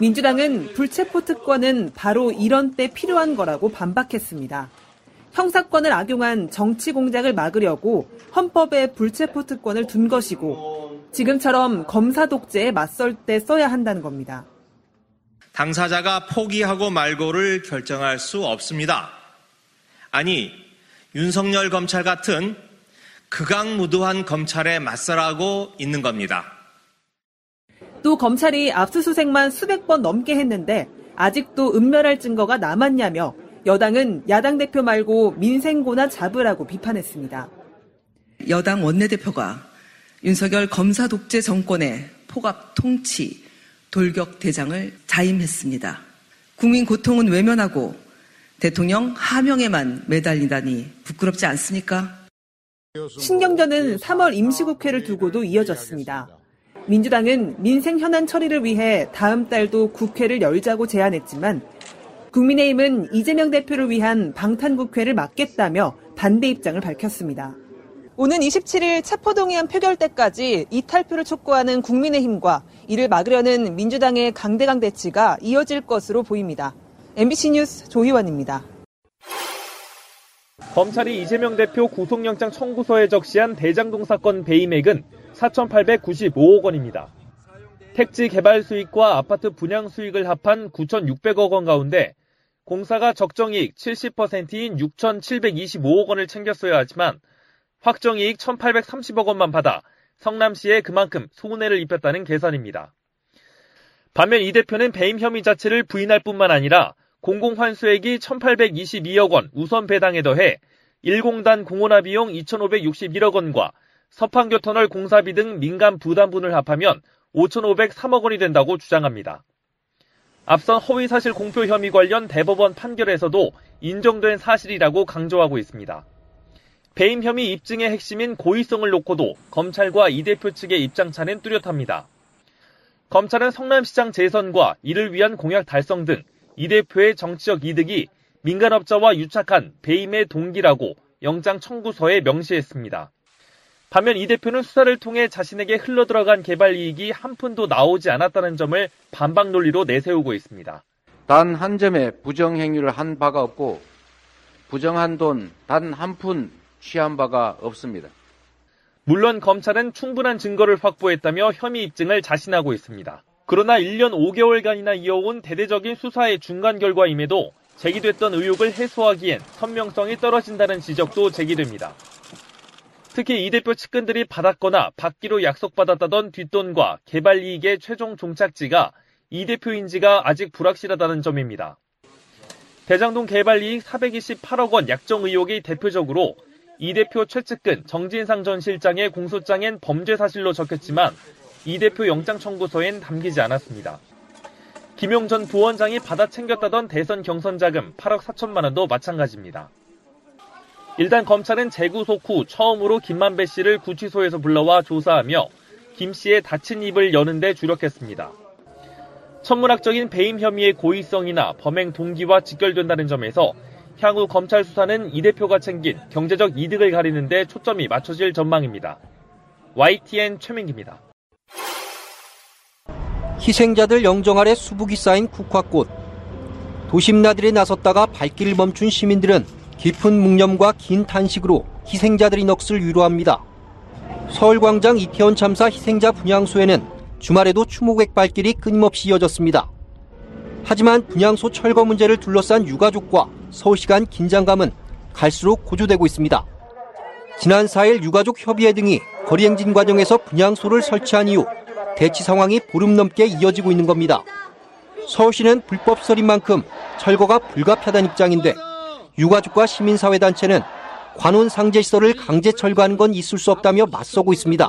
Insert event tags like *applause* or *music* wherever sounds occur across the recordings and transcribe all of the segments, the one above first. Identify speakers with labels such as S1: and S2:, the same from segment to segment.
S1: 민주당은 불체포 특권은 바로 이런 때 필요한 거라고 반박했습니다. 형사권을 악용한 정치 공작을 막으려고 헌법에 불체포 특권을 둔 것이고 지금처럼 검사 독재에 맞설 때 써야 한다는 겁니다.
S2: 당사자가 포기하고 말고를 결정할 수 없습니다. 아니, 윤석열 검찰 같은 극악무도한 검찰에 맞서라고 있는 겁니다.
S1: 또 검찰이 압수수색만 수백 번 넘게 했는데 아직도 은멸할 증거가 남았냐며 여당은 야당 대표 말고 민생고나 잡으라고 비판했습니다.
S3: 여당 원내대표가 윤석열 검사 독재 정권의 포갑 통치, 돌격 대장을 자임했습니다. 국민 고통은 외면하고 대통령 하명에만 매달리다니 부끄럽지 않습니까?
S1: 신경전은 3월 임시국회를 두고도 이어졌습니다. 민주당은 민생 현안 처리를 위해 다음 달도 국회를 열자고 제안했지만 국민의힘은 이재명 대표를 위한 방탄국회를 막겠다며 반대 입장을 밝혔습니다. 오는 27일 체포동의안 표결 때까지 이탈표를 촉구하는 국민의힘과 이를 막으려는 민주당의 강대강 대치가 이어질 것으로 보입니다. MBC 뉴스 조희원입니다.
S4: 검찰이 이재명 대표 구속영장 청구서에 적시한 대장동 사건 배임액은 4,895억 원입니다. 택지 개발 수익과 아파트 분양 수익을 합한 9,600억 원 가운데 공사가 적정이익 70%인 6,725억 원을 챙겼어야 하지만 확정이익 1,830억 원만 받아 성남시에 그만큼 손해를 입혔다는 계산입니다. 반면 이 대표는 배임 혐의 자체를 부인할 뿐만 아니라 공공환수액이 1,822억 원 우선 배당에 더해 1공단 공원화 비용 2,561억 원과 서판교터널 공사비 등 민간 부담분을 합하면 5,503억 원이 된다고 주장합니다. 앞선 허위사실 공표 혐의 관련 대법원 판결에서도 인정된 사실이라고 강조하고 있습니다. 배임 혐의 입증의 핵심인 고의성을 놓고도 검찰과 이 대표 측의 입장차는 뚜렷합니다. 검찰은 성남시장 재선과 이를 위한 공약 달성 등 이 대표의 정치적 이득이 민간업자와 유착한 배임의 동기라고 영장 청구서에 명시했습니다. 반면 이 대표는 수사를 통해 자신에게 흘러들어간 개발 이익이 한 푼도 나오지 않았다는 점을 반박 논리로 내세우고 있습니다.
S5: 단 한 점의 부정행위를 한 바가 없고 부정한 돈 단 한 푼 취한 바가 없습니다.
S4: 물론 검찰은 충분한 증거를 확보했다며 혐의 입증을 자신하고 있습니다. 그러나 1년 5개월간이나 이어온 대대적인 수사의 중간 결과임에도 제기됐던 의혹을 해소하기엔 선명성이 떨어진다는 지적도 제기됩니다. 특히 이 대표 측근들이 받았거나 받기로 약속받았다던 뒷돈과 개발 이익의 최종 종착지가 이 대표인지가 아직 불확실하다는 점입니다. 대장동 개발 이익 428억 원 약정 의혹이 대표적으로 이 대표 최측근 정진상 전 실장의 공소장엔 범죄 사실로 적혔지만 이 대표 영장 청구서엔 담기지 않았습니다. 김용 전 부원장이 받아 챙겼다던 대선 경선 자금 8억 4천만 원도 마찬가지입니다. 일단 검찰은 재구속 후 처음으로 김만배 씨를 구치소에서 불러와 조사하며 김 씨의 다친 입을 여는 데 주력했습니다. 천문학적인 배임 혐의의 고의성이나 범행 동기와 직결된다는 점에서 향후 검찰 수사는 이 대표가 챙긴 경제적 이득을 가리는 데 초점이 맞춰질 전망입니다. YTN 최민기입니다.
S6: 희생자들 영정 아래 수북이 쌓인 국화꽃. 도심 나들에 나섰다가 발길을 멈춘 시민들은 깊은 묵념과 긴 탄식으로 희생자들의 넋을 위로합니다. 서울광장 이태원 참사 희생자 분향소에는 주말에도 추모객 발길이 끊임없이 이어졌습니다. 하지만 분양소 철거 문제를 둘러싼 유가족과 서울시 간 긴장감은 갈수록 고조되고 있습니다. 지난 4일 유가족 협의회 등이 거리 행진 과정에서 분양소를 설치한 이후 대치 상황이 보름 넘게 이어지고 있는 겁니다. 서울시는 불법 설인 만큼 철거가 불가피하다는 입장인데 유가족과 시민사회단체는 관원 상제시설을 강제 철거하는 건 있을 수 없다며 맞서고 있습니다.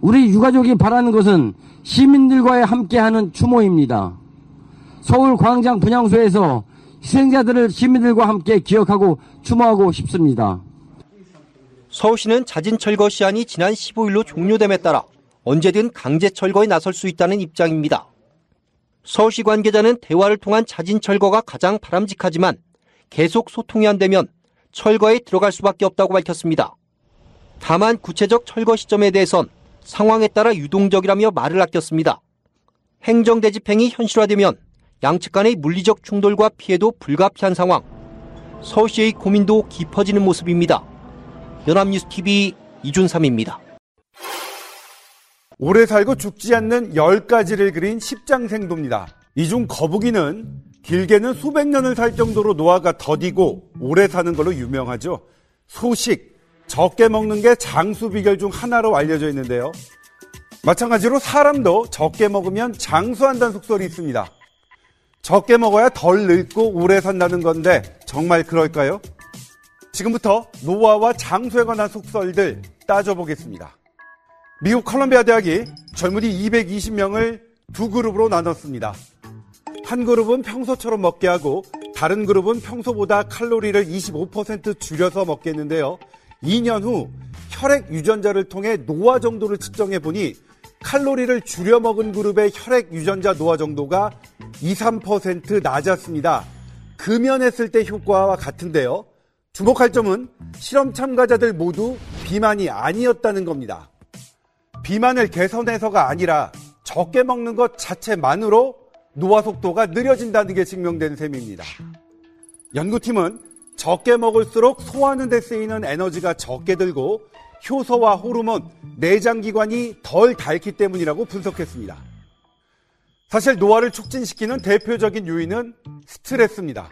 S7: 우리 유가족이 바라는 것은 시민들과의 함께하는 추모입니다. 서울 광장 분향소에서 희생자들을 시민들과 함께 기억하고 추모하고 싶습니다.
S6: 서울시는 자진 철거 시한이 지난 15일로 종료됨에 따라 언제든 강제 철거에 나설 수 있다는 입장입니다. 서울시 관계자는 대화를 통한 자진 철거가 가장 바람직하지만 계속 소통이 안 되면 철거에 들어갈 수밖에 없다고 밝혔습니다. 다만 구체적 철거 시점에 대해선 상황에 따라 유동적이라며 말을 아꼈습니다. 행정대 집행이 현실화되면 양측 간의 물리적 충돌과 피해도 불가피한 상황. 서울시의 고민도 깊어지는 모습입니다. 연합뉴스 TV 이준삼입니다.
S8: 오래 살고 죽지 않는 10가지를 그린 십장생도입니다. 이 중 거북이는 길게는 수백 년을 살 정도로 노화가 더디고 오래 사는 걸로 유명하죠. 소식, 적게 먹는 게 장수 비결 중 하나로 알려져 있는데요. 마찬가지로 사람도 적게 먹으면 장수한다는 속설이 있습니다. 적게 먹어야 덜 늙고 오래 산다는 건데 정말 그럴까요? 지금부터 노화와 장수에 관한 속설들 따져보겠습니다. 미국 컬럼비아 대학이 젊은이 220명을 두 그룹으로 나눴습니다. 한 그룹은 평소처럼 먹게 하고 다른 그룹은 평소보다 칼로리를 25% 줄여서 먹겠는데요. 2년 후 혈액 유전자를 통해 노화 정도를 측정해 보니 칼로리를 줄여 먹은 그룹의 혈액 유전자 노화 정도가 2, 3% 낮았습니다. 금연했을 때 효과와 같은데요. 주목할 점은 실험 참가자들 모두 비만이 아니었다는 겁니다. 비만을 개선해서가 아니라 적게 먹는 것 자체만으로 노화 속도가 느려진다는 게 증명된 셈입니다. 연구팀은 적게 먹을수록 소화하는 데 쓰이는 에너지가 적게 들고 효소와 호르몬, 내장기관이 덜 닳기 때문이라고 분석했습니다. 사실 노화를 촉진시키는 대표적인 요인은 스트레스입니다.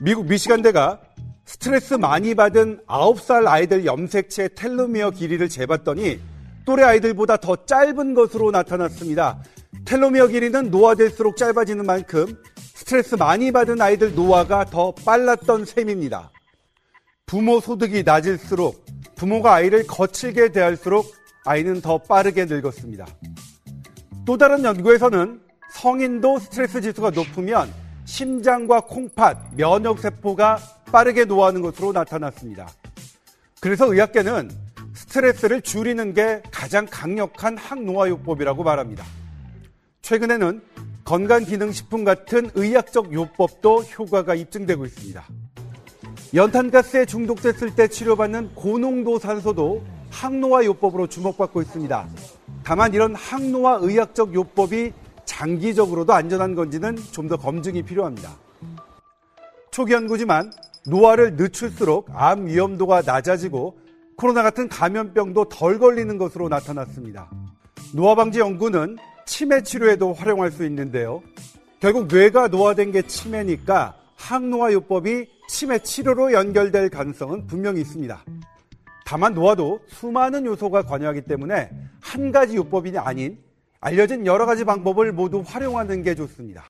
S8: 미국 미시간대가 스트레스 많이 받은 9살 아이들 염색체 텔로미어 길이를 재봤더니 또래 아이들보다 더 짧은 것으로 나타났습니다. 텔로미어 길이는 노화될수록 짧아지는 만큼 스트레스 많이 받은 아이들 노화가 더 빨랐던 셈입니다. 부모 소득이 낮을수록 부모가 아이를 거칠게 대할수록 아이는 더 빠르게 늙었습니다. 또 다른 연구에서는 성인도 스트레스 지수가 높으면 심장과 콩팥, 면역세포가 빠르게 노화하는 것으로 나타났습니다. 그래서 의학계는 스트레스를 줄이는 게 가장 강력한 항노화요법이라고 말합니다. 최근에는 건강기능식품 같은 의학적 요법도 효과가 입증되고 있습니다. 연탄가스에 중독됐을 때 치료받는 고농도 산소도 항노화 요법으로 주목받고 있습니다. 다만 이런 항노화 의학적 요법이 장기적으로도 안전한 건지는 좀 더 검증이 필요합니다. 초기 연구지만 노화를 늦출수록 암 위험도가 낮아지고 코로나 같은 감염병도 덜 걸리는 것으로 나타났습니다. 노화 방지 연구는 치매 치료에도 활용할 수 있는데요. 결국 뇌가 노화된 게 치매니까 항노화 요법이 치매 치료로 연결될 가능성은 분명히 있습니다. 다만 노화도 수많은 요소가 관여하기 때문에 한 가지 요법이 아닌 알려진 여러 가지 방법을 모두 활용하는 게 좋습니다.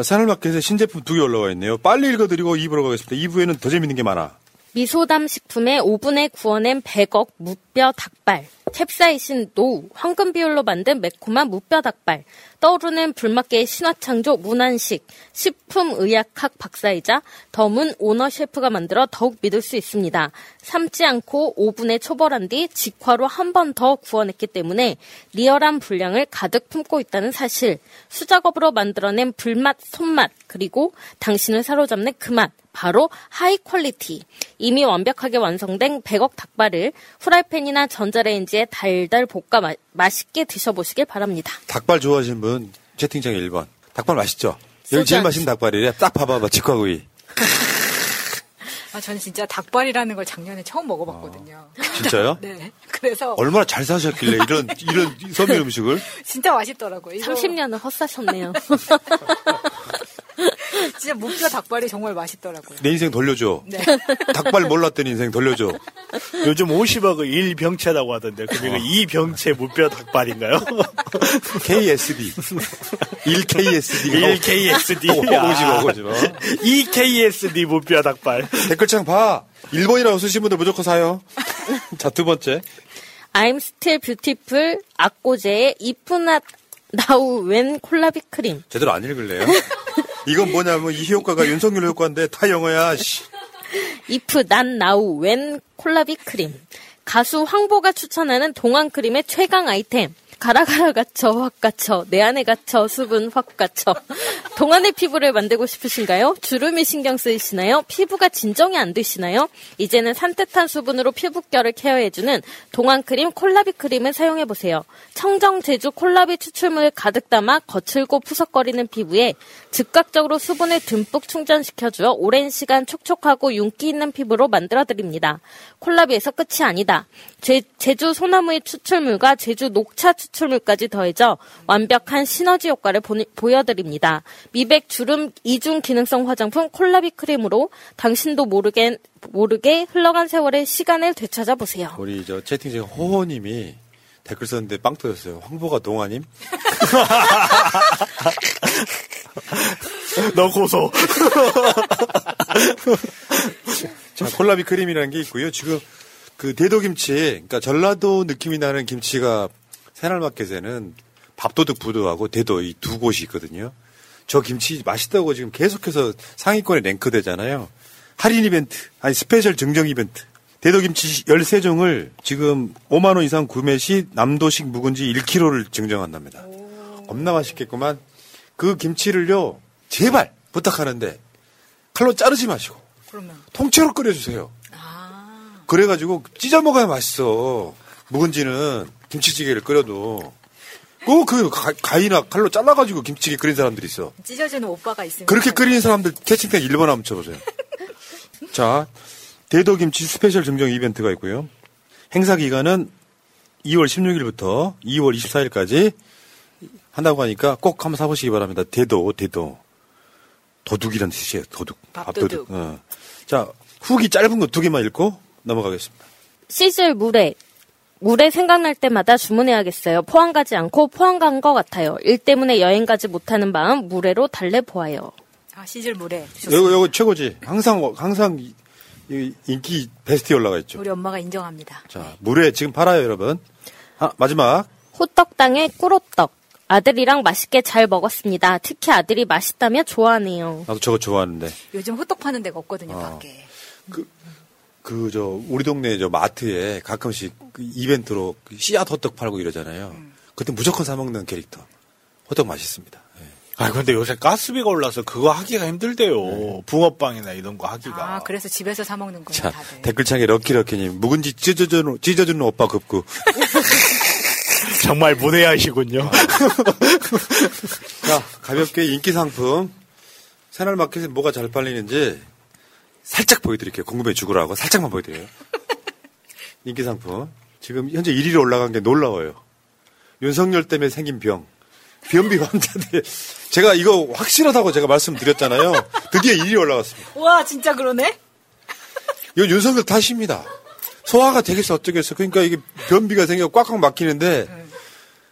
S9: 산울마켓에 신제품 두 개 올라와 있네요. 빨리 읽어드리고 2부로 가겠습니다. 2부에는 더 재밌는 게 많아.
S10: 미소담 식품의 오븐에 구워낸 100억 무뼈 닭발. 캡사이신 노우, 황금 비율로 만든 매콤한 무뼈 닭발, 떠오르는 불맛계의 신화창조 문안식, 식품의학학 박사이자 더문 오너 셰프가 만들어 더욱 믿을 수 있습니다. 삶지 않고 오븐에 초벌한 뒤 직화로 한 번 더 구워냈기 때문에 리얼한 분량을 가득 품고 있다는 사실, 수작업으로 만들어낸 불맛, 손맛, 그리고 당신을 사로잡는 그 맛, 바로 high quality. 이미 완벽하게 완성된 100억 닭발을 후라이팬이나 전자레인지에 달달 볶아 마, 맛있게 드셔보시길 바랍니다.
S9: 닭발 좋아하시는 분 채팅창에 1번. 닭발 맛있죠? 여기 제일 맛있는 닭발이래. 딱 봐봐봐. 직화구이.
S11: 아, *laughs* 아, 저는 진짜 닭발이라는 걸 작년에 처음 먹어봤거든요.
S9: 진짜요? *laughs*
S11: 네. 그래서
S9: 얼마나 잘 사셨길래 이런 이런 서민 *laughs* 음식을
S11: 진짜 맛있더라고요. 이거
S10: 30년을 헛사셨네요.
S11: 진짜 무뼈 닭발이 정말 맛있더라고요.
S9: 내 인생 돌려줘.
S11: 네.
S9: 닭발 몰랐던 인생 돌려줘.
S12: 요즘 50억을 1병채라고 하던데 그게
S9: 어.
S12: 2병채 무뼈 닭발인가요? *laughs*
S9: KSD. 1KSD.
S12: 1KSD.
S9: 오지마, 오지마.
S12: 2KSD 무뼈 닭발.
S9: 댓글창 봐. 1번이라고 쓰신 분들 무조건 사요. 자, 두 번째.
S10: I'm still beautiful 악고제의 이프나 나우 웬 콜라비 크림.
S9: 제대로 안 읽을래요? 이건 뭐냐면 이 효과가 윤석열 효과인데 다 영어야. 씨.
S10: 이프 난 나우 웬 콜라비 크림. 가수 황보가 추천하는 동안 크림의 최강 아이템. 가라가라 갇혀 확 갇혀 내 안에 갇혀 수분 확 갇혀 동안의 피부를 만들고 싶으신가요? 주름이 신경 쓰이시나요? 피부가 진정이 안 되시나요? 이제는 산뜻한 수분으로 피부결을 care해주는 동안 크림 콜라비 크림을 사용해 보세요. 청정 제주 콜라비 추출물 가득 담아 거칠고 푸석거리는 피부에 즉각적으로 수분을 듬뿍 충전시켜 주어 오랜 시간 촉촉하고 윤기 있는 피부로 만들어 드립니다. 콜라비에서 끝이 아니다. 제, 제주 소나무의 추출물과 제주 녹차 추 출물까지 더해져 완벽한 시너지 효과를 보, 보여드립니다. 미백 주름 이중 기능성 화장품 콜라비 크림으로 당신도 모르게 모르게 흘러간 세월의 시간을 되찾아 보세요.
S9: 우리 저 채팅창 호호님이 댓글 썼는데 빵 터졌어요. 황보가 동아님? *laughs*
S12: 너 고소. *laughs*
S9: 자, 콜라비 크림이라는 게 있고요. 지금 그 대도김치, 그러니까 전라도 느낌이 나는 김치가 새날마켓에는 밥도둑 부두하고 대도 이 두 곳이 있거든요. 저 김치 맛있다고 지금 계속해서 상위권에 랭크되잖아요. 할인 이벤트, 아니 special 증정 이벤트. 대도김치 13종을 지금 5만 원 이상 구매 시 남도식 묵은지 1kg를 증정한답니다. 겁나 맛있겠구만. 그 김치를요, 제발 부탁하는데 칼로 자르지 마시고
S11: 그러면
S9: 통째로 끓여주세요. 그래가지고 찢어 먹어야 맛있어. 묵은지는 김치찌개를 끓여도 꼭그 가위나 칼로 잘라가지고 김치찌개 끓인 사람들이 있어.
S11: 찢어지는 오빠가 있으면
S9: 그렇게 끓이는 사람들 채팅창 1번 한번 쳐보세요. 자, 대도김치 special 증정 이벤트가 있고요. 행사 기간은 2월 16일부터 2월 24일까지 한다고 하니까 꼭 한번 사보시기 바랍니다. 대도, 대도. 도둑이란 뜻이에요, 도둑.
S10: 밥도둑.
S9: 어. 자, 후기 짧은 거 두 개만 읽고 넘어가겠습니다.
S10: 시즐 물회. 물회 생각날 때마다 주문해야겠어요. 포항 가지 않고 포항 간 것 같아요. 일 때문에 여행 가지 못하는 마음 물회로 달래 보아요.
S11: 아, 시즐 물에
S9: 이거, 이거 최고지. 항상, 항상 인기 베스트에 올라가 있죠.
S11: 우리 엄마가 인정합니다.
S9: 자, 물회 지금 팔아요, 여러분. 아, 마지막.
S10: 호떡당의 꿀호떡. 아들이랑 맛있게 잘 먹었습니다. 특히 아들이 맛있다며 좋아하네요.
S9: 나도 저거 좋아하는데.
S11: 요즘 호떡 파는 데가 없거든요,
S9: 어.
S11: 밖에.
S9: 그, 저, 우리 동네 저 마트에 가끔씩 그 이벤트로 그 씨앗 호떡 팔고 이러잖아요. 그때 무조건 사 먹는 캐릭터. 호떡 맛있습니다.
S12: 아, 근데 요새 가스비가 올라서 그거 하기가 힘들대요. 붕어빵이나 이런 거 하기가.
S11: 아, 그래서 집에서 사 먹는 거예요,
S9: 자,
S11: 다들.
S9: 댓글창에 럭키럭키님, 묵은지 찢어주는, 찢어주는 오빠 급구. *laughs*
S12: 정말 문외하시군요. *laughs*
S9: 자, 가볍게 인기 상품. 새날마켓에 뭐가 잘 팔리는지 살짝 보여드릴게요. 궁금해 죽으라고. 살짝만 보여드려요. *laughs* 인기 상품. 지금 현재 1위로 올라간 게 놀라워요. 윤석열 때문에 생긴 병. 변비 환자들. *laughs* 제가 이거 확실하다고 제가 말씀드렸잖아요. 드디어 1위 올라갔습니다.
S11: 와, 진짜 그러네? *laughs*
S9: 이거 윤석열 탓입니다. 소화가 되겠어, 어쩌겠어. 그러니까 이게 변비가 생겨 꽉꽉 막히는데,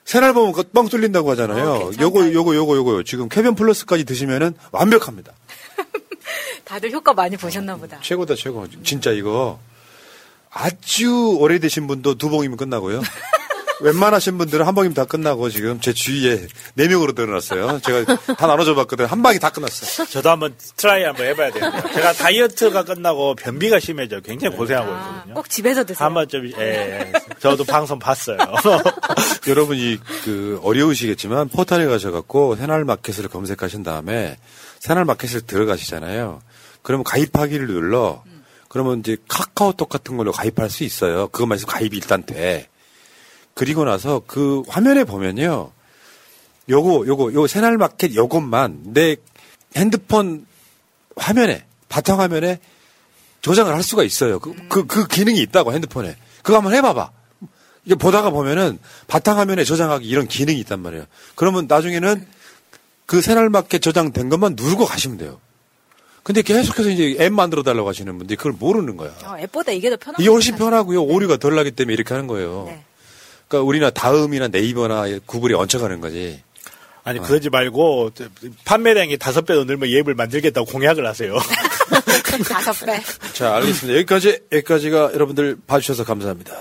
S9: 새날 보면 뻥 뚫린다고 하잖아요. 요거, 요거, 요거, 요거. 지금 쾌변 플러스까지 드시면은 완벽합니다.
S11: 다들 효과 많이 보셨나 보다.
S9: 최고다, 최고. 진짜 이거 아주 오래되신 분도 두 봉이면 끝나고요. *laughs* 웬만하신 분들은 한 봉이면 다 끝나고 지금 제 주위에 네 명으로 늘어났어요. 제가 다 나눠줘 봤거든요. 한 방이 다 끝났어요.
S12: 저도 한번 try 한번 해봐야 되는데. 제가 다이어트가 끝나고 변비가 심해져 굉장히 고생하고 있거든요.
S11: 꼭 집에서 드세요.
S12: 한번 좀, 예, 예. 저도 방송 봤어요. *laughs*
S9: 여러분이 그 어려우시겠지만 포털에 가셔갖고 새날마켓을 검색하신 다음에 새날마켓을 들어가시잖아요. 그러면 가입하기를 눌러. 그러면 이제 카카오톡 같은 걸로 가입할 수 있어요. 그것만 있으면 가입이 일단 돼. 그리고 나서 그 화면에 보면요. 요거, 요거, 요 새날마켓 요것만 내 핸드폰 화면에, 바탕화면에 저장을 할 수가 있어요. 그, 그, 그 기능이 있다고 핸드폰에. 그거 한번 해봐봐. 이게 보다가 보면은 바탕화면에 저장하기 이런 기능이 있단 말이에요. 그러면 나중에는 그 새날맞게 저장된 것만 누르고 가시면 돼요. 근데 계속해서 이제 앱 만들어 달라고 하시는 분들이 그걸 모르는 거야.
S11: 어, 앱보다 이게 더 편하죠.
S9: 이게 훨씬 편하고요. 오류가 덜 나기 때문에 이렇게 하는 거예요.
S11: 네.
S9: 그러니까 우리나 다음이나 네이버나 구글이 얹혀가는 거지.
S12: 아니 그러지 말고 판매량이 다섯 배 늘면 이 앱을 만들겠다고 공약을 하세요. *laughs*
S11: 다섯 배.
S9: 자, 알겠습니다. 여기까지, 여기까지가 여러분들 봐주셔서 감사합니다.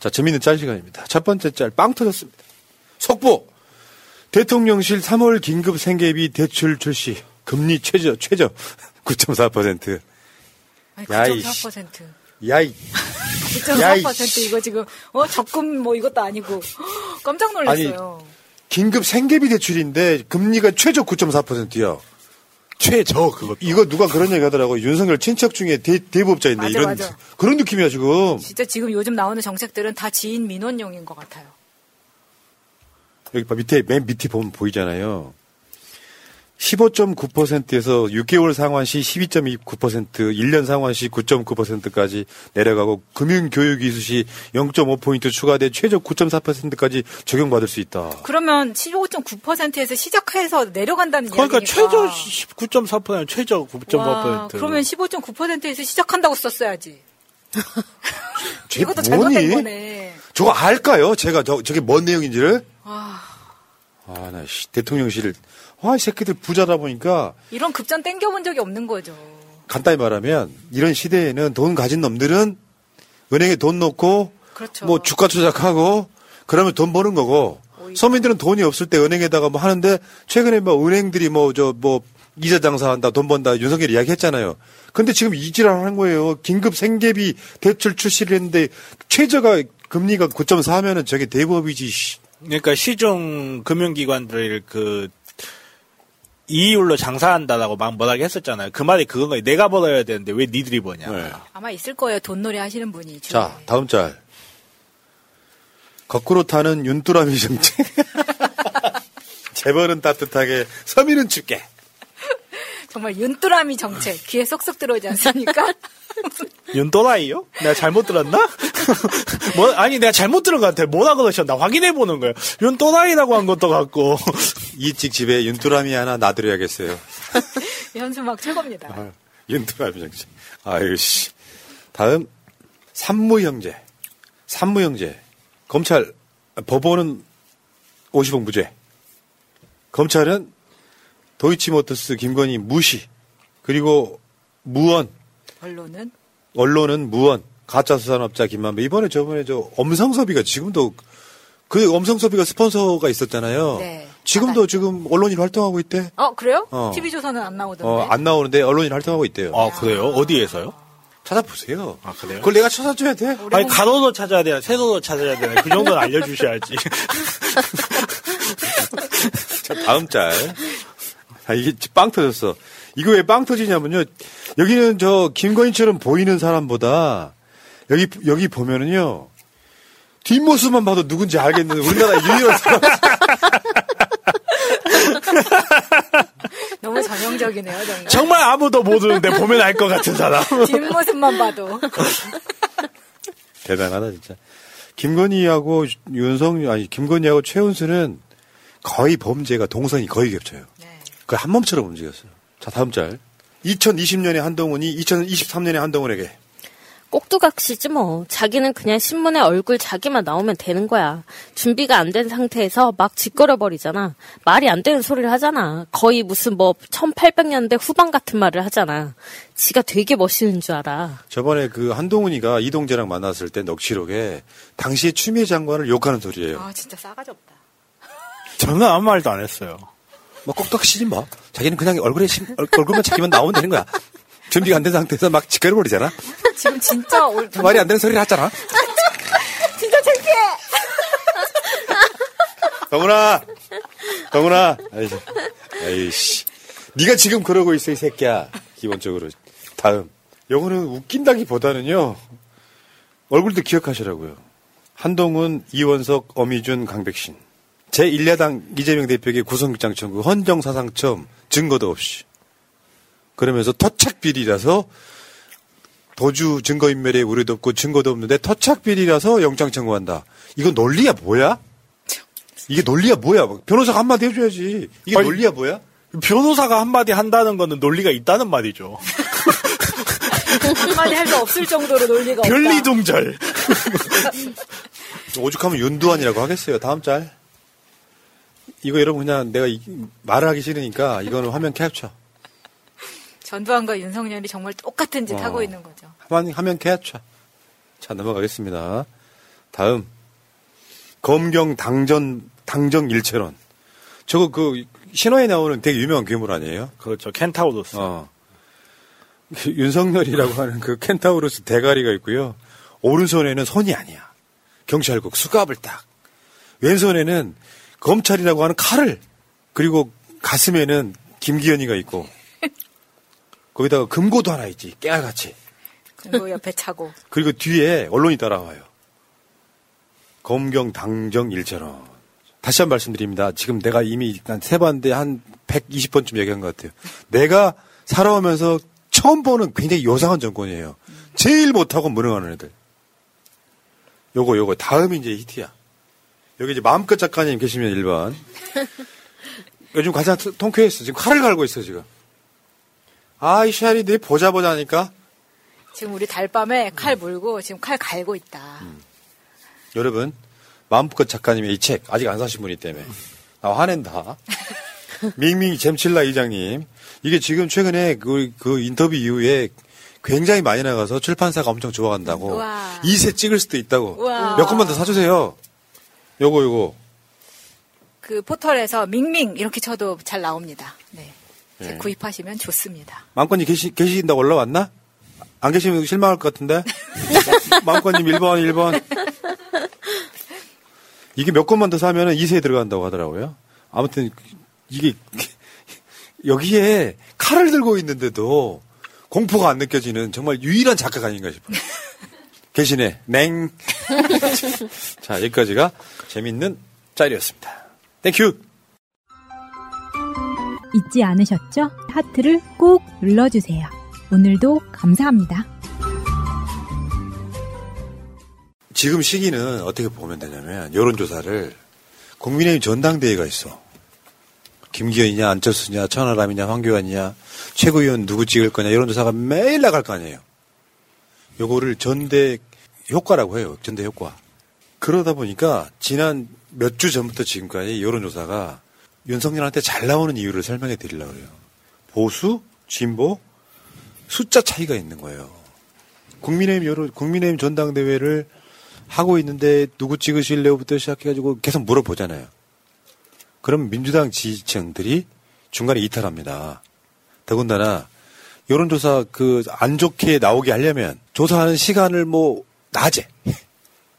S9: 자, 재밌는 짤 시간입니다. 첫 번째 짤, 빵 터졌습니다. 속보! 대통령실 3월 긴급 생계비 대출 출시. 금리 최저, 최저. *laughs* 9.4%.
S11: 아니,
S9: 야이
S11: 9.4%.
S9: 야이. 야이.
S11: 9.4% 이거 지금 어 적금 뭐 이것도 아니고 *gasps* 깜짝 놀랐어요.
S9: 긴급 생계비 대출인데 금리가 최저 9.4%요. 최저 그거 이거 누가 그런 얘기 하더라고. 윤석열 친척 중에 대, 대부업자인데
S11: 맞아,
S9: 이런
S11: 맞아.
S9: 그런 느낌이야 지금.
S11: 진짜 지금 요즘 나오는 정책들은 다 지인 민원용인 것 같아요.
S9: 여기 봐, 밑에 맨 밑에 보면 보이잖아요. 15.9%에서 6개월 상환 시 12.29%, 1년 상환 시 9.9%까지 내려가고 금융교육 이수 시 0.5포인트 추가돼 최저 9.4%까지 적용받을 수 있다.
S11: 그러면 15.9%에서 시작해서 내려간다는
S12: 그러니까
S11: 이야기니까.
S12: 최저 9.4% 최저 9.4%.
S11: 와, 그러면 15.9%에서 시작한다고 썼어야지.
S9: 쟤 *laughs*
S11: 이것도 잘못된? 거네.
S9: 저거 알까요? 제가 저, 저게 뭔 내용인지를?
S11: 와,
S9: 아, 나, 씨, 대통령실. 와, 이 새끼들 부자다 보니까
S11: 이런 급전 땡겨본 적이 없는 거죠.
S9: 간단히 말하면 이런 시대에는 돈 가진 놈들은 은행에 돈 넣고
S11: 그렇죠.
S9: 뭐 주가 조작하고 그러면 돈 버는 거고 서민들은 돈이 없을 때 은행에다가 뭐 하는데 최근에 뭐 은행들이 뭐 저뭐 이자 장사한다 돈 번다 윤석열이 이야기했잖아요. 근데 지금 이지랄 하는 거예요. 긴급 생계비 대출 출시를 했는데 최저가 금리가 9.4면은 저게 대부업이지. 씨.
S12: 그러니까 시중 금융기관들 그 이율로 장사한다라고 막 뭐라고 했었잖아요. 그 말이 그건 거예요. 내가 벌어야 되는데 왜 니들이 버냐.
S9: 네.
S11: 아마 있을 거예요. 돈놀이 하시는 분이. 주위에.
S9: 자, 다음 짤. 거꾸로 타는 윤뚜라미 정책. *laughs* 재벌은 따뜻하게, 서민은 춥게.
S11: 정말 윤뚜라미 정책 귀에 쏙쏙 들어오지 않습니까? *laughs*
S12: 윤또라이요? 내가 잘못 들었나? *laughs* 뭐, 아니, 내가 잘못 들은 것 같아. 뭐라 그러셨나? 확인해 보는 거예요. 윤또라이라고 한 것도 같고.
S9: 이집 집에 윤뚜라미 하나 놔드려야겠어요. *laughs*
S11: 현수막 최고입니다.
S9: 아, 윤뚜라미 정책. 아유, 씨. 다음, 산무 형제. 산무 형제. 검찰, 법원은 50억 무죄. 검찰은 도이치모터스 김건희 무시. 그리고 무언.
S11: 언론은
S9: 언론은 무언. 가짜 수산업자 김만배. 이번에 저번에 저 엄성섭이가 지금도 그 엄성섭이가 스폰서가 있었잖아요.
S11: 네.
S9: 지금도 지금 언론인 활동하고 있대.
S11: 어 그래요?
S9: 어.
S11: TV조선은 안 나오던데.
S9: 어, 안 나오는데 언론인 활동하고 있대요.
S12: 아, 그래요? 어디에서요?
S9: 찾아보세요.
S12: 아, 그래요?
S9: 그걸 내가 찾아줘야 돼.
S12: 아니, 가로도 찾아야 되나, 세로도 찾아야 되나, 그 정도는 알려주셔야지. *laughs*
S9: 자, 다음 짤. 아, 이게 빵 터졌어. 이거 왜 빵 터지냐면요. 여기는 저 김건희처럼 보이는 사람보다 여기 여기 보면은요. 뒷모습만 봐도 누군지 알겠는 우리나라 유일한 사람. *laughs*
S11: 너무 전형적이네요, 정말.
S12: 정말 아무도 모르는데 보면 알 것 같은 사람. *laughs*
S11: 뒷모습만 봐도.
S9: 대단하다 진짜. 김건희하고 윤성 아니 김건희하고 최은수는 거의 범죄가 동선이 거의 겹쳐요. 거의 한 몸처럼 움직였어요. 자 다음 짤. 2020년에 한동훈이 2023년에 한동훈에게
S10: 꼭두각시지 뭐. 자기는 그냥 신문에 얼굴 자기만 나오면 되는 거야. 준비가 안 된 상태에서 막 짓거려 버리잖아. 말이 안 되는 소리를 하잖아. 거의 무슨 뭐 1800년대 후반 같은 말을 하잖아. 지가 되게 멋있는 줄 알아.
S9: 저번에 그 한동훈이가 이동재랑 만났을 때 넋시록에 당시에 추미애 장관을 욕하는 소리예요.
S11: 아 진짜 싸가지 없다.
S12: 저는 아무 말도 안 했어요.
S9: 뭐 꼭딱 시지 뭐. 자기는 그냥 얼굴에 심, 얼- 얼굴만 자기만 나오면 되는 거야. 준비가 안 된 상태에서 막 짓거려 버리잖아.
S11: 지금 진짜 올,
S9: 말이 안 되는 소리를 하잖아.
S11: 진짜 창피해.
S9: 동훈아, 동훈아. 아이씨. 에이씨. 네가 지금 그러고 있어, 이 새끼야. 기본적으로. 다음. 요거는 웃긴다기보다는요. 얼굴도 기억하시라고요. 한동훈, 이원석, 어미준, 강백신. 제1야당 이재명 대표에게 구성장 청구, 헌정 사상첨, 증거도 없이. 그러면서 터착비리라서 도주 증거 인멸에 우려도 없고 증거도 없는데 터착비리라서 영장 청구한다. 이거 논리야 뭐야? 이게 논리야 뭐야? 변호사가 한마디 해줘야지. 이게
S12: 아니,
S9: 논리야 뭐야?
S12: 변호사가 한마디 한다는 거는 논리가 있다는 말이죠. *laughs*
S13: 한마디 할 수 없을 정도로 논리가 없다.
S12: 변리동절.
S9: 오죽하면 윤두환이라고 하겠어요. 다음 짤. 이거 여러분 그냥 내가 이- 말을 하기 싫으니까 이거는 화면 캡처.
S13: 전두환과 윤석열이 정말 똑같은 짓
S9: 어.
S13: 하고 있는 거죠.
S9: 화면, 화면 캡처. 자, 넘어가겠습니다. 다음. 검경 당전, 당정 일체론. 저거 그, 신화에 나오는 되게 유명한 괴물 아니에요?
S12: 그렇죠. 켄타우로스.
S9: 어. 그 윤석열이라고 하는 그 켄타우로스 대가리가 있고요. 오른손에는 손이 아니야. 경찰국 수갑을 딱. 왼손에는 검찰이라고 하는 칼을. 그리고 가슴에는 김기현이가 있고. *laughs* 거기다가 금고도 하나 있지. 깨알같이.
S13: 그리고 옆에 차고.
S9: 그리고 뒤에 언론이 따라와요. 검경 당정 일체론. 다시 한 번 말씀드립니다. 지금 내가 이미 한세 번인데 한 120번쯤 얘기한 것 같아요. 내가 살아오면서 처음 보는 굉장히 요상한 정권이에요. 제일 못하고 무능하는 애들. 요거 요거 다음이 이제 히트야. 여기 이제 마음껏 작가님 계시면 1번. *laughs* 요즘 가장 통쾌했어. 지금 칼을 갈고 있어 지금. 아 이 샤리 내 보자 보자 하니까
S13: 지금 우리 달밤에 칼 물고 지금 칼 갈고 있다.
S9: 여러분 마음껏 작가님의 이 책 아직 안 사신 분이 때문에 나 화낸다. *laughs* 밍밍 잼칠라 이장님 이게 지금 최근에 그, 그 인터뷰 이후에 굉장히 많이 나가서 출판사가 엄청 좋아한다고
S13: 우와.
S9: 2세 찍을 수도 있다고
S13: 우와.
S9: 몇 권만 더 사주세요. 요거 요거
S13: 그 포털에서 밍밍 이렇게 쳐도 잘 나옵니다. 네.
S9: 네.
S13: 구입하시면 좋습니다.
S9: 마음껏님 계시, 계신다고 올라왔나? 안 계시면 실망할 것 같은데? 마음껏님 1번, 1번. 이게 몇 권만 더 사면은 2세에 들어간다고 하더라고요. 아무튼, 이게, *laughs* 여기에 칼을 들고 있는데도 공포가 안 느껴지는 정말 유일한 작가가 아닌가 싶어요. *laughs* 계시네. 냉. *laughs* 자, 여기까지가 재밌는 짤이었습니다. Thank you!
S11: 잊지 않으셨죠? 하트를 꼭 눌러주세요. 오늘도 감사합니다.
S9: 지금 시기는 어떻게 보면 되냐면 여론조사를 국민의힘 전당대회가 있어. 김기현이냐 안철수냐 천하람이냐 황교안이냐 최고위원 누구 찍을 거냐 여론조사가 매일 나갈 거 아니에요. 요거를 전대 효과라고 해요. 전대 효과. 그러다 보니까 지난 몇 주 전부터 지금까지 여론조사가 윤석열한테 잘 나오는 이유를 설명해 드리려고 그래요. 보수, 진보, 숫자 차이가 있는 거예요. 국민의힘 여론, 국민의힘 전당대회를 하고 있는데 누구 찍으실래요부터 시작해가지고 계속 물어보잖아요. 그럼 민주당 지지층들이 중간에 이탈합니다. 더군다나 여론조사 그 안 좋게 나오게 하려면 조사하는 시간을 뭐 낮에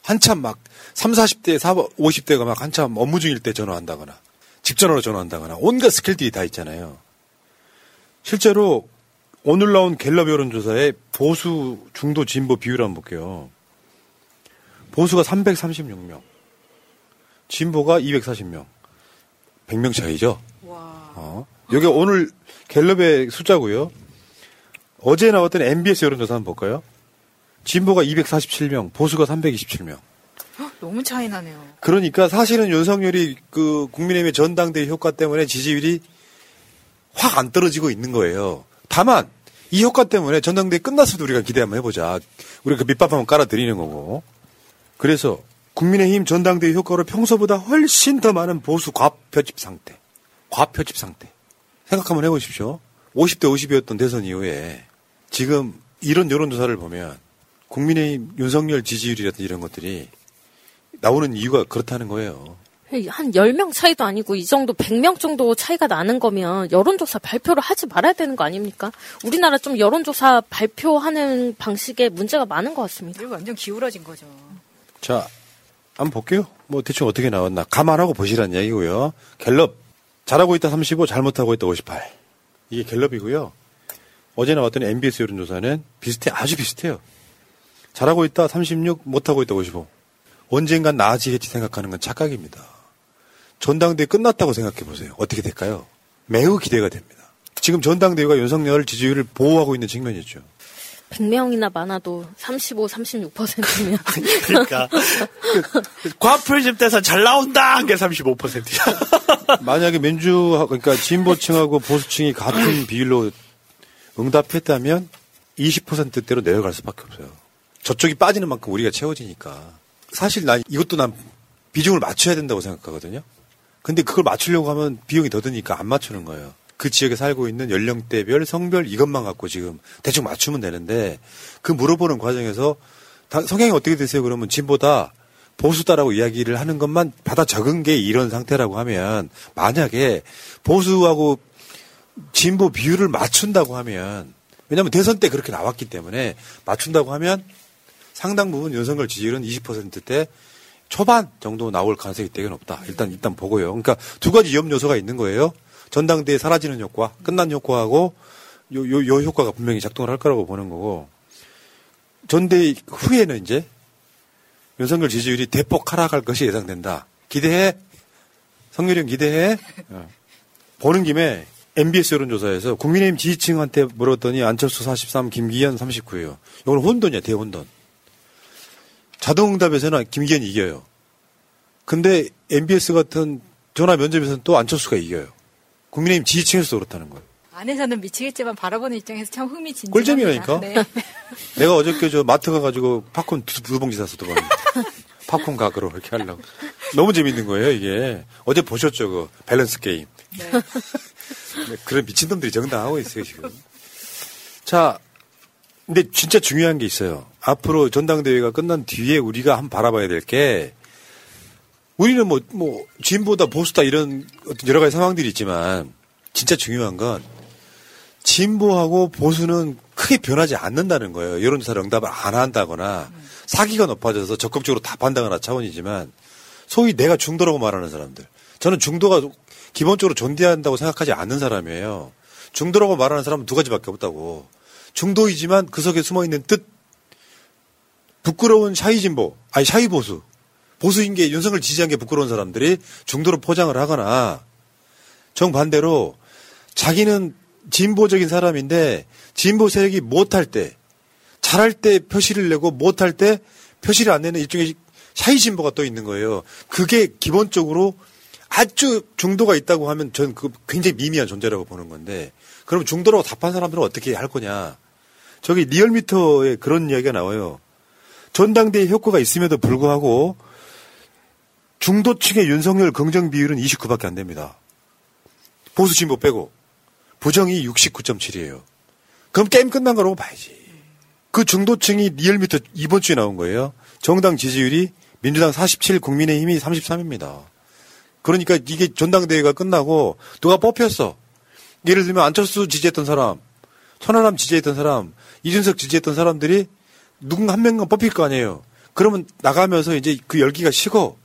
S9: 한참 막 3, 40대, 4, 50대가 막 한참 업무 중일 때 전화한다거나 집전화로 전화한다거나 온갖 스킬들이 다 있잖아요. 실제로 오늘 나온 갤럽 여론조사의 보수 중도 진보 비율을 한번 볼게요. 보수가 336명, 진보가 240명. 100명 차이죠? 어. 여기 오늘 갤럽의 숫자고요. 어제 나왔던 MBS 여론조사 한번 볼까요? 진보가 247명, 보수가 327명.
S13: 헉, 너무 차이 나네요.
S9: 그러니까 사실은 윤석열이 그 국민의힘의 전당대회 효과 때문에 지지율이 확 안 떨어지고 있는 거예요. 다만 이 효과 때문에 전당대회 끝났어도 우리가 기대 한번 해보자. 우리가 그 밑밥 한번 깔아드리는 거고. 그래서 국민의힘 전당대회 효과로 평소보다 훨씬 더 많은 보수 과표집 상태. 과표집 상태. 생각 한번 해보십시오. 50대 50이었던 대선 이후에 지금 이런 여론조사를 보면 국민의힘 윤석열 지지율이라든지 이런 것들이 나오는 이유가 그렇다는 거예요.
S10: 한 10명 차이도 아니고 이 정도 100명 정도 차이가 나는 거면 여론조사 발표를 하지 말아야 되는 거 아닙니까? 우리나라 좀 여론조사 발표하는 방식에 문제가 많은 것 같습니다.
S13: 이거 완전 기울어진 거죠.
S9: 자, 한번 볼게요. 뭐 대충 어떻게 나왔나 감안하고 보시라는 얘기고요. 갤럽 잘하고 있다 35, 잘못하고 있다 58. 이게 갤럽이고요. 어제 나왔던 MBS 여론조사는 비슷해, 아주 비슷해요. 잘하고 있다 36, 못하고 있다 55. 언젠간 나아지겠지 생각하는 건 착각입니다. 전당대회 끝났다고 생각해 보세요. 어떻게 될까요? 매우 기대가 됩니다. 지금 전당대회가 윤석열 지지율을 보호하고 있는 측면이죠.
S10: 100명이나 많아도 35, 36%면. *laughs*
S12: 그러니까. 과표집 돼서 잘 나온다! 한 게 35%야. *laughs*
S9: 만약에 민주, 그러니까 진보층하고 보수층이 같은 비율로 응답했다면 20%대로 내려갈 수밖에 없어요. 저쪽이 빠지는 만큼 우리가 채워지니까. 사실 난 이것도 난 비중을 맞춰야 된다고 생각하거든요. 근데 그걸 맞추려고 하면 비용이 더 드니까 안 맞추는 거예요. 그 지역에 살고 있는 연령대별, 성별 이것만 갖고 지금 대충 맞추면 되는데 그 물어보는 과정에서 다, 성향이 어떻게 되세요? 그러면 진보다 보수다라고 이야기를 하는 것만 받아 적은 게 이런 상태라고 하면 만약에 보수하고 진보 비율을 맞춘다고 하면 왜냐하면 대선 때 그렇게 나왔기 때문에 맞춘다고 하면 상당 부분 윤석열 지지율은 20%대 초반 정도 나올 가능성이 되게 높다. 일단 일단 보고요. 그러니까 두 가지 위험 요소가 있는 거예요. 전당대회 사라지는 효과, 끝난 효과하고 요, 요, 요 효과가 분명히 작동을 할 거라고 보는 거고 전대 후에는 이제 윤석열 지지율이 대폭 하락할 것이 예상된다. 기대해. 성렬이 형 기대해. 어. 보는 김에 MBS 여론조사에서 국민의힘 지지층한테 물었더니 안철수 43, 김기현 39예요. 이건 혼돈이야, 대혼돈. 자동응답에서는 김기현이 이겨요. 근데 MBS 같은 전화 면접에서는 또 안철수가 이겨요. 국민의힘 지지층에서 그렇다는 거예요.
S13: 안에서는 미치겠지만 바라보는 입장에서 참 흥미진진합니다.
S9: 꿀잼이라니까.
S13: 네. *laughs*
S9: 내가 어저께 저 마트 가가지고 팝콘 두, 두 봉지 샀어, 두 봉지. 팝콘 가그로 이렇게 하려고. 너무 재밌는 거예요, 이게. 어제 보셨죠, 그 밸런스 게임.
S13: 네. *laughs*
S9: 네, 그런 미친놈들이 정당하고 있어요, 지금. 자, 근데 진짜 중요한 게 있어요. 앞으로 전당대회가 끝난 뒤에 우리가 한번 바라봐야 될 게, 우리는 뭐, 뭐, 진보다 보수다 이런 어떤 여러 가지 상황들이 있지만, 진짜 중요한 건, 진보하고 보수는 크게 변하지 않는다는 거예요. 여론조사를 응답을 안 한다거나, 사기가 높아져서 적극적으로 답한다거나 차원이지만, 소위 내가 중도라고 말하는 사람들. 저는 중도가 기본적으로 존재한다고 생각하지 않는 사람이에요. 중도라고 말하는 사람은 두 가지밖에 없다고. 중도이지만 그 속에 숨어 있는 뜻, 부끄러운 샤이진보, 아니 샤이보수, 보수인 게 윤석을 지지한 게 부끄러운 사람들이 중도로 포장을 하거나 정반대로 자기는 진보적인 사람인데 진보 세력이 못할 때, 잘할 때 표시를 내고 못할 때 표시를 안 내는 일종의 샤이 진보가 또 있는 거예요. 그게 기본적으로 아주 중도가 있다고 하면 전 그 굉장히 미미한 존재라고 보는 건데 그럼 중도라고 답한 사람들은 어떻게 할 거냐. 저기 리얼미터에 그런 이야기가 나와요. 전당대회 효과가 있음에도 불구하고 중도층의 윤석열 긍정 비율은 29밖에 안 됩니다. 보수 진보 빼고 부정이 69.7이에요. 그럼 게임 끝난 거라고 봐야지. 그 중도층이 리얼미터 이번 주에 나온 거예요. 정당 지지율이 민주당 47, 국민의힘이 33입니다. 그러니까 이게 전당대회가 끝나고 누가 뽑혔어. 예를 들면 안철수 지지했던 사람, 천하람 지지했던 사람, 이준석 지지했던 사람들이 누군가 한 명만 뽑힐 거 아니에요. 그러면 나가면서 이제 그 열기가 식어.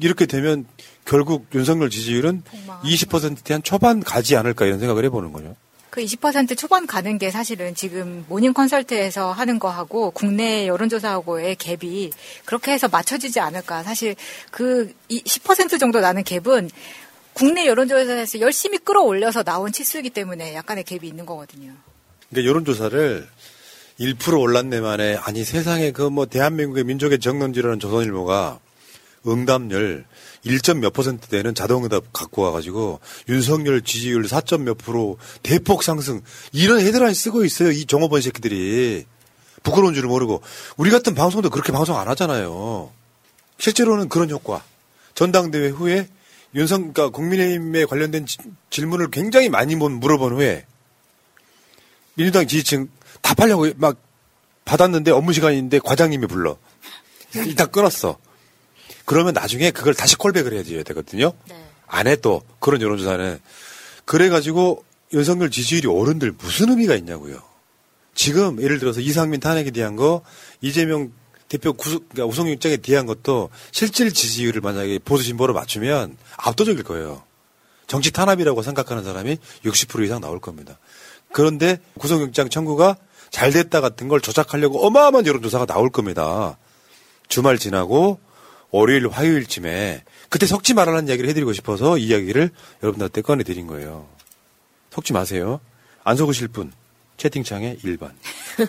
S9: 이렇게 되면 결국 윤석열 지지율은 20%대 한 초반 가지 않을까 이런 생각을 해보는 거죠.
S13: 그 20% 초반 가는 게 사실은 지금 모닝 컨설트에서 하는 거하고 국내 여론조사하고의 갭이 그렇게 해서 맞춰지지 않을까. 사실 그 10% 정도 나는 갭은 국내 여론조사에서 열심히 끌어올려서 나온 치수이기 때문에 약간의 갭이 있는 거거든요.
S9: 그러니까 여론조사를 1% 올랐네 만에 아니 세상에 그 뭐 대한민국의 민족의 정론지라는 조선일보가 응답률 1점 몇 퍼센트 되는 자동응답 갖고 와가지고 윤석열 지지율 4점 몇 프로 대폭 상승. 이런 헤드라인 쓰고 있어요 이 종업원 새끼들이. 부끄러운 줄 모르고. 우리 같은 방송도 그렇게 방송 안 하잖아요. 실제로는 그런 효과. 전당대회 후에 윤석 그러니까 국민의힘에 관련된 지, 질문을 굉장히 많이 물어본 후에 민주당 지지층 답하려고 막 받았는데 업무 시간인데 과장님이 불러 이따 끊었어. 그러면 나중에 그걸 다시 콜백을 해야 되거든요. 네. 안해또 그런 여론조사는 그래가지고 윤석열 지지율이 오른들 무슨 의미가 있냐고요. 지금 예를 들어서 이상민 탄핵에 대한 거 이재명 대표 구속, 그러니까 우성영장에 대한 것도 실질 지지율을 만약에 보수 진보로 맞추면 압도적일 거예요. 정치 탄압이라고 생각하는 사람이 60% 이상 나올 겁니다. 그런데 구속영장 청구가 잘 됐다 같은 걸 조작하려고 어마어마한 여론조사가 나올 겁니다. 주말 지나고 월요일, 화요일쯤에 그때 속지 말라는 이야기를 해드리고 싶어서 이 이야기를 여러분들한테 꺼내드린 거예요. 속지 마세요. 안 속으실 분 채팅창에 1번. *laughs*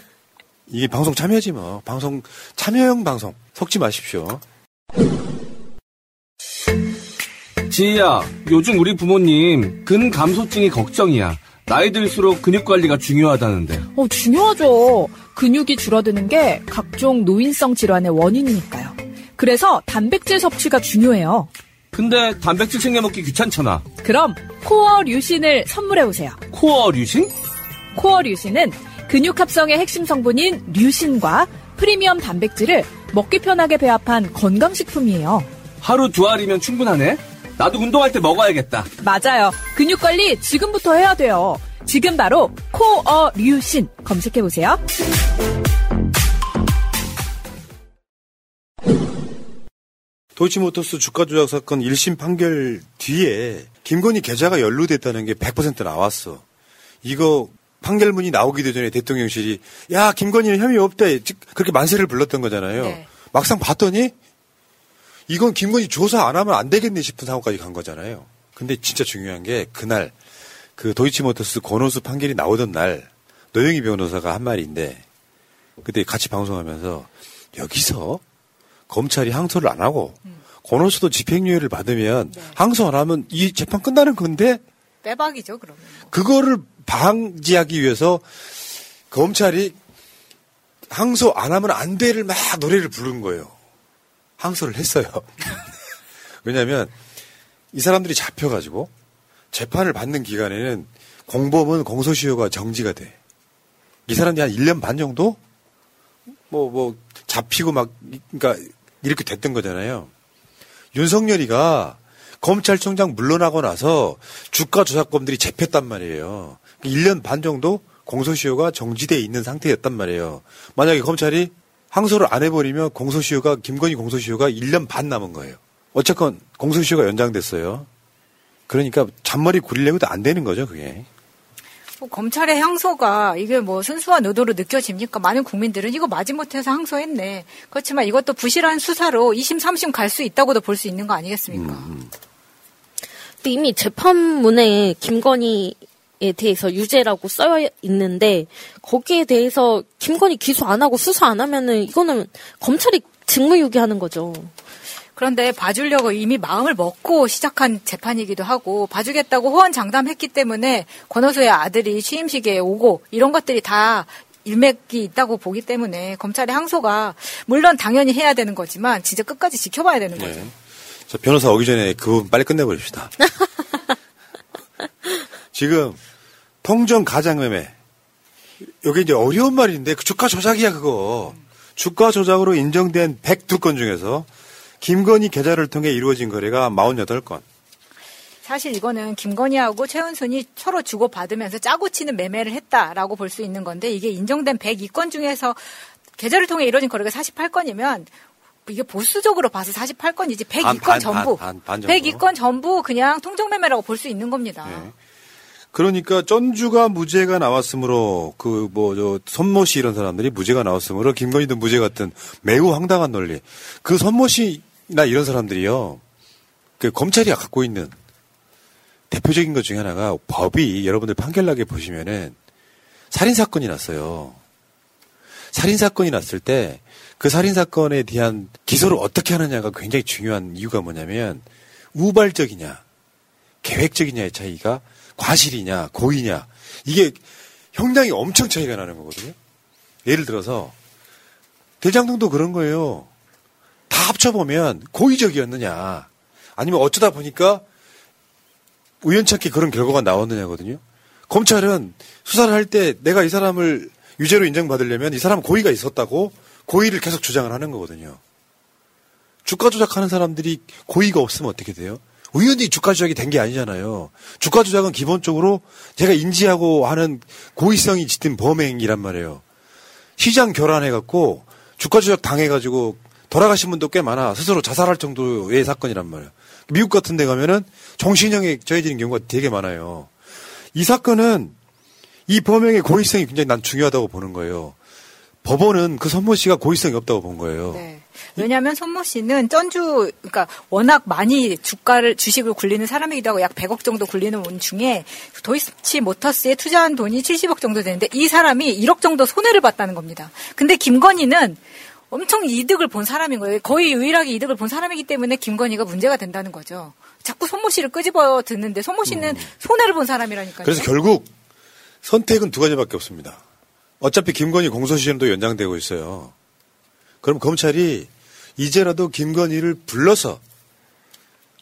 S9: 이게 방송 참여지 뭐. 방송 참여형 방송 속지 마십시오.
S14: 지희야, 요즘 우리 부모님 근감소증이 걱정이야. 나이 들수록 근육 관리가 중요하다는데.
S15: 어, 중요하죠. 근육이 줄어드는 게 각종 노인성 질환의 원인이니까요. 그래서 단백질 섭취가 중요해요.
S14: 근데 단백질 챙겨 먹기 귀찮잖아.
S15: 그럼 코어 류신을 선물해 보세요.
S14: 코어 류신?
S15: 코어 류신은 근육 합성의 핵심 성분인 류신과 프리미엄 단백질을 먹기 편하게 배합한 건강식품이에요.
S14: 하루 두 알이면 충분하네. 나도 운동할 때 먹어야겠다.
S15: 맞아요. 근육 관리 지금부터 해야 돼요. 지금 바로 코어 류신 검색해 보세요.
S9: 도이치모터스 주가 조작 사건 1심 판결 뒤에 김건희 계좌가 연루됐다는 게 100% 나왔어. 이거 판결문이 나오기도 전에 대통령실이 야 김건희는 혐의 없다 그렇게 만세를 불렀던 거잖아요.
S13: 네.
S9: 막상 봤더니 이건 김건희 조사 안 하면 안 되겠네 싶은 상황까지 간 거잖아요. 근데 진짜 중요한 게 그날 그 도이치모터스 권오수 판결이 나오던 날 노영희 변호사가 한 말인데 그때 같이 방송하면서 여기서 검찰이 항소를 안 하고 권오수도 집행유예를 받으면 항소 안 하면 이 재판 끝나는 건데
S13: 빼박이죠, 그러면.
S9: 그거를 방지하기 위해서 검찰이 항소 안 하면 안 돼를 막 노래를 부른 거예요. 항소를 했어요. *laughs* 왜냐하면 이 사람들이 잡혀가지고 재판을 받는 기간에는 공범은 공소시효가 정지가 돼. 이 사람들이 한 1년 반 정도? 뭐, 뭐, 잡히고 막, 그러니까 이렇게 됐던 거잖아요. 윤석열이가 검찰총장 물러나고 나서 주가 조작범들이 잡혔단 말이에요. 1년 반 정도 공소시효가 정지돼 있는 상태였단 말이에요. 만약에 검찰이 항소를 안 해버리면 공소시효가 김건희 공소시효가 1년 반 남은 거예요. 어쨌건 공소시효가 연장됐어요. 그러니까 잔머리 굴리려고도 안 되는 거죠, 그게.
S13: 뭐 검찰의 항소가 이게 뭐 순수한 의도로 느껴집니까? 많은 국민들은 이거 마지못해서 항소했네. 그렇지만 이것도 부실한 수사로 2심, 3심 갈 수 있다고도 볼 수 있는 거 아니겠습니까?
S10: 근데 이미 재판문에 김건희에 대해서 유죄라고 써 있는데 거기에 대해서 김건희 기소 안 하고 수사 안 하면은 이거는 검찰이 직무유기하는 거죠.
S13: 그런데 봐주려고 이미 마음을 먹고 시작한 재판이기도 하고 봐주겠다고 호언장담했기 때문에 권호수의 아들이 취임식에 오고 이런 것들이 다 일맥이 있다고 보기 때문에 검찰의 항소가 물론 당연히 해야 되는 거지만 진짜 끝까지 지켜봐야 되는 거죠.
S9: 네. 저 변호사 오기 전에 그 부분 빨리 끝내버립시다. *laughs* 지금 통정 가장매매 여기 이제 어려운 말인데 그 주가 조작이야 그거. 주가 조작으로 인정된 102건 중에서 김건희 계좌를 통해 이루어진 거래가 48건.
S13: 사실 이거는 김건희하고 최은순이 서로 주고받으면서 짜고 치는 매매를 했다라고 볼 수 있는 건데 이게 인정된 102건 중에서 계좌를 통해 이루어진 거래가 48건이면 이게 보수적으로 봐서 48건이지 102건
S9: 반, 반,
S13: 전부
S9: 반, 반, 반 정도.
S13: 102건 전부 그냥 통정매매라고 볼 수 있는 겁니다.
S9: 그러니까 전주가 무죄가 나왔으므로 그 뭐저 손모 씨 이런 사람들이 무죄가 나왔으므로 김건희도 무죄 같은 매우 황당한 논리. 그 손모 씨나 이런 사람들이요. 그 검찰이 갖고 있는 대표적인 것 중에 하나가 법이 여러분들 판결나게 보시면은 살인 사건이 났어요. 살인 사건이 났을 때 그 살인 사건에 대한 기소를 어떻게 하느냐가 굉장히 중요한 이유가 뭐냐면 우발적이냐 계획적이냐의 차이가 과실이냐 고의냐 이게 형량이 엄청 차이가 나는 거거든요. 예를 들어서 대장동도 그런 거예요. 다 합쳐보면 고의적이었느냐 아니면 어쩌다 보니까 우연찮게 그런 결과가 나왔느냐거든요. 검찰은 수사를 할 때 내가 이 사람을 유죄로 인정받으려면 이 사람 고의가 있었다고 고의를 계속 주장을 하는 거거든요. 주가 조작하는 사람들이 고의가 없으면 어떻게 돼요? 우연히 주가 조작이 된 게 아니잖아요. 주가 조작은 기본적으로 제가 인지하고 하는 고의성이 짙은 범행이란 말이에요. 시장 결환해갖고 주가 조작 당해가지고 돌아가신 분도 꽤 많아. 스스로 자살할 정도의 사건이란 말이에요. 미국 같은 데 가면은 종신형에 처해지는 경우가 되게 많아요. 이 사건은 이 범행의 고의성이 굉장히 난 중요하다고 보는 거예요. 법원은 그 선모 씨가 고의성이 없다고 본 거예요.
S13: 네. 왜냐하면 손모 씨는 전주 그러니까 워낙 많이 주가를 주식을 굴리는 사람이기도 하고 약 100억 정도 굴리는 분 중에 도이치 모터스에 투자한 돈이 70억 정도 되는데 이 사람이 1억 정도 손해를 봤다는 겁니다. 근데 김건희는 엄청 이득을 본 사람인 거예요. 거의 유일하게 이득을 본 사람이기 때문에 김건희가 문제가 된다는 거죠. 자꾸 손모 씨를 끄집어 듣는데 손모 씨는 음. 손해를 본 사람이라니까요.
S9: 그래서 결국 선택은 두 가지밖에 없습니다. 어차피 김건희 공소시효도 연장되고 있어요. 그럼 검찰이 이제라도 김건희를 불러서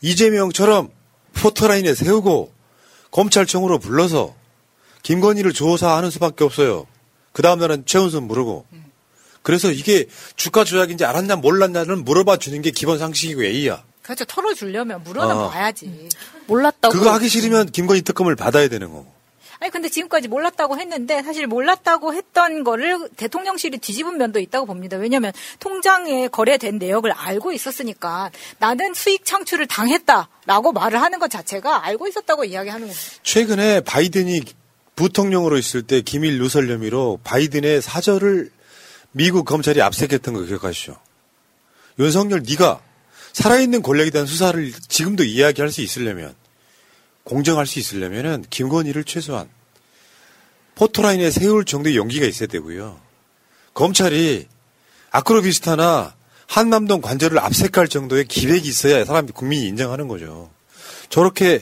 S9: 이재명처럼 포토라인에 세우고 검찰청으로 불러서 김건희를 조사하는 수밖에 없어요. 그 다음날은 최은순 물르고 그래서 이게 주가 조작인지 알았냐 몰랐냐는 물어봐 주는 게 기본 상식이고 예의야.
S13: 그렇죠. 털어주려면 물어는 어. 봐야지.
S10: 몰랐다고.
S9: 그거 하기 싫으면 김건희 특검을 받아야 되는 거고.
S13: 아니 근데 지금까지 몰랐다고 했는데 사실 몰랐다고 했던 거를 대통령실이 뒤집은 면도 있다고 봅니다. 왜냐하면 통장에 거래된 내역을 알고 있었으니까 나는 수익 창출을 당했다라고 말을 하는 것 자체가 알고 있었다고 이야기하는 겁니다.
S9: 최근에 바이든이 부통령으로 있을 때 기밀 누설 혐의로 바이든의 사절을 미국 검찰이 압색했던 거 기억하시죠? 윤석열 네가 살아있는 권력에 대한 수사를 지금도 이야기할 수 있으려면 공정할 수 있으려면은 김건희를 최소한 포토라인에 세울 정도의 용기가 있어야 되고요. 검찰이 아크로비스타나 한남동 관절을 압색할 정도의 기획이 있어야 사람 국민이 인정하는 거죠. 저렇게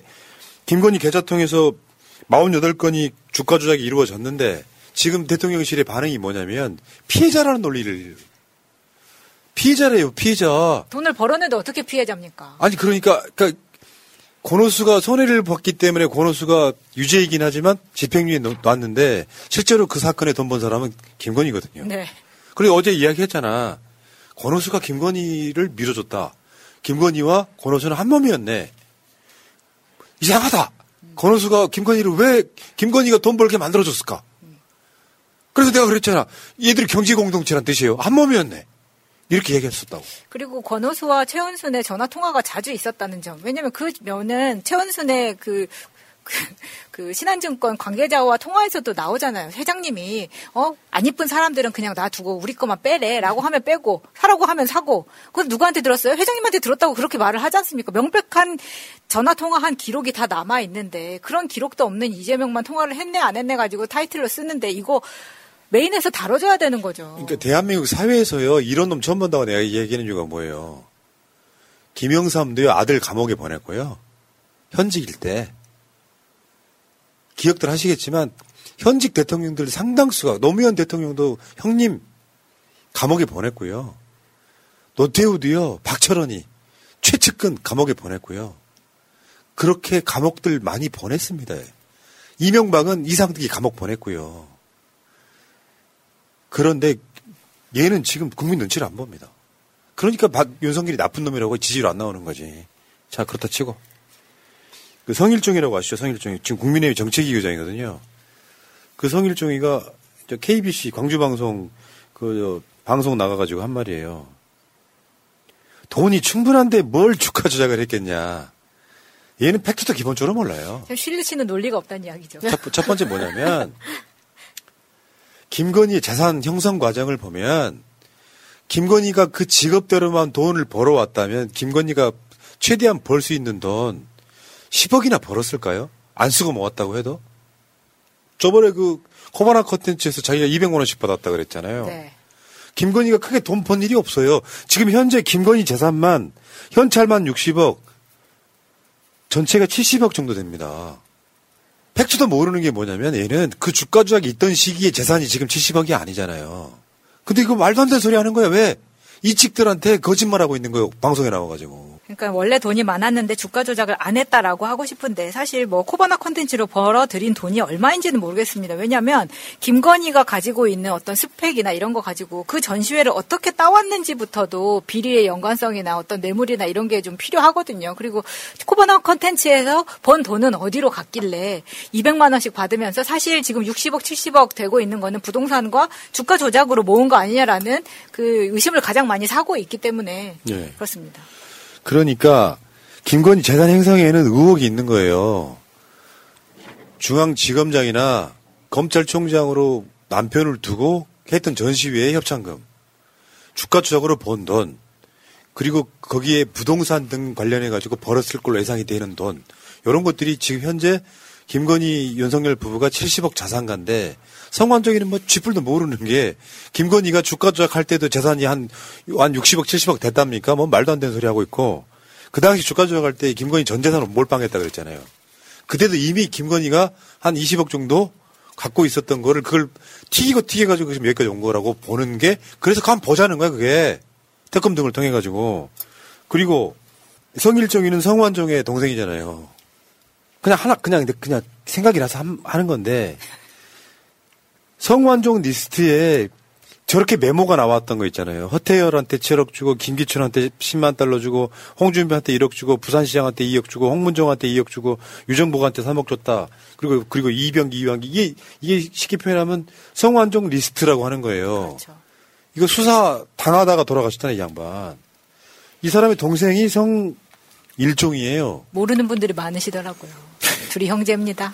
S9: 김건희 계좌 통해서 48건이 주가 조작이 이루어졌는데 지금 대통령실의 반응이 뭐냐면 피해자라는 논리를 피해자래요, 피해자.
S13: 돈을 벌어내도 어떻게 피해자입니까?
S9: 아니 그러니까 그러니까 권오수가 손해를 봤기 때문에 권오수가 유죄이긴 하지만 집행유예 놨는데 실제로 그 사건에 돈 번 사람은 김건희거든요. 네. 그리고 어제 이야기했잖아. 권오수가 김건희를 밀어줬다. 김건희와 권오수는 한 몸이었네. 이상하다. 권오수가 김건희를 왜 김건희가 돈 벌게 만들어줬을까? 그래서 내가 그랬잖아. 얘들이 경제 공동체란 뜻이에요. 한 몸이었네. 이렇게 얘기했었다고.
S13: 그리고 권호수와 최원순의 전화 통화가 자주 있었다는 점. 왜냐하면 그 면은 최원순의 그, 그, 그 신한증권 관계자와 통화에서도 나오잖아요. 회장님이 어 안 이쁜 사람들은 그냥 놔두고 우리 것만 빼래라고 하면 빼고 사라고 하면 사고. 그건 누구한테 들었어요? 회장님한테 들었다고 그렇게 말을 하지 않습니까? 명백한 전화 통화한 기록이 다 남아 있는데 그런 기록도 없는 이재명만 통화를 했네 안 했네 가지고 타이틀로 쓰는데 이거 메인에서 다뤄줘야 되는 거죠.
S9: 그러니까 대한민국 사회에서요 이런 놈 처음 본다고 내가 얘기하는 이유가 뭐예요? 김영삼도요 아들 감옥에 보냈고요 현직일 때 기억들 하시겠지만 현직 대통령들 상당수가 노무현 대통령도 형님 감옥에 보냈고요 노태우도요 박철원이 최측근 감옥에 보냈고요 그렇게 감옥들 많이 보냈습니다. 이명박은 이상득이 감옥 보냈고요. 그런데 얘는 지금 국민 눈치를 안 봅니다. 그러니까 박, 윤석열이 나쁜 놈이라고 지지로 안 나오는 거지. 자, 그렇다 치고. 그 성일종이라고 아시죠? 성일종이. 지금 국민의힘 정책위 의장이거든요. 그 성일종이가 KBC 광주방송 그 방송 나가가지고 한 말이에요. 돈이 충분한데 뭘 주가 조작을 했겠냐. 얘는 팩트도 기본적으로 몰라요.
S13: 실리치는 논리가 없다는 이야기죠.
S9: 첫, 첫 번째 뭐냐면 *laughs* 김건희의 재산 형성 과정을 보면 김건희가 그 직업대로만 돈을 벌어왔다면 김건희가 최대한 벌 수 있는 돈 10억이나 벌었을까요? 안 쓰고 모았다고 해도? 저번에 그 코바나 컨텐츠에서 자기가 200만 원씩 받았다 그랬잖아요. 네. 김건희가 크게 돈 번 일이 없어요. 지금 현재 김건희 재산만 현찰만 60억, 전체가 70억 정도 됩니다. 팩트도 모르는 게 뭐냐면 얘는 그 주가 조작이 있던 시기에 재산이 지금 70억이 아니잖아요. 근데 이거 말도 안 되는 소리 하는 거야. 왜? 이 측들한테 거짓말하고 있는 거예요. 방송에 나와가지고.
S13: 그러니까 원래 돈이 많았는데 주가 조작을 안 했다라고 하고 싶은데 사실 뭐 코바나 콘텐츠로 벌어들인 돈이 얼마인지는 모르겠습니다. 왜냐하면 김건희가 가지고 있는 어떤 스펙이나 이런 거 가지고 그 전시회를 어떻게 따왔는지부터도 비리의 연관성이나 어떤 뇌물이나 이런 게 좀 필요하거든요. 그리고 코바나 콘텐츠에서 번 돈은 어디로 갔길래 200만 원씩 받으면서 사실 지금 60억, 70억 되고 있는 거는 부동산과 주가 조작으로 모은 거 아니냐라는 그 의심을 가장 많이 사고 있기 때문에 네. 그렇습니다.
S9: 그러니까 김건희 재산 행성에는 의혹이 있는 거예요. 중앙지검장이나 검찰총장으로 남편을 두고 했던 전시회의 협찬금, 주가 조작으로 번 돈, 그리고 거기에 부동산 등 관련해 가지고 벌었을 걸로 예상이 되는 돈, 이런 것들이 지금 현재 김건희 윤석열 부부가 70억 자산가인데 성관적이는 뭐 쥐뿔도 모르는 게 김건희가 주가 조작할 때도 재산이 한, 한 60억, 70억 됐답니까? 뭐 말도 안 되는 소리 하고 있고 그 당시 주가 조작할 때 김건희 전 재산을 몰빵했다 그랬잖아요. 그때도 이미 김건희가 한 20억 정도 갖고 있었던 거를 그걸 튀기고 튀겨가지고 지금 여기까지 온 거라고 보는 게 그래서 한번 보자는 거야 그게 특검 등을 통해 가지고 그리고 성일종이는 성완종의 동생이잖아요. 그냥 하나 그냥 그냥 생각이라서 하는 건데 성완종 리스트에 저렇게 메모가 나왔던 거 있잖아요. 허태열한테 7억 주고 김기춘한테 10만 달러 주고 홍준표한테 1억 주고 부산시장한테 2억 주고 홍문종한테 2억 주고 유정복한테 3억 줬다. 그리고 그리고 이병기 이완구 이게 이게 쉽게 표현하면 성완종 리스트라고 하는 거예요. 그렇죠. 이거 수사 당하다가 돌아가셨잖아요, 이 양반. 이 사람의 동생이 성 일종이에요.
S13: 모르는 분들이 많으시더라고요. 둘이 형제입니다.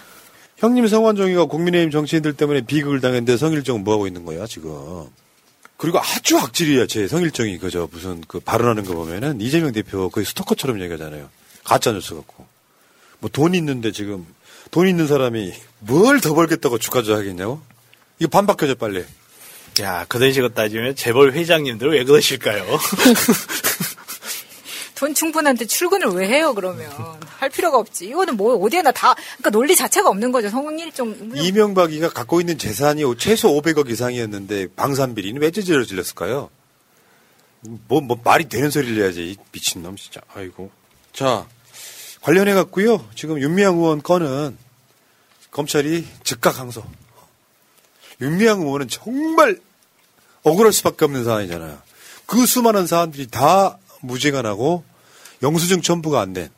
S9: 형님 성완종이가 국민의힘 정치인들 때문에 비극을 당했는데 성일정은 뭐 하고 있는 거야 지금? 그리고 아주 악질이야 제 성일정이 그저 무슨 그 발언하는 거 보면은 이재명 대표 거의 스토커처럼 얘기하잖아요. 가짜 뉴스 갖고 뭐 돈 있는데 지금 돈 있는 사람이 뭘 더 벌겠다고 주가 조작하겠냐고? 이거 반박해줘 빨리.
S12: 야 그런 식으로 따지면 재벌 회장님들 왜 그러실까요? *laughs*
S13: 돈 충분한데 출근을 왜 해요 그러면? 할 필요가 없지. 이거는 뭐 어디에나 다 그러니까 논리 자체가 없는 거죠. 성일종
S9: 이명박이가 갖고 있는 재산이 최소 500억 이상이었는데 방산비리는 왜 저지러 질렀을까요? 뭐, 뭐 말이 되는 소리를 해야지 미친놈 진짜. 아이고. 자 관련해 갖고요. 지금 윤미향 의원 건은 검찰이 즉각 항소. 윤미향 의원은 정말 억울할 수밖에 없는 상황이잖아요. 그 수많은 사람들이 다 무죄가 나고 영수증 첨부가 안 된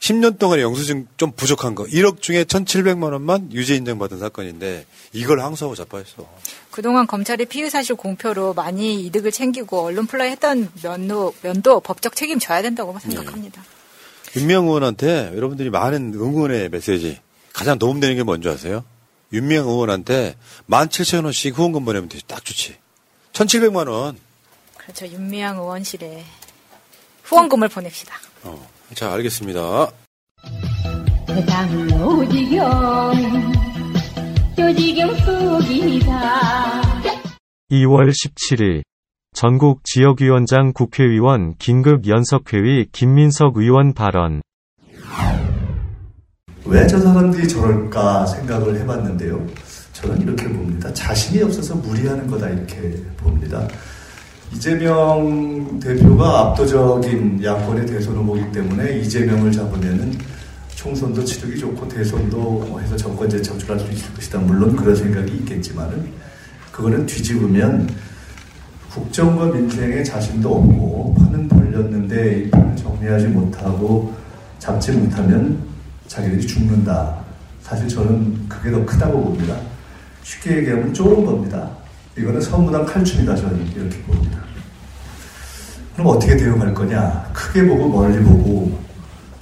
S9: 10년 동안의 영수증 좀 부족한 거 1억 중에 1,700만 원만 유죄 인정받은 사건인데 이걸 항소하고 자빠졌어.
S13: 그동안 검찰이 피의 사실 공표로 많이 이득을 챙기고 언론 플레이 했던 면도, 면도 법적 책임 져야 된다고 생각합니다.
S9: 네. 윤명 의원한테 여러분들이 많은 응원의 메시지 가장 도움되는 게 뭔지 아세요? 윤명 의원한테 17,000원씩 후원금 보내면 되지. 딱 좋지. 1,700만 원.
S13: 그렇죠. 윤미향 의원실에 후원금을 보냅시다.
S9: 어, 자, 알겠습니다.
S16: 세상을 오지경, 조지경 속이다.
S17: 2월 17일 전국 지역위원장 국회의원 긴급 연석회의 김민석 의원 발언.
S18: 왜 저 사람들이 저럴까 생각을 해봤는데요. 저는 이렇게 봅니다. 자신이 없어서 무리하는 거다 이렇게 봅니다. 이재명 대표가 압도적인 야권의 대선 후보이기 때문에 이재명을 잡으면은 총선도 치르기 좋고 대선도 해서 정권제 창출할 수 있을 것이다. 물론 그런 생각이 있겠지만은 그거는 뒤집으면 국정과 민생에 자신도 없고 판은 벌렸는데 이 판을 정리하지 못하고 잡지 못하면 자기들이 죽는다. 사실 저는 그게 더 크다고 봅니다. 쉽게 얘기하면 좁은 겁니다. 이거는 선무당 칼춤이다 저는 이렇게 봅니다. 그럼 어떻게 대응할 거냐? 크게 보고 멀리 보고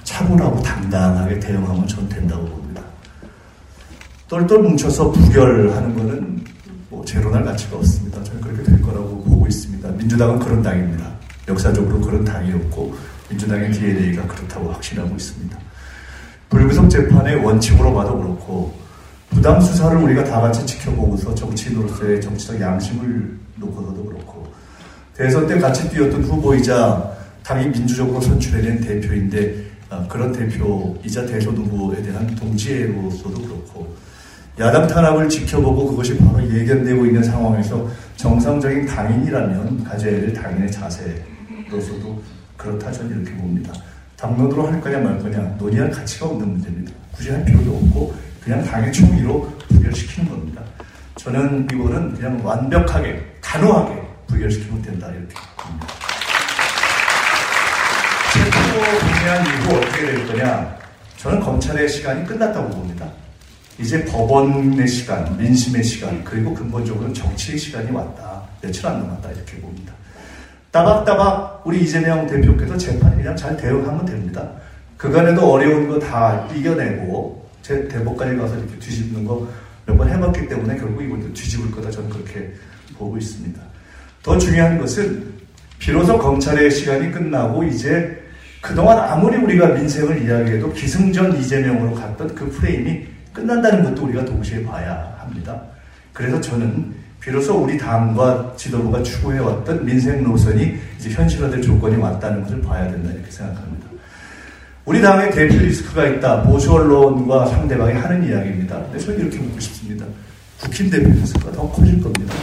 S18: 차분하고 당당하게 대응하면 전 된다고 봅니다. 똘똘 뭉쳐서 부결하는 거는 뭐 제로날 가치가 없습니다. 저는 그렇게 될 거라고 보고 있습니다. 민주당은 그런 당입니다. 역사적으로 그런 당이었고 민주당의 DNA가 그렇다고 확신하고 있습니다. 불구속 재판의 원칙으로 봐도 그렇고 부당 수사를 우리가 다 같이 지켜보고서 정치인으로서의 정치적 양심을 놓고서도 그렇고 대선 때 같이 뛰었던 후보이자 당이 민주적으로 선출해낸 대표인데 어, 그런 대표이자 대선 후보에 대한 동지로서도 그렇고 야당 탄압을 지켜보고 그것이 바로 예견되고 있는 상황에서 정상적인 당인이라면 될 당인의 자세로서도 그렇다 저는 이렇게 봅니다. 당론으로 할 거냐 말 거냐 논의할 가치가 없는 문제입니다. 굳이 할 필요도 없고 그냥 당의 총의로 부결시키는 겁니다. 저는 이거는 그냥 완벽하게 단호하게 부결시키면 된다 이렇게 봅니다. 체포 분해한 이후 어떻게 될 거냐? 저는 검찰의 시간이 끝났다고 봅니다. 이제 법원의 시간, 민심의 시간, 그리고 근본적으로는 정치의 시간이 왔다. 며칠 안 남았다 이렇게 봅니다. 따박따박 우리 이재명 대표께서 재판에 그냥 잘 대응하면 됩니다. 그간에도 어려운 거 다 이겨내고 제 대법까지 가서 이렇게 뒤집는 거 몇 번 해봤기 때문에 결국 이것도 뒤집을 거다 저는 그렇게 보고 있습니다. 더 중요한 것은 비로소 검찰의 시간이 끝나고 이제 그동안 아무리 우리가 민생을 이야기해도 기승전 이재명으로 갔던 그 프레임이 끝난다는 것도 우리가 동시에 봐야 합니다. 그래서 저는 비로소 우리 당과 지도부가 추구해왔던 민생 노선이 이제 현실화될 조건이 왔다는 것을 봐야 된다 이렇게 생각합니다. 우리 당의 대표 리스크가 있다. 보수 언론과 상대방이 하는 이야기입니다. 근데 저는 이렇게 묻고 싶습니다. 국힘 대표 리스크가 더 커질 겁니다.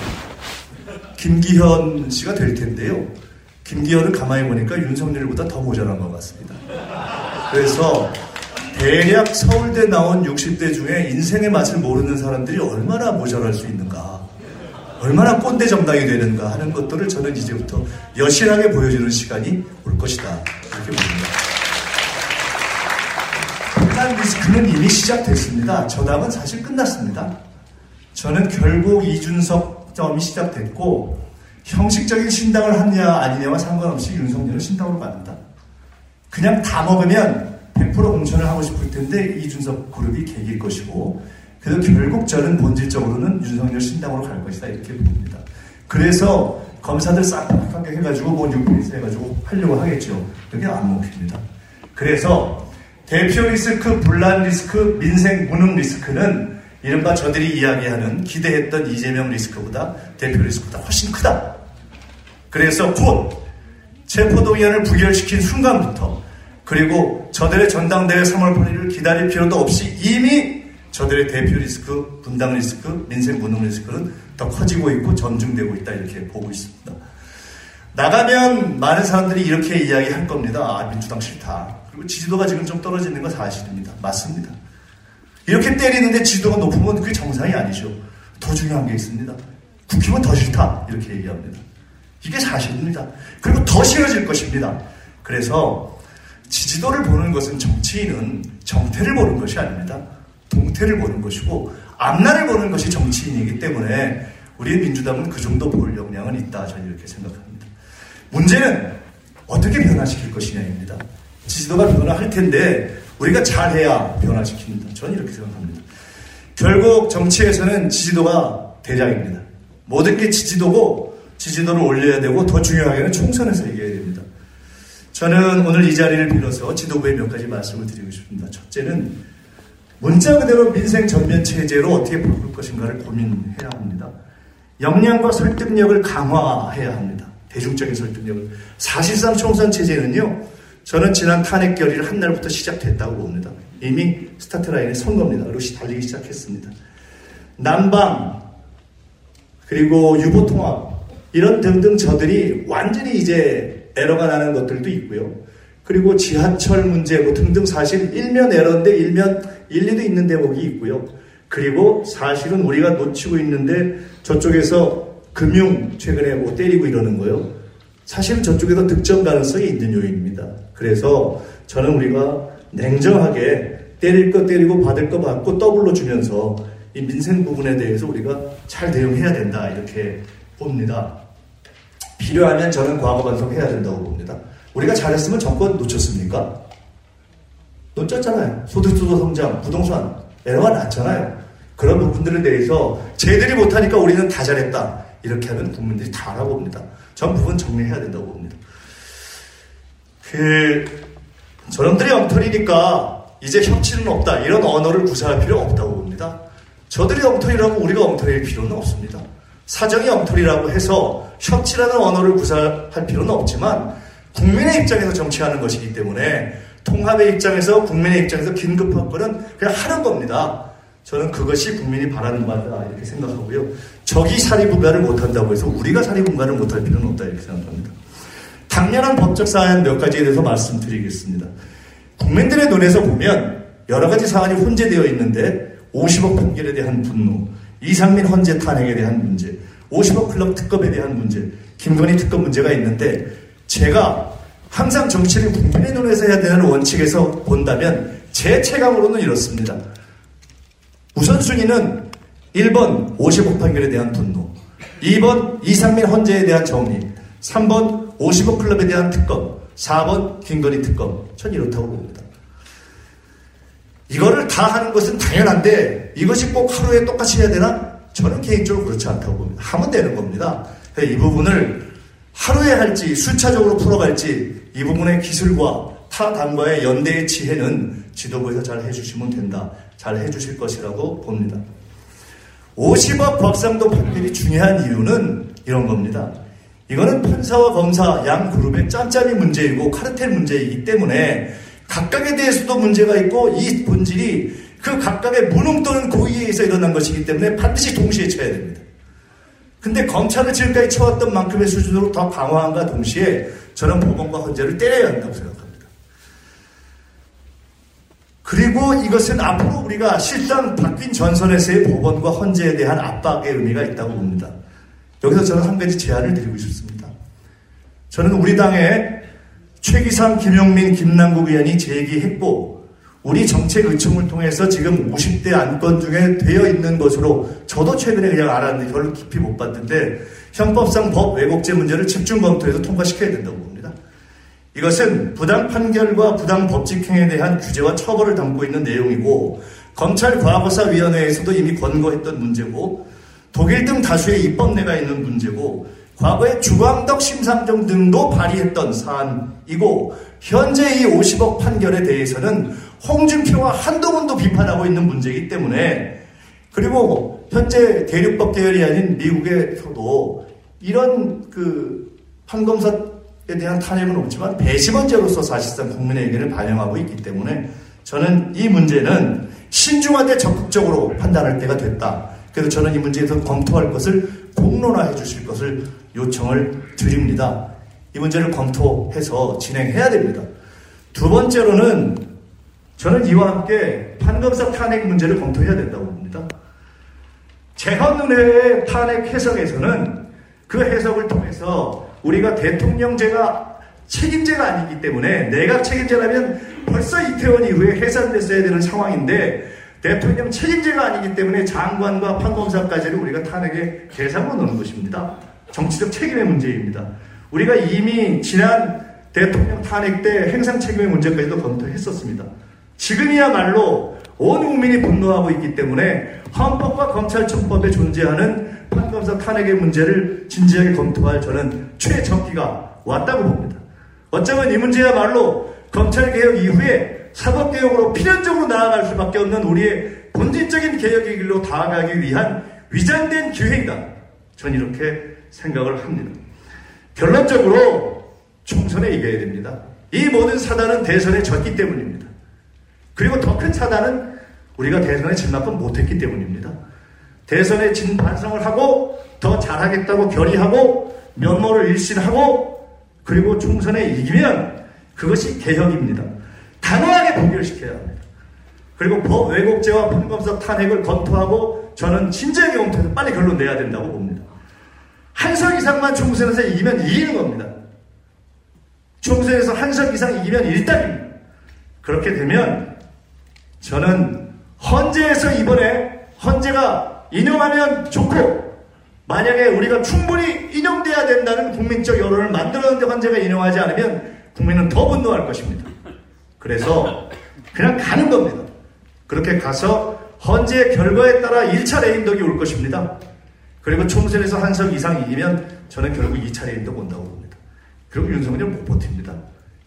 S18: 김기현 씨가 될 텐데요. 김기현을 가만히 보니까 윤석열보다 더 모자란 것 같습니다. 그래서 대략 서울대 나온 60대 중에 인생의 맛을 모르는 사람들이 얼마나 모자랄 수 있는가. 얼마나 꼰대 정당이 되는가 하는 것들을 저는 이제부터 여실하게 보여주는 시간이 올 것이다. 이렇게 봅니다. 분란 리스크는 이미 시작됐습니다. 저당은 사실 끝났습니다. 저는 결국 이준석 점이 시작됐고 형식적인 신당을 하느냐 아니냐와 상관없이 윤석열은 신당으로 갑니다. 그냥 다 먹으면 100% 공천을 하고 싶을 텐데 이준석 그룹이 계길 것이고 그래서 결국 저는 본질적으로는 윤석열 신당으로 갈 것이다 이렇게 봅니다. 그래서 검사들 싹 합격해가지고 뭐 뉴페이스 해가지고 하려고 하겠죠. 그게 안 먹힙니다. 그래서 대표 리스크, 분란 리스크, 민생 무능 리스크는 이른바 저들이 이야기하는 기대했던 이재명 리스크보다 대표 리스크보다 훨씬 크다. 그래서 곧 체포동의안을 부결시킨 순간부터 그리고 저들의 전당대회 3월 8일을 기다릴 필요도 없이 이미 저들의 대표 리스크, 분당 리스크, 민생 무능 리스크는 더 커지고 있고 전중되고 있다 이렇게 보고 있습니다. 나가면 많은 사람들이 이렇게 이야기할 겁니다. 아, 민주당 싫다. 그리고 지지도가 지금 좀 떨어지는 건 사실입니다. 맞습니다. 이렇게 때리는데 지지도가 높으면 그게 정상이 아니죠. 더 중요한 게 있습니다. 국힘은 더 싫다. 이렇게 얘기합니다. 이게 사실입니다. 그리고 더 싫어질 것입니다. 그래서 지지도를 보는 것은 정치인은 정태를 보는 것이 아닙니다. 동태를 보는 것이고 앞날을 보는 것이 정치인이기 때문에 우리 민주당은 그 정도 볼 역량은 있다. 저는 이렇게 생각합니다. 문제는 어떻게 변화시킬 것이냐입니다. 지지도가 변화할 텐데 우리가 잘해야 변화시킵니다. 저는 이렇게 생각합니다. 결국 정치에서는 지지도가 대장입니다. 모든 게 지지도고 지지도를 올려야 되고 더 중요하게는 총선에서 얘기해야 됩니다. 저는 오늘 이 자리를 빌어서 지도부에 몇 가지 말씀을 드리고 싶습니다. 첫째는 문자 그대로 민생 전면 체제로 어떻게 바꿀 것인가를 고민해야 합니다. 역량과 설득력을 강화해야 합니다. 대중적인 설득력을. 사실상 총선 체제는요, 저는 지난 탄핵 결의를 한 날부터 시작됐다고 봅니다. 이미 스타트 라인에 선 겁니다. 그리고 달리기 시작했습니다. 난방, 그리고 유보통합, 이런 등등 저들이 완전히 이제 에러가 나는 것들도 있고요. 그리고 지하철 문제 뭐 등등 사실 일면 에러인데 일면 일리도 있는 대목이 있고요. 그리고 사실은 우리가 놓치고 있는데 저쪽에서 금융 최근에 뭐 때리고 이러는 거요. 사실은 저쪽에서 득점 가능성이 있는 요인입니다. 그래서 저는 우리가 냉정하게 때릴 거 때리고 받을 거 받고 더블로 주면서 이 민생 부분에 대해서 우리가 잘 대응해야 된다 이렇게 봅니다. 필요하면 저는 과거 반성해야 된다고 봅니다. 우리가 잘했으면 정권 놓쳤습니까? 놓쳤잖아요. 소득주도 성장, 부동산, 에러가 났잖아요. 그런 부분들에 대해서 쟤들이 못하니까 우리는 다 잘했다. 이렇게 하면 국민들이 다 알아봅니다. 전 부분 정리해야 된다고 봅니다. 그, 저놈들이 엉터리니까 이제 협치는 없다. 이런 언어를 구사할 필요 없다고 봅니다. 저들이 엉터리라고 우리가 엉터리일 필요는 없습니다. 사정이 엉터리라고 해서 협치라는 언어를 구사할 필요는 없지만 국민의 입장에서 정치하는 것이기 때문에 통합의 입장에서 국민의 입장에서 긴급 합거는 그냥 하는 겁니다. 저는 그것이 국민이 바라는 바다 이렇게 생각하고요. 적이 사리분가를 못한다고 해서 우리가 사리분가를 못할 필요는 없다 이렇게 생각합니다. 당연한 법적 사안 몇 가지에 대해서 말씀드리겠습니다. 국민들의 눈에서 보면 여러 가지 사안이 혼재되어 있는데 50억 판결에 대한 분노, 이상민 헌재 탄핵에 대한 문제, 50억 클럽 특검에 대한 문제, 김건희 특검 문제가 있는데 제가 항상 정치를 국민의 눈에서 해야 되는 원칙에서 본다면 제 체감으로는 이렇습니다. 우선순위는 1번 50억 판결에 대한 분노, 2번 이상민 헌재에 대한 정리, 3번 50억 클럽에 대한 특검, 4번 김건희 특검. 전 이렇다고 봅니다. 다 하는 것은 당연한데 이것이 꼭 하루에 똑같이 해야 되나? 저는 개인적으로 그렇지 않다고 봅니다. 하면 되는 겁니다. 이 부분을 하루에 할지 순차적으로 풀어갈지 이 부분의 기술과 타 당과의 연대의 지혜는 지도부에서 잘 해주시면 된다. 잘 해주실 것이라고 봅니다. 50억 곽상도 판결이 중요한 이유는 이런 겁니다. 이거는 판사와 검사 양 그룹의 짬짬이 문제이고 카르텔 문제이기 때문에 각각에 대해서도 문제가 있고 이 본질이 그 각각의 무능 또는 고의에 의해서 일어난 것이기 때문에 반드시 동시에 쳐야 됩니다. 근데 검찰을 지금까지 쳐왔던 만큼의 수준으로 더 강화함과 동시에 저는 법원과 헌재를 때려야 한다고 생각합니다. 그리고 이것은 앞으로 우리가 실상 바뀐 전선에서의 법원과 헌재에 대한 압박의 의미가 있다고 봅니다. 여기서 저는 한 가지 제안을 드리고 싶습니다. 저는 우리 당의 최기상, 김용민, 김남국 의원이 제기했고 우리 정책 의총을 통해서 지금 50대 안건 중에 되어 있는 것으로 저도 최근에 그냥 알았는데 별로 깊이 못 봤는데 형법상 법 왜곡죄 문제를 집중 검토해서 통과시켜야 된다고 봅니다. 이것은 부당 판결과 부당 법칙행에 대한 규제와 처벌을 담고 있는 내용이고 검찰 과거사위원회에서도 이미 권고했던 문제고 독일 등 다수의 입법내가 있는 문제고 과거에 주광덕 심상정 등도 발의했던 사안이고 현재 이 50억 판결에 대해서는 홍준표와 한동훈도 비판하고 있는 문제이기 때문에 그리고 현재 대륙법 계열이 아닌 미국에서도 이런 그 판검사에 대한 탄핵은 없지만 배심원죄로서 사실상 국민의 의견을 반영하고 있기 때문에 저는 이 문제는 신중하되 적극적으로 판단할 때가 됐다. 그래서 저는 이 문제에서 검토할 것을 공론화해 주실 것을 요청을 드립니다. 이 문제를 검토해서 진행해야 됩니다. 두 번째로는 저는 이와 함께 판검사 탄핵 문제를 검토해야 된다고 봅니다. 재헌은혜의 탄핵 해석에서는 그 해석을 통해서 우리가 대통령제가 책임제가 아니기 때문에 내각 책임제라면 벌써 이태원 이후에 해산됐어야 되는 상황인데 대통령 책임제가 아니기 때문에 장관과 판검사까지를 우리가 탄핵에 계산으로 넣는 것입니다. 정치적 책임의 문제입니다. 우리가 이미 지난 대통령 탄핵 때 행상 책임의 문제까지도 검토했었습니다. 지금이야말로 온 국민이 분노하고 있기 때문에 헌법과 검찰청법에 존재하는 판검사 탄핵의 문제를 진지하게 검토할 저는 최적기가 왔다고 봅니다. 어쩌면 이 문제야말로 검찰개혁 이후에 사법개혁으로 필연적으로 나아갈 수밖에 없는 우리의 본질적인 개혁의 길로 다가가기 위한 위장된 기회이다. 전 이렇게 생각을 합니다. 결론적으로 총선에 이겨야 됩니다. 이 모든 사단은 대선에 졌기 때문입니다. 그리고 더 큰 사단은 우리가 대선에 진만큼 못했기 때문입니다. 대선에 진 반성을 하고 더 잘하겠다고 결의하고 면모를 일신하고 그리고 총선에 이기면 그것이 개혁입니다. 단호하게 동결시켜야 합니다. 그리고 법 왜곡죄와 판검사 탄핵을 검토하고 저는 진지하게 검토해서 빨리 결론 내야 된다고 봅니다. 한 석 이상만 총선에서 이기면 이기는 겁니다. 총선에서 한 석 이상 이기면 일단입니다. 그렇게 되면 저는 헌재에서 이번에 헌재가 인용하면 좋고 만약에 우리가 충분히 인용돼야 된다는 국민적 여론을 만들었는데 헌재가 인용하지 않으면 국민은 더 분노할 것입니다. 그래서 그냥 가는 겁니다. 그렇게 가서 헌재의 결과에 따라 1차 레임덕이 올 것입니다. 그리고 총선에서 한석 이상 이기면 저는 결국 2차 레임덕 온다고 봅니다. 그리고 윤석열 못 버팁니다.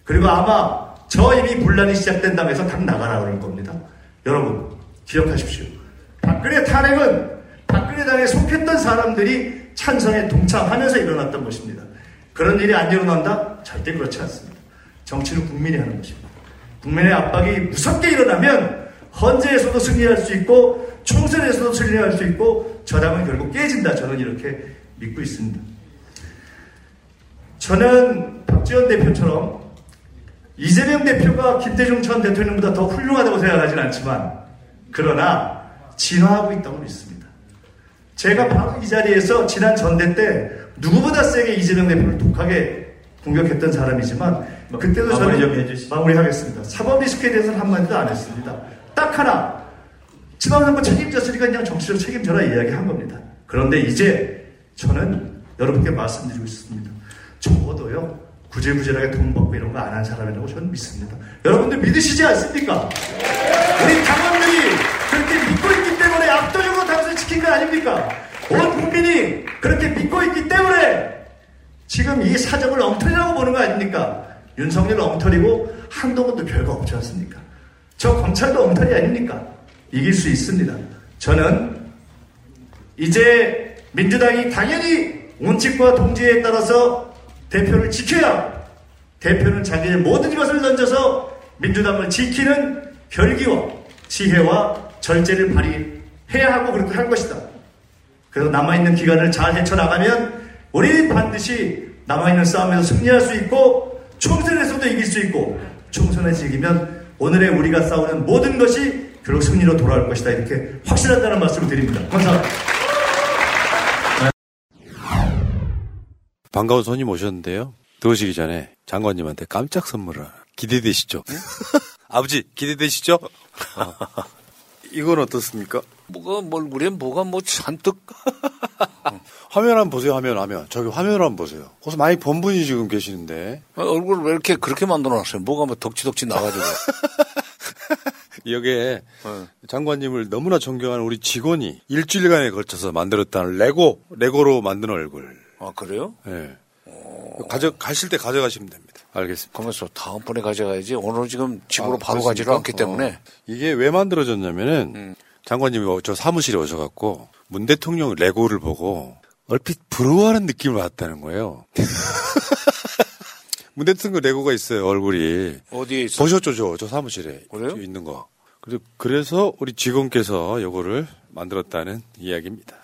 S18: 그리고 아마 저 이미 분란이 시작된다고 해서 당 나가라 그럴 겁니다. 여러분 기억하십시오. 박근혜 탄핵은 박근혜 당에 속했던 사람들이 찬성에 동참하면서 일어났던 것입니다. 그런 일이 안 일어난다? 절대 그렇지 않습니다. 정치는 국민이 하는 것입니다. 국민의 압박이 무섭게 일어나면 헌재에서도 승리할 수 있고 총선에서도 승리할 수 있고 저당은 결국 깨진다. 저는 이렇게 믿고 있습니다. 저는 박지원 대표처럼 이재명 대표가 김대중 전 대통령보다 더 훌륭하다고 생각하지는 않지만 그러나 진화하고 있다고 믿습니다. 제가 바로 이 자리에서 지난 전대 때 누구보다 세게 이재명 대표를 독하게 공격했던 사람이지만 뭐 그때도 저는 마무리하겠습니다. 사법 리스크에 대해서는 한마디도 안 했습니다. 딱 하나 지방선거 책임졌으니까 그냥 정치적 책임져라 이야기한 겁니다. 그런데 이제 저는 여러분께 말씀드리고 있습니다. 적어도요 구질구질하게 돈 받고 이런 거 안 한 사람이라고 저는 믿습니다. 여러분들 믿으시지 않습니까? 우리 당원들이
S19: 그렇게 믿고 있기 때문에
S18: 압도적으로 당선 시킨 거 아닙니까? 온 국민이 그렇게 믿고 있기 때문에
S19: 지금 이 사정을 엉터리라고 보는 거 아닙니까? 윤석열 엉터리고 한동훈도 별거 없지 않습니까? 저 검찰도 엉터리 아닙니까? 이길 수 있습니다. 저는 이제 민주당이 당연히 원칙과 동지에 따라서 대표를 지켜야 대표는 자기의 모든 것을 던져서 민주당을 지키는 결기와 지혜와 절제를 발휘해야 하고 그렇게 할 것이다. 그래서 남아있는 기간을 잘 헤쳐나가면 우리 반드시 남아있는 싸움에서 승리할 수 있고 총선에서도 이길 수 있고 총선에서 이기면 오늘의 우리가 싸우는 모든 것이 결국 승리로 돌아올 것이다. 이렇게 확실하다는 말씀을 드립니다. 감사합니다.
S9: 반가운 손님 오셨는데요. 들어오시기 전에 장관님한테 깜짝 선물을. 기대되시죠? *laughs* 아버지 기대되시죠? 어. 이건 어떻습니까?
S20: 뭐가 뭐 얼굴에 뭐가 뭐 잔뜩 *laughs*
S9: 화면 한번 보세요. 화면 화면 저기 화면 한번 보세요. 거기서 많이 본 분이 지금 계시는데
S20: 아, 얼굴을 왜 이렇게 그렇게 만들어 놨어요? 뭐가 뭐 덕지덕지 나가지고 *laughs*
S9: 여기에 장관님을 너무나 존경하는 우리 직원이 일주일간에 걸쳐서 만들었다는 레고 레고로 만든 얼굴.
S20: 아 그래요?
S9: 네. 가져 가실 때 가져가시면 됩니다. 알겠습니다.
S20: 그러면서 다음번에 가져가야지. 오늘 지금 집으로
S9: 아,
S20: 바로
S9: 그렇습니까?
S20: 가지를 않기 때문에
S9: 어. 이게 왜 만들어졌냐면은
S20: 음.
S9: 장관님이 저 사무실에 오셔갖고 문 대통령 레고를 보고 얼핏 부러워하는 느낌을 받았다는 거예요. *laughs* 문 대통령 레고가 있어요 얼굴이.
S20: 어디에 있어?
S9: 보셨죠 저, 저 사무실에
S20: 그래요?
S9: 저 있는 거. 그래서 그래서 우리 직원께서 요거를 만들었다는 이야기입니다.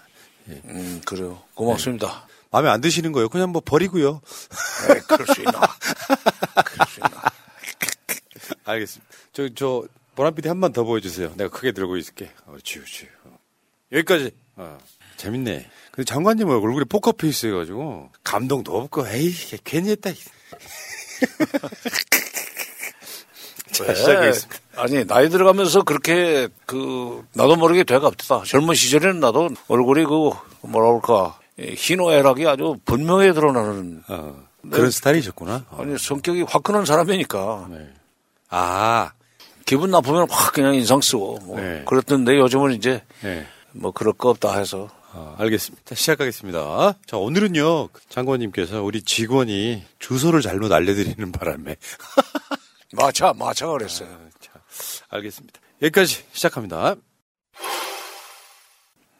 S9: 예.
S20: 음 그래요. 고맙습니다.
S9: 마음에 안 드시는 거예요? 그냥 뭐 버리고요.
S20: 에이, 그럴 수 있나? *laughs* 그럴 수 있나?
S9: 알겠습니다. 저, 저, 보람 PD 한 번 더 보여주세요. 내가 크게 들고 있을게. 어, 지우, 지우. 여기까지. 어, 재밌네. 근데 장관님 얼굴이 포커페이스 해가지고, 감동도 없고, 에이, 괜히 했다. *laughs* 자,
S20: 왜?
S9: 시작하겠습니다.
S20: 아니 나이 들어가면서 그렇게 그 나도 모르게 돼가 없다. 젊은 시절에는 나도 얼굴이 그 뭐라 그럴까 이 희노애락이 아주 분명히 드러나는
S9: 그런 스타일이셨구나.
S20: 아니 성격이 화끈한 사람이니까.
S9: 아
S20: 기분 나쁘면 확 그냥 인상 쓰고 뭐 그랬던데 요즘은 이제
S9: 네.
S20: 뭐 그럴 거 없다 해서
S9: 아, 알겠습니다. 자, 시작하겠습니다. 자, 오늘은요, 장관님께서 우리 직원이 주소를 잘못 알려드리는 바람에. *laughs*
S20: 마차, 마차가 그랬어요.
S9: 자, 알겠습니다. 여기까지 시작합니다.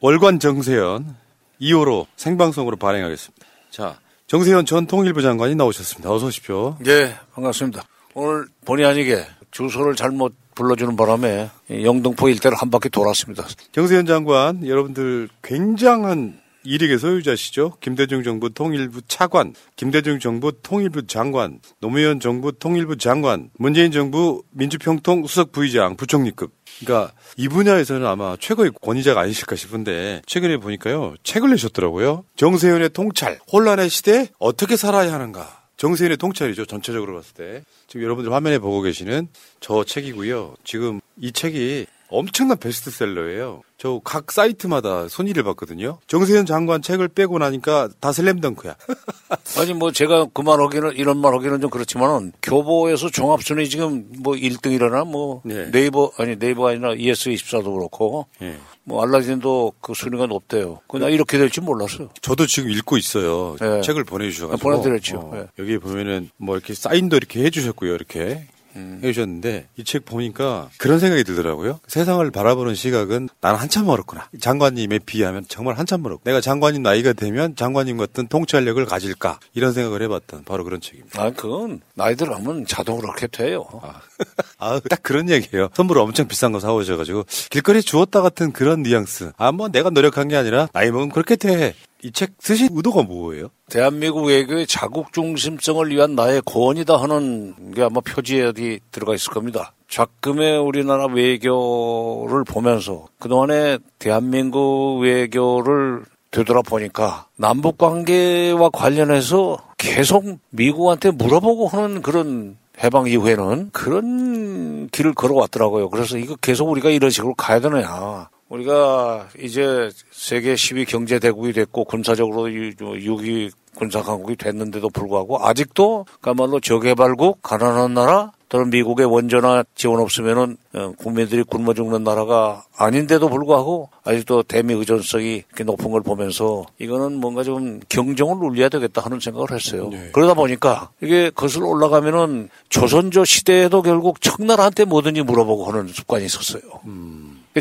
S9: 월관 정세현 2호로 생방송으로 발행하겠습니다. 자, 정세현 전 통일부 장관이 나오셨습니다. 어서 오십시오.
S20: 예, 반갑습니다. 오늘 본의 아니게 주소를 잘못 불러주는 바람에 이 영등포 일대를 한 바퀴 돌았습니다.
S9: 정세현 장관, 여러분들 굉장한 일익의 소유자시죠. 김대중 정부 통일부 차관, 김대중 정부 통일부 장관, 노무현 정부 통일부 장관, 문재인 정부 민주평통 수석 부의장, 부총리급. 그러니까 이 분야에서는 아마 최고의 권위자가 아니실까 싶은데 최근에 보니까요 책을 내셨더라고요. 정세현의 통찰, 혼란의 시대 어떻게 살아야 하는가. 정세현의 통찰이죠. 전체적으로 봤을 때. 지금 여러분들 화면에 보고 계시는 저 책이고요. 지금 이 책이 엄청난 베스트셀러예요. 저 각 사이트마다 순위를 봤거든요. 정세현 장관 책을 빼고 나니까 다 슬램덩크야. *laughs*
S20: 아니 뭐 제가 그 말 하기는 이런 말 하기는 좀 그렇지만은 교보에서 종합순위 지금 뭐 1등이라나 뭐 네 이버 아니 네이버 아니라 ES24도 그렇고
S9: 예.
S20: 뭐 알라딘도 그 순위가 높대요. 그냥 이렇게 될 줄 몰랐어요.
S9: 저도 지금 읽고 있어요.
S20: 예.
S9: 책을 보내주셔가지고.
S20: 아, 보내드렸죠.
S9: 어,
S20: 예.
S9: 여기 보면은 뭐 이렇게 사인도 이렇게 해주셨고요. 이렇게.
S20: 음.
S9: 해주셨는데 이 책 보니까 그런 생각이 들더라고요. 세상을 바라보는 시각은 나는 한참 멀었구나. 장관님에 비하면 정말 한참 멀었고 내가 장관님 나이가 되면 장관님 같은 통찰력을 가질까 이런 생각을 해봤던 바로 그런 책입니다.
S20: 아 그건 나이 들어가면 자동으로 그렇게 돼요.
S9: 아, 딱 그런 얘기예요. 선물 엄청 비싼 거 사오셔가지고 길거리에 주웠다 같은 그런 뉘앙스. 아, 뭐 내가 노력한 게 아니라 나이 먹으면 그렇게 돼. 이 책 쓰신 의도가 뭐예요?
S20: 대한민국 외교의 자국 중심성을 위한 나의 고언이다 하는 게 아마 표지에 어디 들어가 있을 겁니다. 작금의 우리나라 외교를 보면서 그동안에 대한민국 외교를 되돌아보니까 남북 관계와 관련해서 계속 미국한테 물어보고 하는 그런 해방 이후에는 그런 길을 걸어왔더라고요. 그래서 이거 계속 우리가 이런 식으로 가야 되느냐. 우리가 이제 세계 10위 경제 대국이 됐고 군사적으로 6위 군사 강국이 됐는데도 불구하고 아직도 그야말로 저개발국 가난한 나라 또는 미국의 원조나 지원 없으면은 어, 국민들이 굶어 죽는 나라가 아닌데도 불구하고 아직도 대미 의존성이 이렇게 높은 걸 보면서 이거는 뭔가 좀 경종을 울려야 되겠다 하는 생각을 했어요. 그러다 보니까 이게 거슬러 올라가면은 조선조 시대에도 결국 청나라한테 뭐든지 물어보고 하는 습관이 있었어요.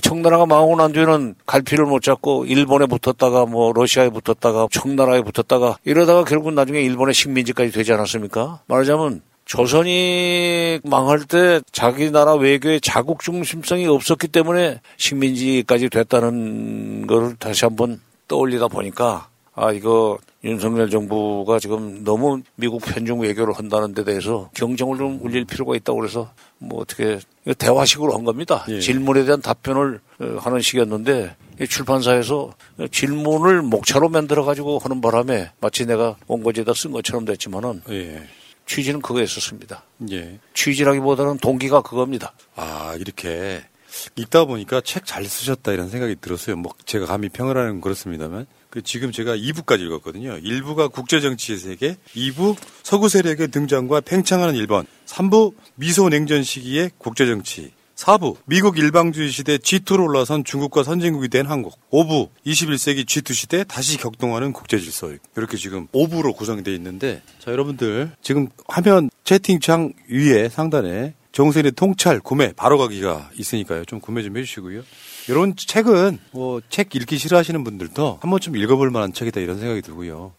S20: 청나라가 망하고 난 뒤에는 갈피를 못 잡고 일본에 붙었다가 뭐 러시아에 붙었다가 청나라에 붙었다가 이러다가 결국 나중에 일본의 식민지까지 되지 않았습니까? 말하자면 조선이 망할 때 자기 나라 외교에 자국 중심성이 없었기 때문에 식민지까지 됐다는 걸 다시 한번 떠올리다 보니까 아 이거 윤석열 정부가 지금 너무 미국 편중 외교를 한다는 데 대해서 경쟁을 좀 울릴 필요가 있다고 그래서 뭐 어떻게 대화식으로 한 겁니다. 질문에 대한 답변을 어, 하는 식이었는데 이 출판사에서 질문을 목차로 만들어 가지고 하는 바람에 마치 내가 원고지에다 쓴 것처럼 됐지만은 취지는 그거였었습니다.
S9: 예.
S20: 취지라기보다는 동기가 그겁니다.
S9: 아, 이렇게 읽다 보니까 책 잘 쓰셨다 이런 생각이 들었어요. 뭐 제가 감히 평을 하는 건 그렇습니다만 그 지금 제가 2부까지 읽었거든요. 1부가 국제정치의 세계, 2부 서구 세력의 등장과 팽창하는 일본, 3부 미소 냉전 시기의 국제정치, 4부 미국 일방주의 시대 G2로 올라선 중국과 선진국이 된 한국, 5부 21세기 G2 시대 다시 격동하는 국제질서 이렇게 지금 5부로 구성되어 있는데 자 여러분들 지금 화면 채팅창 위에 상단에 정선의 통찰 구매 바로 가기가 있으니까요. 좀 구매 좀 해주시고요. 이런 책은 뭐 책 읽기 싫어하시는 분들도 한 번쯤 읽어볼 만한 책이다 이런 생각이 들고요.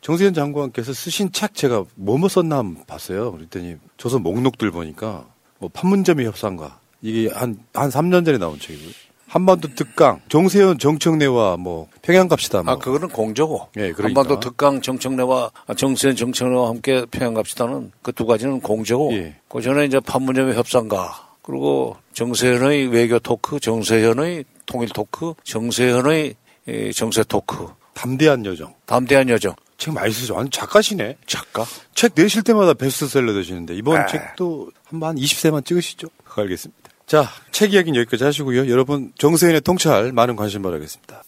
S9: 정세현 장관께서 쓰신 책 제가 뭐뭐 썼나 한번 봤어요. 그랬더니 조선 목록들 보니까 뭐 판문점의 협상가 이게 한 한 3년 전에 나온 책이고요. 한반도 특강, 정세현 정청래와 뭐 평양 갑시다. 뭐.
S20: 아 그거는 공조고.
S9: 예, 그러니까.
S20: 한반도 특강 정청래와 아, 정세현 정청래와 함께 평양 갑시다는 그 두 가지는 공조고.
S9: 예.
S20: 그 전에 이제 판문점의 협상가 그리고 정세현의 외교 토크, 정세현의 통일 토크, 정세현의 이 정세 토크.
S9: 담대한 여정.
S20: 담대한 여정.
S9: 책 많이 쓰죠. 완전 작가시네.
S20: 작가?
S9: 책 내실 때마다 베스트셀러 되시는데 이번
S20: 아.
S9: 책도 한번 한 20세만 찍으시죠. 그거 알겠습니다. 자, 책 이야기는 여기까지 하시고요. 여러분 정세현의 통찰 많은 관심 바라겠습니다.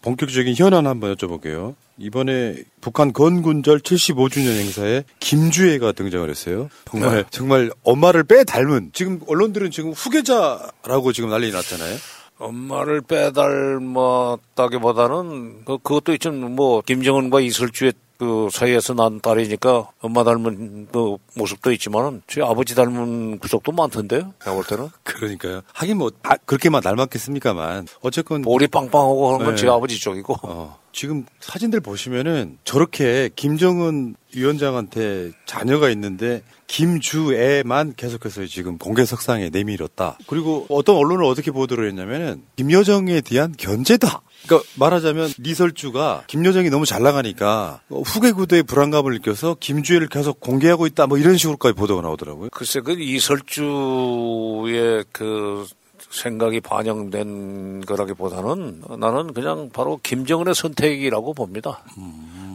S9: 본격적인 현안 한번 여쭤볼게요. 이번에 북한 건군절 75주년 행사에 김주애가 등장을 했어요. 정말
S20: 네.
S9: 정말 엄마를 빼 닮은 지금 언론들은 지금 후계자라고 지금 난리 났잖아요.
S20: 엄마를 빼닮았다기보다는 그, 그것도 있좀 뭐 김정은과 이설주의 그 사이에서 난 딸이니까 엄마 닮은 그 모습도 있지만은 제 아버지 닮은 구석도 많던데요. 내가 볼 때는.
S9: 그러니까요. 하긴 뭐 아, 그렇게만 닮았겠습니까만 어쨌건
S20: 볼이 빵빵하고 하는 건
S9: 네.
S20: 제 아버지 쪽이고.
S9: 어, 지금 사진들 보시면은 저렇게 김정은 위원장한테 자녀가 있는데 김주애만 계속해서 지금 공개석상에 내밀었다. 그리고 어떤 언론을 어떻게 보도를 했냐면은 김여정에 대한 견제다. 그러니까 말하자면 리설주가 김여정이 너무 잘 나가니까 어, 후계 구도의 불안감을 느껴서 김주애를 계속 공개하고 있다. 뭐 이런 식으로까지 보도가 나오더라고요.
S20: 글쎄 그 이설주의 그 생각이 반영된 거라기보다는 나는 그냥 바로 김정은의 선택이라고 봅니다.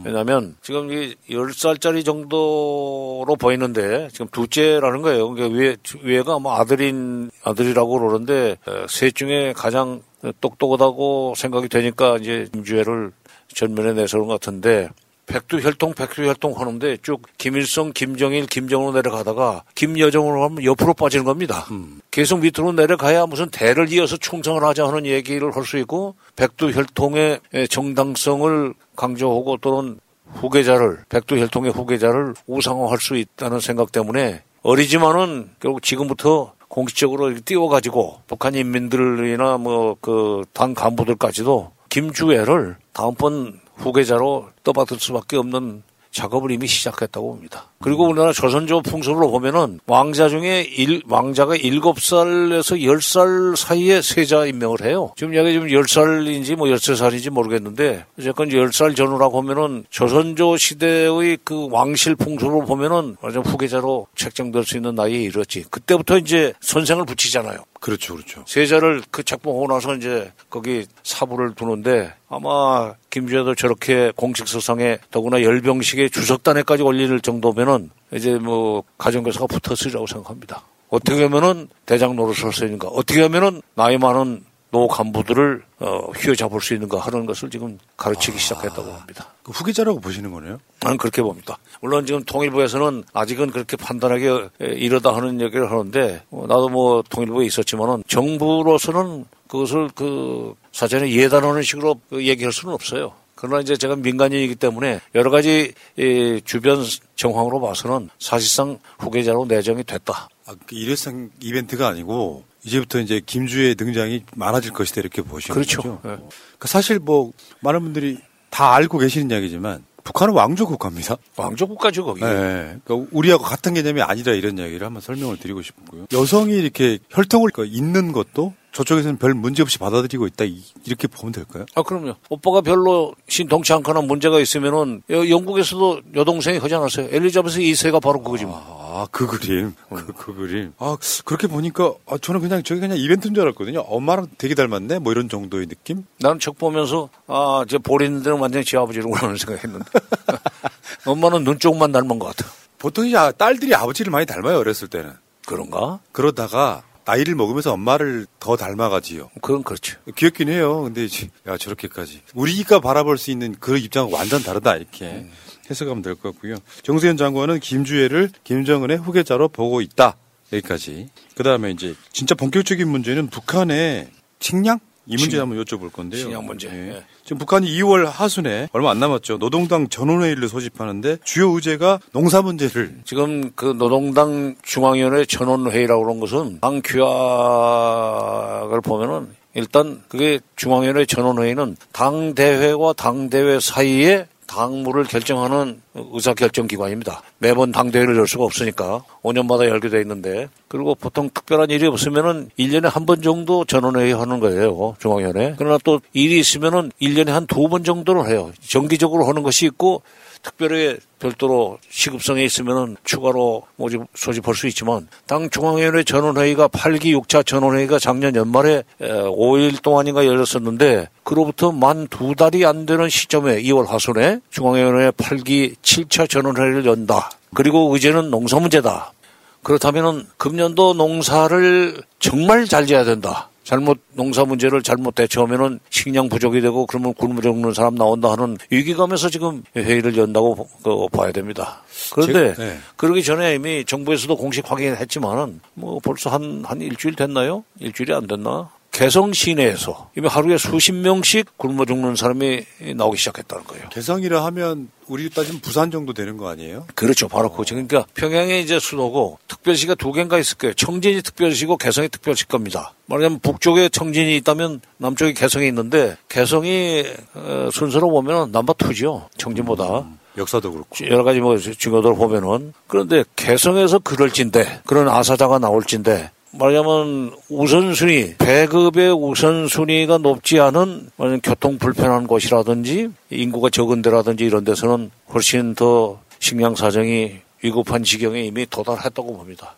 S20: 왜냐하면 지금 이 10살짜리 정도로 보이는데 지금 둘째라는 거예요. 그러니까 위, 위에가 뭐 아들인, 아들이라고 그러는데 어, 셋 중에 가장 똑똑하다고 생각이 되니까 이제 김주애를 전면에 내세운 것 같은데 백두혈통 백두혈통 하는데 쭉 김일성, 김정일, 김정으로 내려가다가 김여정으로 하면 옆으로 빠지는 겁니다. 계속 밑으로 내려가야 무슨 대를 이어서 충성을 하자 하는 얘기를 할 수 있고 백두혈통의 정당성을 강조하고 또는 후계자를 백두혈통의 후계자를 우상화할 수 있다는 생각 때문에 어리지만은 결국 지금부터 공식적으로 띄워가지고 북한 인민들이나 뭐 그 당 간부들까지도 김주애를 다음번 후계자로 떠받을 수밖에 없는 작업을 이미 시작했다고 봅니다. 그리고 우리나라 조선조 풍습으로 보면은 왕자 중에 일, 왕자가 7살에서 10살 사이에 세자 임명을 해요. 지금 여기 지금 10살인지 뭐 13살인지 모르겠는데 어쨌건 10살 전후라고 보면은 조선조 시대의 그 왕실 풍습으로 보면은 완전 후계자로 책정될 수 있는 나이에 이르렀지. 그때부터 이제 선생을 붙이잖아요.
S9: 그렇죠, 그렇죠.
S20: 세자를 그 책봉하고 나서 이제 거기 사부를 두는데 아마 김주애도 저렇게 공식서상에 더구나 열병식의 주석단에까지 올릴 정도면은 이제 뭐 가정교사가 붙었으리라고 생각합니다. 어떻게 하면은 대장 노릇을 했으니까 어떻게 하면은 나이 많은 노 간부들을 어, 휘어잡을 수 있는가 하는 것을 지금 가르치기 시작했다고 합니다.
S9: 그 후계자라고 보시는 거네요?
S20: 나는 그렇게 봅니다. 물론 지금 통일부에서는 아직은 그렇게 판단하기 이르다 하는 얘기를 하는데 어, 나도 뭐 통일부에 있었지만은 정부로서는 그것을 그 사전에 예단하는 식으로 그 얘기할 수는 없어요. 그러나 이제 제가 민간인이기 때문에 여러 가지 이 주변 정황으로 봐서는 사실상 후계자로 내정이 됐다.
S9: 아, 그 일회성 이벤트가 아니고 이제부터 이제 김주의 등장이 많아질 것이다 이렇게 보시는
S20: 그렇죠.
S9: 거죠.
S20: 네.
S9: 그러니까 사실 뭐 많은 분들이 다 알고 계시는 이야기지만 북한은 왕조 국가입니다.
S20: 왕조 국가죠 거기.
S9: 네. 그러니까 우리하고 같은 개념이 아니라 이런 이야기를 한번 설명을 드리고 싶고요. 여성이 이렇게 혈통을 있는 것도 저쪽에서는 별 문제 없이 받아들이고 있다 이- 이렇게 보면 될까요?
S20: 아, 그럼요. 오빠가 별로 신통치 않거나 문제가 있으면은 여- 영국에서도 여동생이 하지 않았어요. 엘리자베스 2세가 바로 그거지 뭐.
S9: 아, 그 그림. 그, 그 그림. 아, 그렇게 보니까 아, 저는 그냥 저게 그냥 이벤트인 줄 알았거든요. 엄마랑 되게 닮았네? 뭐 이런 정도의 느낌?
S20: 나는 책 보면서 아, 제볼 있는 데는 완전히 제 아버지라고 하는 생각했는데. *laughs* 엄마는 눈 쪽만 닮은 것 같아.
S9: 보통 이제 아- 딸들이 아버지를 많이 닮아요, 어렸을 때는.
S20: 그런가?
S9: 그러다가 나이를 먹으면서 엄마를 더 닮아가지요.
S20: 그건 그렇죠.
S9: 귀엽긴 해요. 근데 야, 저렇게까지. 우리가 바라볼 수 있는 그 입장은 완전 다르다, 이렇게 해석하면 될 것 같고요. 정세현 장관은 김주애를 김정은의 후계자로 보고 있다. 여기까지. 그 다음에 이제 진짜 본격적인 문제는 북한의 식량? 이 문제
S20: 식-
S9: 한번 여쭤볼 건데요.
S20: 식량 문제.
S9: 예.
S20: 예.
S9: 지금 북한이 2월 하순에 얼마 안 남았죠. 노동당 전원회의를 소집하는데 주요 의제가 농사 문제를
S20: 지금 그 노동당 중앙위원회 전원회의라고 그런 것은 당 규약을 보면은 일단 그게 중앙위원회 전원회의는 당 대회와 당 대회 사이에 당무를 결정하는 의사결정 기관입니다. 매번 당대회를 열 수가 없으니까 5년마다 열게 돼 있는데 그리고 보통 특별한 일이 없으면은 1년에 한 번 정도 전원회의 하는 거예요. 중앙위원회. 그러나 또 일이 있으면은 1년에 한 두 번 정도는 해요. 정기적으로 하는 것이 있고 특별히 별도로 시급성에 있으면은 추가로 모집 소집할 수 있지만 당 중앙위원회 전원회의가 8기 6차 전원회의가 작년 연말에 5일 동안인가 열렸었는데 그로부터 만 두 달이 안 되는 시점에 2월 하순에 중앙위원회 8기 7차 전원회의를 연다. 그리고 의제는 농사 문제다. 그렇다면은 금년도 농사를 정말 잘 지어야 된다. 잘못 농사 문제를 잘못 대처하면은 식량 부족이 되고 그러면 굶어 죽는 사람 나온다 하는 위기감에서 지금 회의를 연다고 보- 그 봐야 됩니다. 그런데
S9: 제- 네.
S20: 그러기 전에 이미 정부에서도 공식 확인했지만은 뭐 벌써 한, 한 일주일 됐나요? 일주일이 안 됐나? 개성 시내에서 이미 하루에 수십 명씩 굶어 죽는 사람이 나오기 시작했다는 거예요.
S9: 개성이라 하면 우리 따지면 부산 정도 되는 거 아니에요?
S20: 그렇죠. 바로 그거죠. 그러니까 평양에 이제 수도고 특별시가 두 개인가 있을 거예요. 청진이 특별시고 개성이 특별시 겁니다. 말하자면 북쪽에 청진이 있다면 남쪽에 개성이 있는데 개성이 어, 순서로 보면 넘버 투죠. 청진보다.
S9: 역사도 그렇고.
S20: 여러 가지 뭐 증거들 보면은 그런데 개성에서 그럴진데 그런 아사자가 나올진데 말하자면 우선순위 배급의 우선순위가 높지 않은 교통 불편한 곳이라든지 인구가 적은 데라든지 이런 데서는 훨씬 더 식량 사정이 위급한 지경에 이미 도달했다고 봅니다.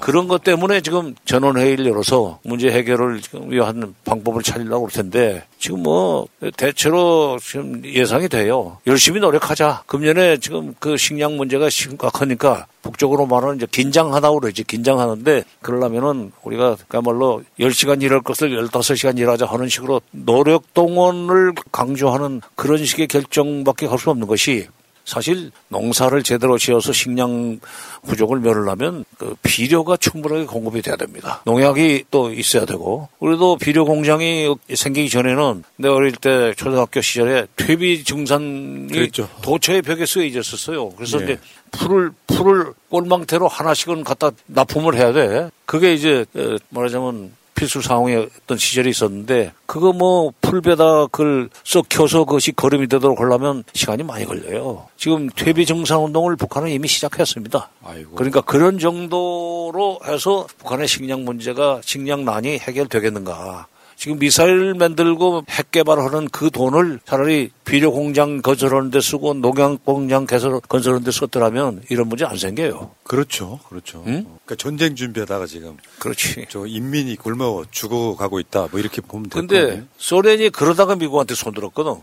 S20: 그런 것 때문에 지금 전원회의를 열어서 문제 해결을 지금 위한 방법을 찾으려고 그럴 텐데 지금 뭐 대체로 지금 예상이 돼요. 열심히 노력하자. 금년에 지금 그 식량 문제가 심각하니까 북쪽으로 말하는 이제 긴장하다고 그러지. 긴장하는데 그러려면은 우리가 그야말로 10시간 일할 것을 15시간 일하자 하는 식으로 노력 동원을 강조하는 그런 식의 결정밖에 할 수 없는 것이 사실 농사를 제대로 지어서 식량 부족을 면하려면 그 비료가 충분하게 공급이 돼야 됩니다. 농약이 또 있어야 되고 그래도 비료 공장이 생기기 전에는 내가 어릴 때 초등학교 시절에 퇴비 증산이
S9: 그랬죠.
S20: 도처에 벽에 쓰여 있었어요. 그래서
S9: 예.
S20: 이제 풀을 풀을 꼴망태로 하나씩은 갖다 납품을 해야 돼. 그게 이제 어, 말하자면 필수 상황이었던 시절이 있었는데 그거 뭐 풀베다 그걸 썩혀서 그것이 거름이 되도록 하려면 시간이 많이 걸려요. 지금 퇴비 정상 운동을 북한은 이미 시작했습니다. 그러니까 그런 정도로 해서 북한의 식량 문제가 식량난이 해결되겠는가? 지금 미사일 만들고 핵 개발하는 그 돈을 차라리 비료 공장 건설하는 데 쓰고 농약 공장 개설 건설하는 데 썼더라면 이런 문제 안 생겨요.
S9: 그렇죠. 그렇죠. 그러니까 전쟁 준비하다가 지금
S20: 그렇지.
S9: 저 인민이 굶어 죽어가고 있다. 뭐 이렇게 보면 될
S20: 근데. 소련이 그러다가 미국한테 손들었거든.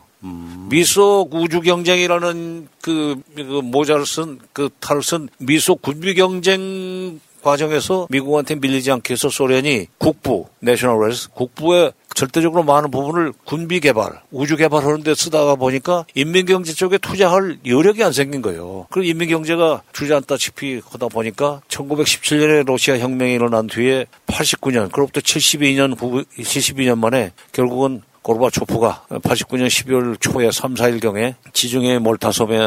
S20: 미소 우주 경쟁이라는 그, 그 모자를 쓴 그 탈을 쓴 미소 군비 경쟁 과정에서 미국한테 밀리지 않게 해서 소련이 국부, national wealth 국부에 절대적으로 많은 부분을 군비 개발, 우주 개발하는 데 쓰다가 보니까 인민경제 쪽에 투자할 여력이 안 생긴 거예요. 그리고 인민경제가 주저앉다시피 하다 보니까 1917년에 러시아 혁명이 일어난 뒤에 89년, 그로부터 72년, 72년 만에 결국은 고르바초프가 89년 12월 초에 3, 4일경에 지중해 몰타섬에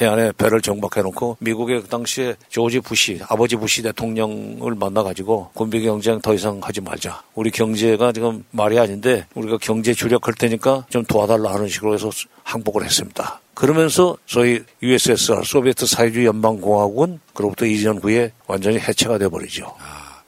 S20: 해안에 배를 정박해놓고 미국의 그 당시에 조지 부시 아버지 부시 대통령을 만나가지고 군비 경쟁 더 이상 하지 말자. 우리 경제가 지금 말이 아닌데 우리가 경제 주력할 테니까 좀 도와달라 하는 식으로 해서 항복을 했습니다. 그러면서 소위 USSR 소비에트 사회주의 연방공화국은 그로부터 2년 후에 완전히 해체가 돼버리죠.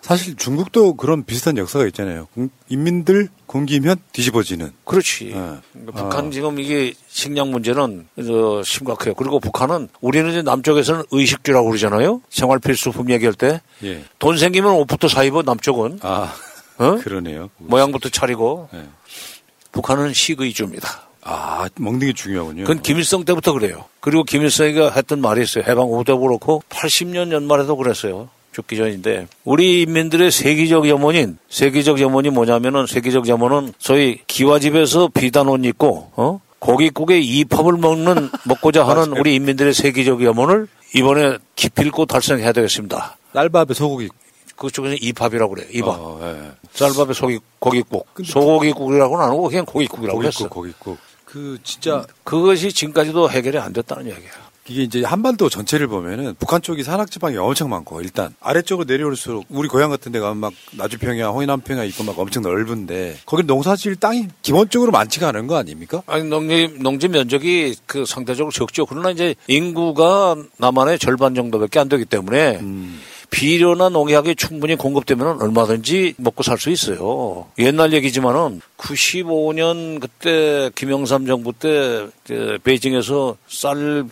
S9: 사실 중국도 그런 비슷한 역사가 있잖아요. 인민들 굶기면 뒤집어지는.
S20: 그렇지. 네. 북한 지금 이게 식량 문제는 저 심각해요. 그리고 북한은 우리는 이제 남쪽에서는 의식주라고 그러잖아요. 생활 필수품 얘기할 때.
S9: 예.
S20: 돈 생기면 옷부터 사입어 남쪽은.
S9: 아.
S20: 어? *laughs*
S9: 그러네요.
S20: 모양부터 차리고.
S9: 네.
S20: 북한은 식의주입니다.
S9: 아, 먹는 게 중요하군요.
S20: 그건 김일성 때부터 그래요. 그리고 김일성이가 했던 말이 있어요. 해방 후도 그렇고 80년 연말에도 그랬어요. 죽기 전인데 우리 인민들의 세계적 염원인 세계적 염원이 뭐냐면은 세계적 염원은 소위 기와집에서 비단 옷 입고 어 고깃국에 이팝을 먹는 *laughs* 먹고자 하는 우리 인민들의 세계적 염원을 이번에 기필코 달성해야 되겠습니다.
S9: 쌀밥에 소고기
S20: 그쪽에는 이팝이라고 그래요. 이밥.
S9: 어, 네.
S20: 쌀밥에 소기 고깃국. 소고기국이라고는 안 하고 그냥 고깃국이라고
S9: 고깃국,
S20: 했어.
S9: 고깃국. 그 진짜
S20: 그것이 지금까지도 해결이 안 됐다는 얘기야.
S9: 이게 이제 한반도 전체를 보면은 북한 쪽이 산악 지방이 엄청 많고 일단 아래쪽으로 내려올수록 우리 고향 같은 데 가면 막 나주평야, 호이남평야 있고 막 엄청 넓은데 거기 농사질 땅이 기본적으로 많지가 않은 거 아닙니까?
S20: 아니 농지 농지 면적이 그 상대적으로 적죠. 그러나 이제 인구가 남한의 절반 정도밖에 안 되기 때문에
S9: 음.
S20: 비료나 농약이 충분히 공급되면 얼마든지 먹고 살 수 있어요. 옛날 얘기지만은 95년 그때 김영삼 정부 때 베이징에서 쌀,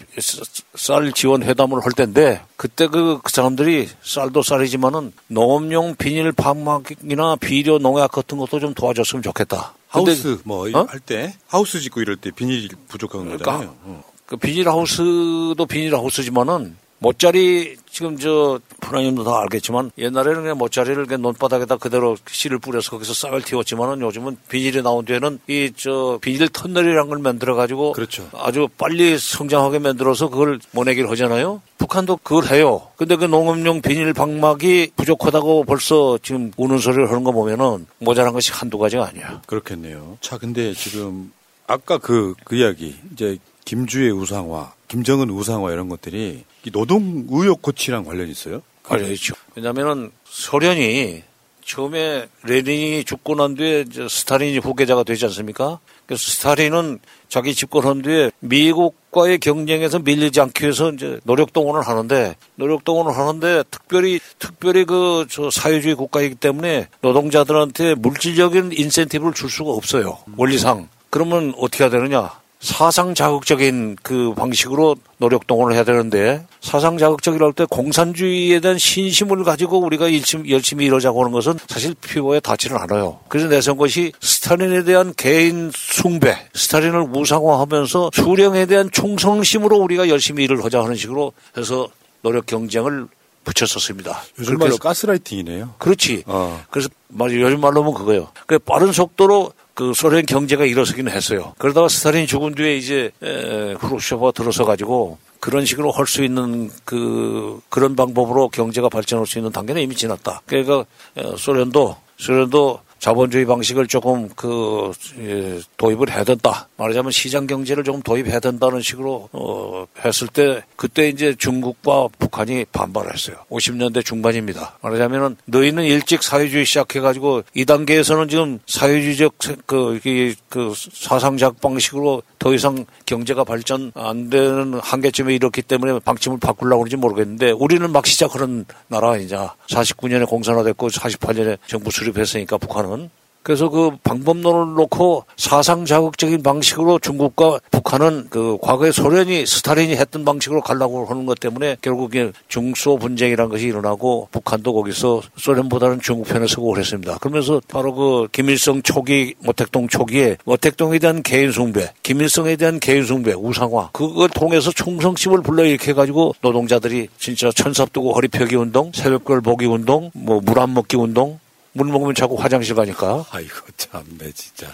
S20: 쌀 지원 회담을 할 때인데 그때 그, 그 사람들이 쌀도 쌀이지만은 농업용 비닐 박막이나 비료 농약 같은 것도 좀 도와줬으면 좋겠다.
S9: 하우스 뭐
S20: 어?
S9: 할때 하우스 짓고 이럴 때 비닐이 부족한
S20: 그러니까
S9: 거잖아요. 어.
S20: 그 비닐하우스도 비닐하우스지만은 못자리 지금 저 프로님도 다 알겠지만 옛날에는 그냥 못자리를 그냥 논바닥에다 그대로 씨를 뿌려서 거기서 싹을 틔웠지만은 요즘은 비닐이 나온 뒤에는 이 저 비닐 터널이라는 걸 만들어 가지고
S9: 그렇죠.
S20: 아주 빨리 성장하게 만들어서 그걸 모내기를 하잖아요. 북한도 그걸 해요. 근데 그 농업용 비닐 박막이 부족하다고 벌써 지금 우는 소리를 하는 거 보면은 모자란 것이 한두 가지가 아니야.
S9: 그렇겠네요. 자, 근데 지금 아까 그, 그 이야기 이제 김주의 우상화, 김정은 우상화 이런 것들이 이 노동 의욕 고취랑 관련이 있어요?
S20: 관련있죠. 왜냐면은 소련이 처음에 레닌이 죽고 난 뒤에 스타린이 후계자가 되지 않습니까? 그래서 스타린은 자기 집권한 뒤에 미국과의 경쟁에서 밀리지 않기 위해서 이제 노력 동원을 하는데 노력 동원을 하는데 특별히 특별히 그 저 사회주의 국가이기 때문에 노동자들한테 물질적인 인센티브를 줄 수가 없어요. 원리상. 그러면 어떻게 해야 되느냐? 사상 자극적인 그 방식으로 노력 동원을 해야 되는데 사상 자극적이랄 때 공산주의에 대한 신심을 가지고 우리가 열심히, 열심히 이러자고 하는 것은 사실 피부에 닿지는 않아요. 그래서 내세운 것이 스탈린에 대한 개인 숭배, 스탈린을 우상화하면서 수령에 대한 충성심으로 우리가 열심히 일을 하자 하는 식으로 해서 노력 경쟁을 붙였었습니다.
S9: 요즘 말로 가스라이팅이네요.
S20: 그렇지.
S9: 어.
S20: 그래서 말 요즘 말로 하면 그거예요. 그 빠른 속도로 그 소련 경제가 일어서기는 했어요. 그러다가 스탈린 죽은 뒤에 이제 에, 후르쇼프가 들어서 가지고 그런 식으로 할 수 있는 그 그런 방법으로 경제가 발전할 수 있는 단계는 이미 지났다. 그러니까 어, 소련도 소련도 자본주의 방식을 조금 그 예, 도입을 해야 된다. 말하자면 시장 경제를 조금 도입해야 된다는 식으로 어, 했을 때 그때 이제 중국과 북한이 반발했어요. 50년대 중반입니다. 말하자면은 너희는 일찍 사회주의 시작해가지고 이 단계에서는 지금 사회주의적 그, 이, 그 사상작 방식으로 더 이상 경제가 발전 안 되는 한계점에 이렇기 때문에 방침을 바꾸려고 그런지 모르겠는데 우리는 막 시작하는 나라 아니냐. 49년에 공산화됐고 48년에 정부 수립했으니까 북한은 그래서 그 방법론을 놓고 사상 자극적인 방식으로 중국과 북한은 그 과거에 소련이 스탈린이 했던 방식으로 가려고 하는 것 때문에 결국에 중소 분쟁이라는 것이 일어나고 북한도 거기서 소련보다는 중국 편에 서고 그랬습니다. 그러면서 바로 그 김일성 초기 모택동 초기에 모택동에 대한 개인 숭배, 김일성에 대한 개인 숭배, 우상화 그걸 통해서 충성심을 불러일으켜 가지고 노동자들이 진짜 천삽 두고 허리 펴기 운동, 새벽별 보기 운동, 뭐 물 안 먹기 운동 물 먹으면 자꾸 화장실 가니까.
S9: 아이고 참네 진짜.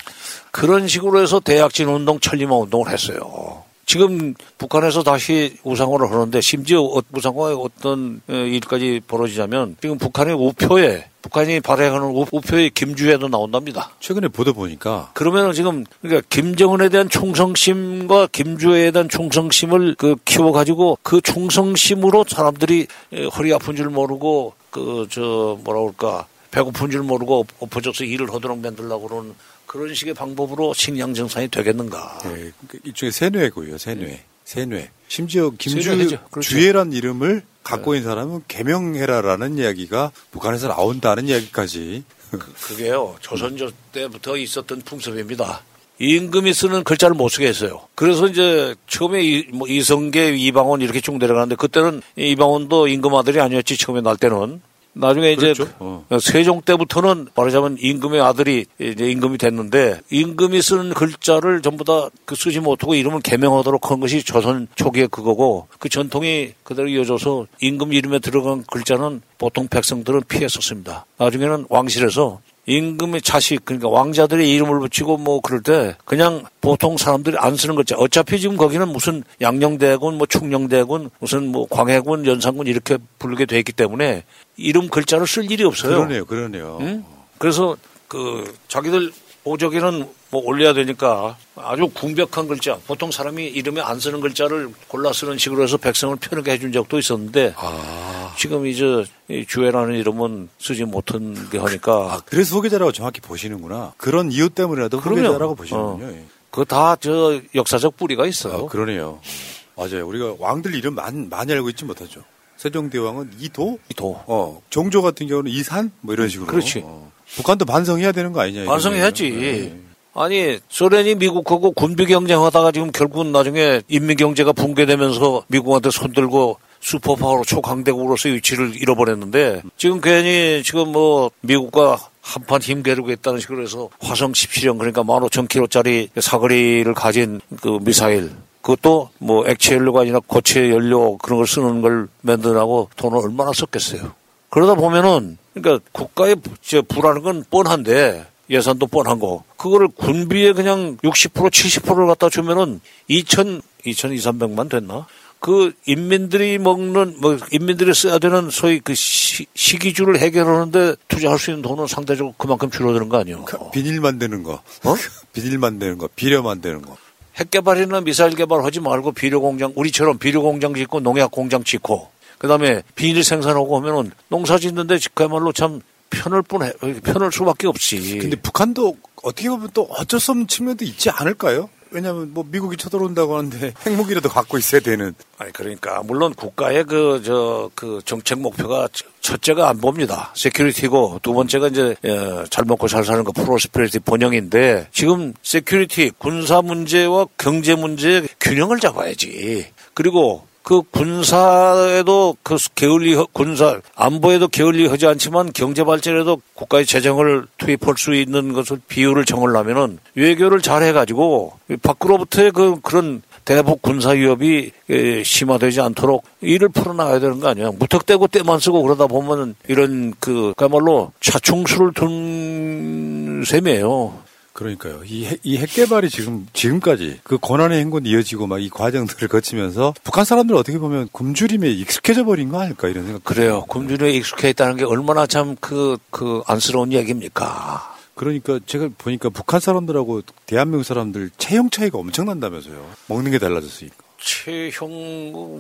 S20: 그런 식으로 해서 대약진 운동, 천리마 운동을 했어요. 지금 북한에서 다시 우상화를 하는데 심지어 어- 우상화의 어떤 어, 일까지 벌어지자면 지금 북한의 우표에 북한이 발행하는 우- 우표에 김주애도 나온답니다.
S9: 최근에 보도 보니까
S20: 그러면 지금 그러니까 김정은에 대한 충성심과 김주애에 대한 충성심을 그 키워 가지고 그 충성심으로 사람들이 에, 허리 아픈 줄 모르고 그 저 뭐라 그럴까 배고픈 줄 모르고 엎- 엎어져서 일을 하도록 만들려고 그러는 그런 식의 방법으로 식량 정산이 되겠는가?
S9: 네, 그 일종의 세뇌고요, 세뇌. 세뇌. 심지어 김주.
S20: 그렇죠.
S9: 주애란 이름을 갖고 있는 사람은 개명해라라는 이야기가 북한에서 나온다는 이야기까지.
S20: 그 게요 조선조 때부터 있었던 풍습입니다. 임금이 쓰는 글자를 못 쓰게 했어요. 그래서 이제 처음에 이, 뭐 이성계, 이방원 이렇게 쭉 내려가는데 그때는 이방원도 임금 아들이 아니었지 처음에 날 때는. 나중에 이제
S9: 그렇죠. 어.
S20: 세종 때부터는 말하자면 임금의 아들이 이제 임금이 됐는데 임금이 쓰는 글자를 전부 다 그 쓰지 못하고 이름을 개명하도록 한 것이 조선 초기의 그거고 그 전통이 그대로 이어져서 임금 이름에 들어간 글자는 보통 백성들은 피했었습니다. 나중에는 왕실에서 임금의 자식 그러니까 왕자들의 이름을 붙이고 뭐 그럴 때 그냥 보통 사람들이 안 쓰는 글자 어차피 지금 거기는 무슨 양녕대군 뭐 충녕대군 무슨 뭐 광해군 연산군 이렇게 부르게 돼 있기 때문에 이름 글자를 쓸 일이 없어요.
S9: 그러네요, 그러네요.
S20: 응? 그래서 그 자기들 보조기는 뭐 올려야 되니까 아주 궁벽한 글자 보통 사람이 이름에 안 쓰는 글자를 골라 쓰는 식으로 해서 백성을 편하게 해준 적도 있었는데
S9: 아.
S20: 지금 이제 이 주애라는 이름은 쓰지 못한 게 하니까
S9: 아, 그래서 소개자라고 정확히 보시는구나. 그런 이유 때문이라도
S20: 그럼요.
S9: 소개자라고 보시는군요. 예.
S20: 그거 다저 역사적 뿌리가 있어요.
S9: 아, 그러네요. 맞아요. 우리가 왕들 이름 많이, 많이 알고 있지 못하죠. 세종대왕은 이도,
S20: 이도.
S9: 어, 종조 같은 경우는 이산, 뭐 이런 식으로.
S20: 그렇지.
S9: 어. 북한도 반성해야 되는 거 아니냐.
S20: 반성해야지.
S9: 네.
S20: 아니 소련이 미국하고 군비 경쟁하다가 지금 결국은 나중에 인민 경제가 붕괴되면서 미국한테 손들고 슈퍼파워로 초강대국으로서 위치를 잃어버렸는데 지금 괜히 지금 뭐 미국과 한판 힘겨루겠다는 식으로 해서 화성 17형 그러니까 15,000km짜리 사거리를 가진 그 미사일 그것도 뭐 액체 연료가 아니라 고체 연료 그런 걸 쓰는 걸 만드라고 돈을 얼마나 썼겠어요. 그러다 보면은 그러니까 국가의 저 부라는 건 뻔한데 예산도 뻔한 거 그거를 군비에 그냥 60% 70%를 갖다 주면은 2천 2천 2, 300만 됐나? 그 인민들이 먹는 뭐 인민들이 써야 되는 소위 그 시, 시기주를 해결하는데 투자할 수 있는 돈은 상대적으로 그만큼 줄어드는 거 아니에요?
S9: 비닐 만드는 거.
S20: 어? *laughs*
S9: 비닐 만드는 거. 비료 만드는 거.
S20: 핵 개발이나 미사일 개발하지 말고 비료 공장 우리처럼 비료 공장 짓고 농약 공장 짓고 그다음에 비닐 생산하고 하면은 농사 짓는데 그야말로 참 편할 뻔해 편할 수밖에 없지.
S9: 근데 북한도 어떻게 보면 또 어쩔 수 없는 측면도 있지 않을까요? 왜냐하면 뭐 미국이 쳐들어온다고 하는데 *laughs* 핵무기라도 갖고 있어야 되는.
S20: 아니 그러니까 물론 국가의 그 저그 정책 목표가 첫- 첫째가 안보입니다. security고 두 번째가 이제 어, 잘 먹고 잘 사는 거 prosperity 번영인데 지금 security 군사 문제와 경제 문제의 균형을 잡아야지. 그리고 그 군사에도 그 게을리 군사 안보에도 게을리 하지 않지만 경제 발전에도 국가의 재정을 투입할 수 있는 것을 비율을 정하려면은 외교를 잘 해가지고 밖으로부터의 그 그런 대북 군사 위협이 에, 심화되지 않도록 일을 풀어나가야 되는 거 아니야. 무턱대고 때만 쓰고 그러다 보면은 이런 그 그야말로 차충수를 둔 셈이에요.
S9: 그러니까요. 이 핵, 이 핵개발이 지금, 지금까지 그 권한의 행군 이어지고 막 이 과정들을 거치면서 북한 사람들 어떻게 보면 굶주림에 익숙해져 버린 거 아닐까 이런 생각.
S20: 그래요. 굶주림에 익숙해 있다는 게 얼마나 참 그, 그 안쓰러운 얘기입니까?
S9: 그러니까 제가 보니까 북한 사람들하고 대한민국 사람들 체형 차이가 엄청난다면서요. 먹는 게 달라졌으니까.
S20: 체형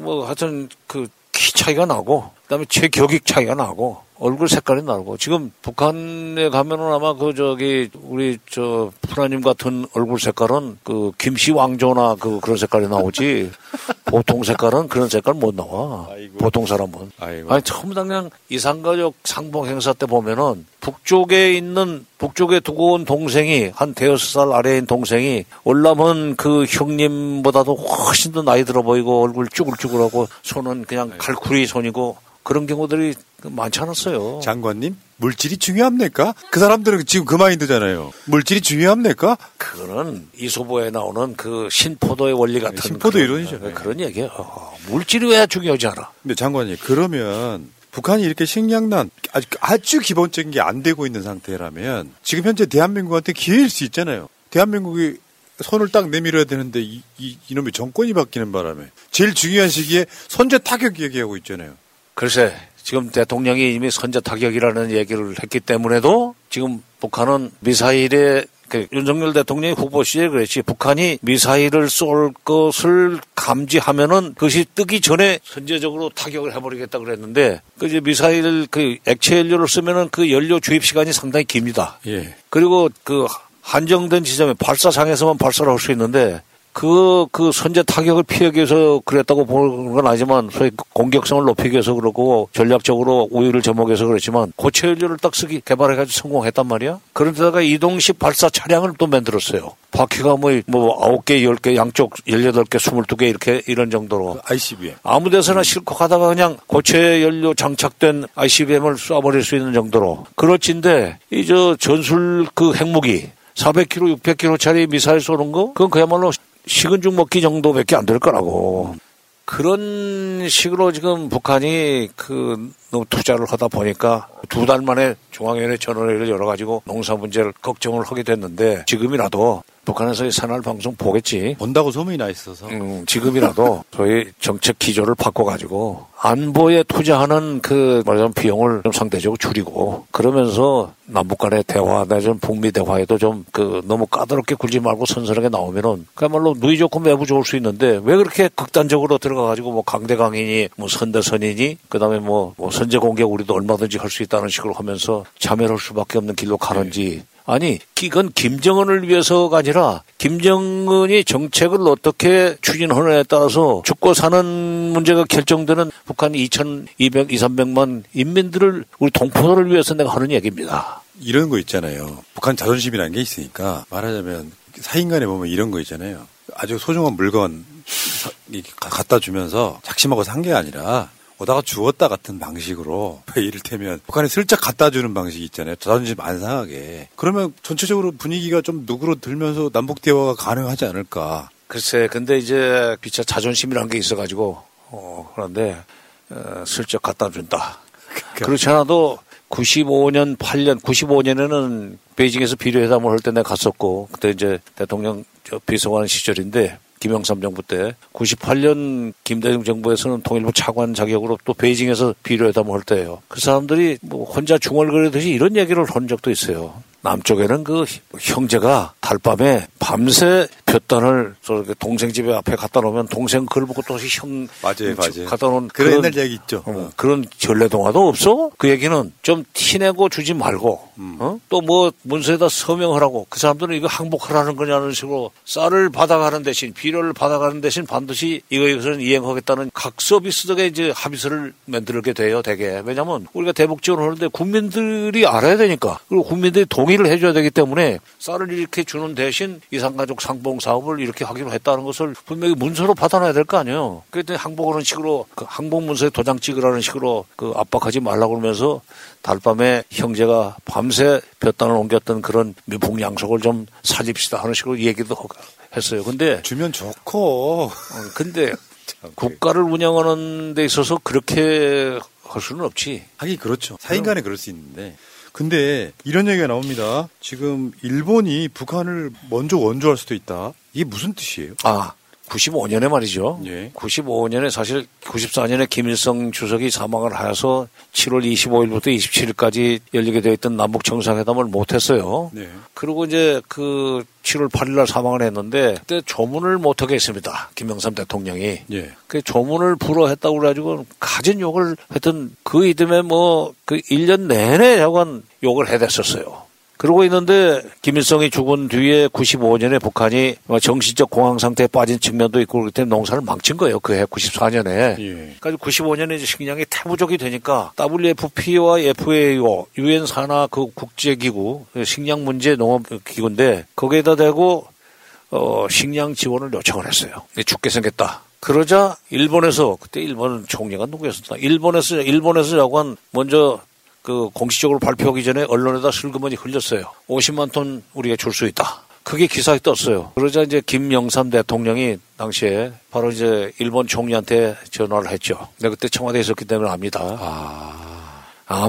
S20: 뭐 하여튼 그 키 차이가 나고 그다음에 체격ik 차이가 나고 얼굴 색깔이 나고 지금 북한에 가면은 아마 그 저기 우리 저 프라님 같은 얼굴 색깔은 그 김씨 왕조나 그 그런 색깔이 나오지. *laughs* 보통 색깔은 그런 색깔 못 나와. 보통 사람은. 아니 처음 그냥 이상가족 상봉 행사 때 보면은 북쪽에 있는 북쪽에 두고 온 동생이 한 대여섯 살 아래인 동생이 올라면 그 형님보다도 훨씬 더 나이 들어 보이고 얼굴 쭈글쭈글하고 손은 그냥 칼쿠리 손이고 그런 경우들이 많지 않았어요.
S9: 장관님, 물질이 중요합니까? 그 사람들은 지금 그 마인드잖아요. 물질이 중요합니까?
S20: 그거는 이소보에 나오는 그 신포도의 원리 같은
S9: 신포도 이론이죠.
S20: 그런 얘기예요. 어, 물질이 왜 중요하지 않아?
S9: 근데 장관님, 그러면 북한이 이렇게 식량난 아주, 아주 기본적인 게 안 되고 있는 상태라면 지금 현재 대한민국한테 기회일 수 있잖아요. 대한민국이 손을 딱 내밀어야 되는데 이, 이, 이놈의 정권이 바뀌는 바람에 제일 중요한 시기에 선제 타격 얘기하고 있잖아요.
S20: 글쎄, 지금 대통령이 이미 선제 타격이라는 얘기를 했기 때문에도 지금 북한은 미사일에 그 윤석열 대통령이 후보 시에 그랬지 북한이 미사일을 쏠 것을 감지하면은 그것이 뜨기 전에 선제적으로 타격을 해버리겠다 그랬는데 그 이제 미사일 그 액체 연료를 쓰면은 그 연료 주입 시간이 상당히 깁니다.
S9: 예.
S20: 그리고 그 한정된 지점에 발사장에서만 발사를 할 수 있는데 그, 그 선제 타격을 피하기 위해서 그랬다고 보는 건 아니지만 소위 공격성을 높이기 위해서 그러고 전략적으로 우위를 점목해서 그렇지만 고체 연료를 딱 쓰기 개발해가지고 성공했단 말이야. 그런데다가 이동식 발사 차량을 또 만들었어요. 바퀴가 뭐, 뭐, 9개, 10개, 양쪽 18개, 22개 이렇게 이런 정도로.
S9: ICBM.
S20: 아무 데서나 실컷 하다가 그냥 고체 연료 장착된 ICBM을 쏴버릴 수 있는 정도로. 그렇진데, 이 저 전술 그 핵무기, 400km, 600km짜리 미사일 쏘는 거? 그건 그야말로 식은 죽 먹기 정도밖에 안 될 거라고. 그런 식으로 지금 북한이 그 너무 투자를 하다 보니까 두 달 만에 중앙위원회 전원회의를 열어가지고 농사 문제를 걱정을 하게 됐는데 지금이라도 북한에서 이 새날 방송 보겠지.
S9: 본다고 소문이 나 있어서.
S20: 음, 지금이라도 저희 정책 기조를 바꿔가지고 안보에 투자하는 그 말하자면 비용을 좀 상대적으로 줄이고 그러면서 남북 간의 대화, 내지는 북미 대화에도 좀 그 너무 까다롭게 굴지 말고 선선하게 나오면은 그야말로 누이 좋고 매부 좋을 수 있는데 왜 그렇게 극단적으로 들어가가지고 뭐 강대강이니 뭐 선대선이니 그다음에 뭐, 뭐 선제 공격 우리도 얼마든지 할 수 있다는 식으로 하면서 자멸할 수밖에 없는 길로 가는지 아니, 이건 김정은을 위해서가 아니라 김정은이 정책을 어떻게 추진하느냐에 따라서 죽고 사는 문제가 결정되는 북한 2,200, 2, 300만 인민들을 우리 동포들을 위해서 내가 하는 얘기입니다.
S9: 이런 거 있잖아요. 북한 자존심이라는 게 있으니까 말하자면 사인간에 보면 이런 거 있잖아요. 아주 소중한 물건 갖다 주면서 작심하고 산 게 아니라 오다가 주었다 같은 방식으로 *laughs* 이를테면 북한에 슬쩍 갖다 주는 방식이 있잖아요. 자존심 안 상하게. 그러면 전체적으로 분위기가 좀 누그러들면서 남북 대화가 가능하지 않을까.
S20: 글쎄, 근데 이제 비차 자존심이라는 게 있어가지고 어, 그런데 어, 슬쩍 갖다 준다. 그렇지 않아도 95년, 8년, 95년에는 베이징에서 비료회담을 할 때 내가 갔었고 그때 이제 대통령 비서관 시절인데 김영삼 정부 때 98년 김대중 정부에서는 통일부 차관 자격으로 또 베이징에서 비료회담을 할 때예요. 그 사람들이 뭐 혼자 중얼거리듯이 이런 얘기를 한 적도 있어요. 남쪽에는 그 형제가 달밤에 밤새 볕단을 저렇게 동생 집에 앞에 갖다 놓으면 동생 그걸 보고 또 형
S9: 맞아요, 맞아요.
S20: 갖다 놓은
S9: 그런 옛날 얘기 있죠.
S20: 어, 그런 전래동화도 없어? 그 얘기는 좀 티내고 주지 말고
S9: 음.
S20: 어? 또뭐 문서에다 서명하라고 그 사람들은 이거 항복하라는 거냐는 식으로 쌀을 받아가는 대신 비료를 받아가는 대신 반드시 이거 이것은 이행하겠다는 각 서비스덕에 이제 합의서를 만들게 돼요 대개 왜냐하면 우리가 대북 지원하는데 국민들이 알아야 되니까 그리고 국민들이 동의 를 해줘야 되기 때문에 쌀을 이렇게 주는 대신 이산가족 상봉 사업을 이렇게 하기로 했다는 것을 분명히 문서로 받아놔야 될 거 아니에요. 그랬더니 항복하는 식으로 그 항복 문서에 도장 찍으라는 식으로 그 압박하지 말라고 그러면서 달밤에 형제가 밤새 볕단을 옮겼던 그런 미풍 양속을 좀 살립시다 하는 식으로 얘기도 했어요. 근데
S9: 주면 좋고.
S20: 어, 근데 *laughs* 국가를 운영하는 데 있어서 그렇게 할 수는 없지.
S9: 하긴 그렇죠. 사인간에 그럴 수 있는데. 근데 이런 얘기가 나옵니다. 지금 일본이 북한을 먼저 원조할 수도 있다. 이게 무슨 뜻이에요?
S20: 아, 95년에 말이죠.
S9: 예.
S20: 95년에 사실 94년에 김일성 주석이 사망을 하여서 7월 25일부터 27일까지 열리게 되어 있던 남북 정상회담을 못 했어요.
S9: 네.
S20: 그리고 이제 그 7월 8일 날 사망을 했는데 그때 조문을 못 하게 했습니다. 김영삼 대통령이.
S9: 예.
S20: 그 조문을 불어 했다고 그래 가지고 가진 욕을 했던 그 이듬해 뭐 그 1년 내내 약간 욕을 해댔었어요. 그러고 있는데 김일성이 죽은 뒤에 95년에 북한이 뭐 정신적 공황 상태에 빠진 측면도 있고 그때 농사를 망친 거예요. 그 해 94년에.
S9: 예.
S20: 그래서 95년에 이제 식량이 태부족이 되니까 WFP와 FAO, 유엔 산하 그 국제기구 식량 문제 농업 기구인데 거기에다 대고 어 식량 지원을 요청을 했어요. 죽게 생겼다. 그러자 일본에서 그때 일본 총리가 누구였었나? 일본에서 일본에서 약간 먼저 그 공식적으로 발표하기 전에 언론에다 슬그머니 흘렸어요. 50만 톤 우리가 줄 수 있다. 그게 기사에 떴어요. 그러자 이제 김영삼 대통령이 당시에 바로 이제 일본 총리한테 전화를 했죠. 내가 그때 청와대에 있었기 때문에 압니다. 아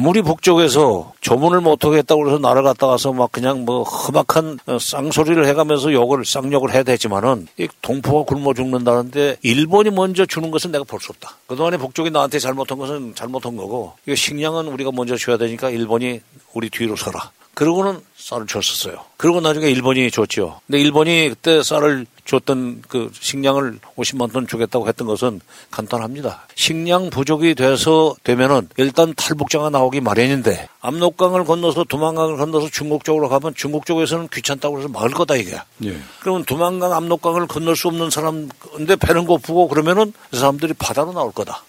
S20: 무리 북쪽에서 조문을 못하겠다고 그래서 나를 갔다 가서 막 그냥 뭐 험악한 어, 쌍소리를 해가면서 욕을 쌍욕을 해야 되지만은 이 동포가 굶어 죽는다는데 일본이 먼저 주는 것은 내가 볼 수 없다. 그동안에 북쪽이 나한테 잘못한 것은 잘못한 거고 이거 식량은 우리가 먼저 줘야 되니까 일본이 우리 뒤로 서라. 그러고는 쌀을 줬었어요. 그리고 나중에 일본이 줬죠. 근데 일본이 그때 쌀을 줬던 그 식량을 50만 톤 주겠다고 했던 것은 간단합니다. 식량 부족이 돼서 되면은 일단 탈북자가 나오기 마련인데 압록강을 건너서 두만강을 건너서 중국 쪽으로 가면 중국 쪽에서는 귀찮다고 해서 막을 거다 이게.
S9: 예.
S20: 그러면 두만강 압록강을 건널 수 없는 사람 근데 배는 고프고 그러면은 그 사람들이 바다로 나올 거다.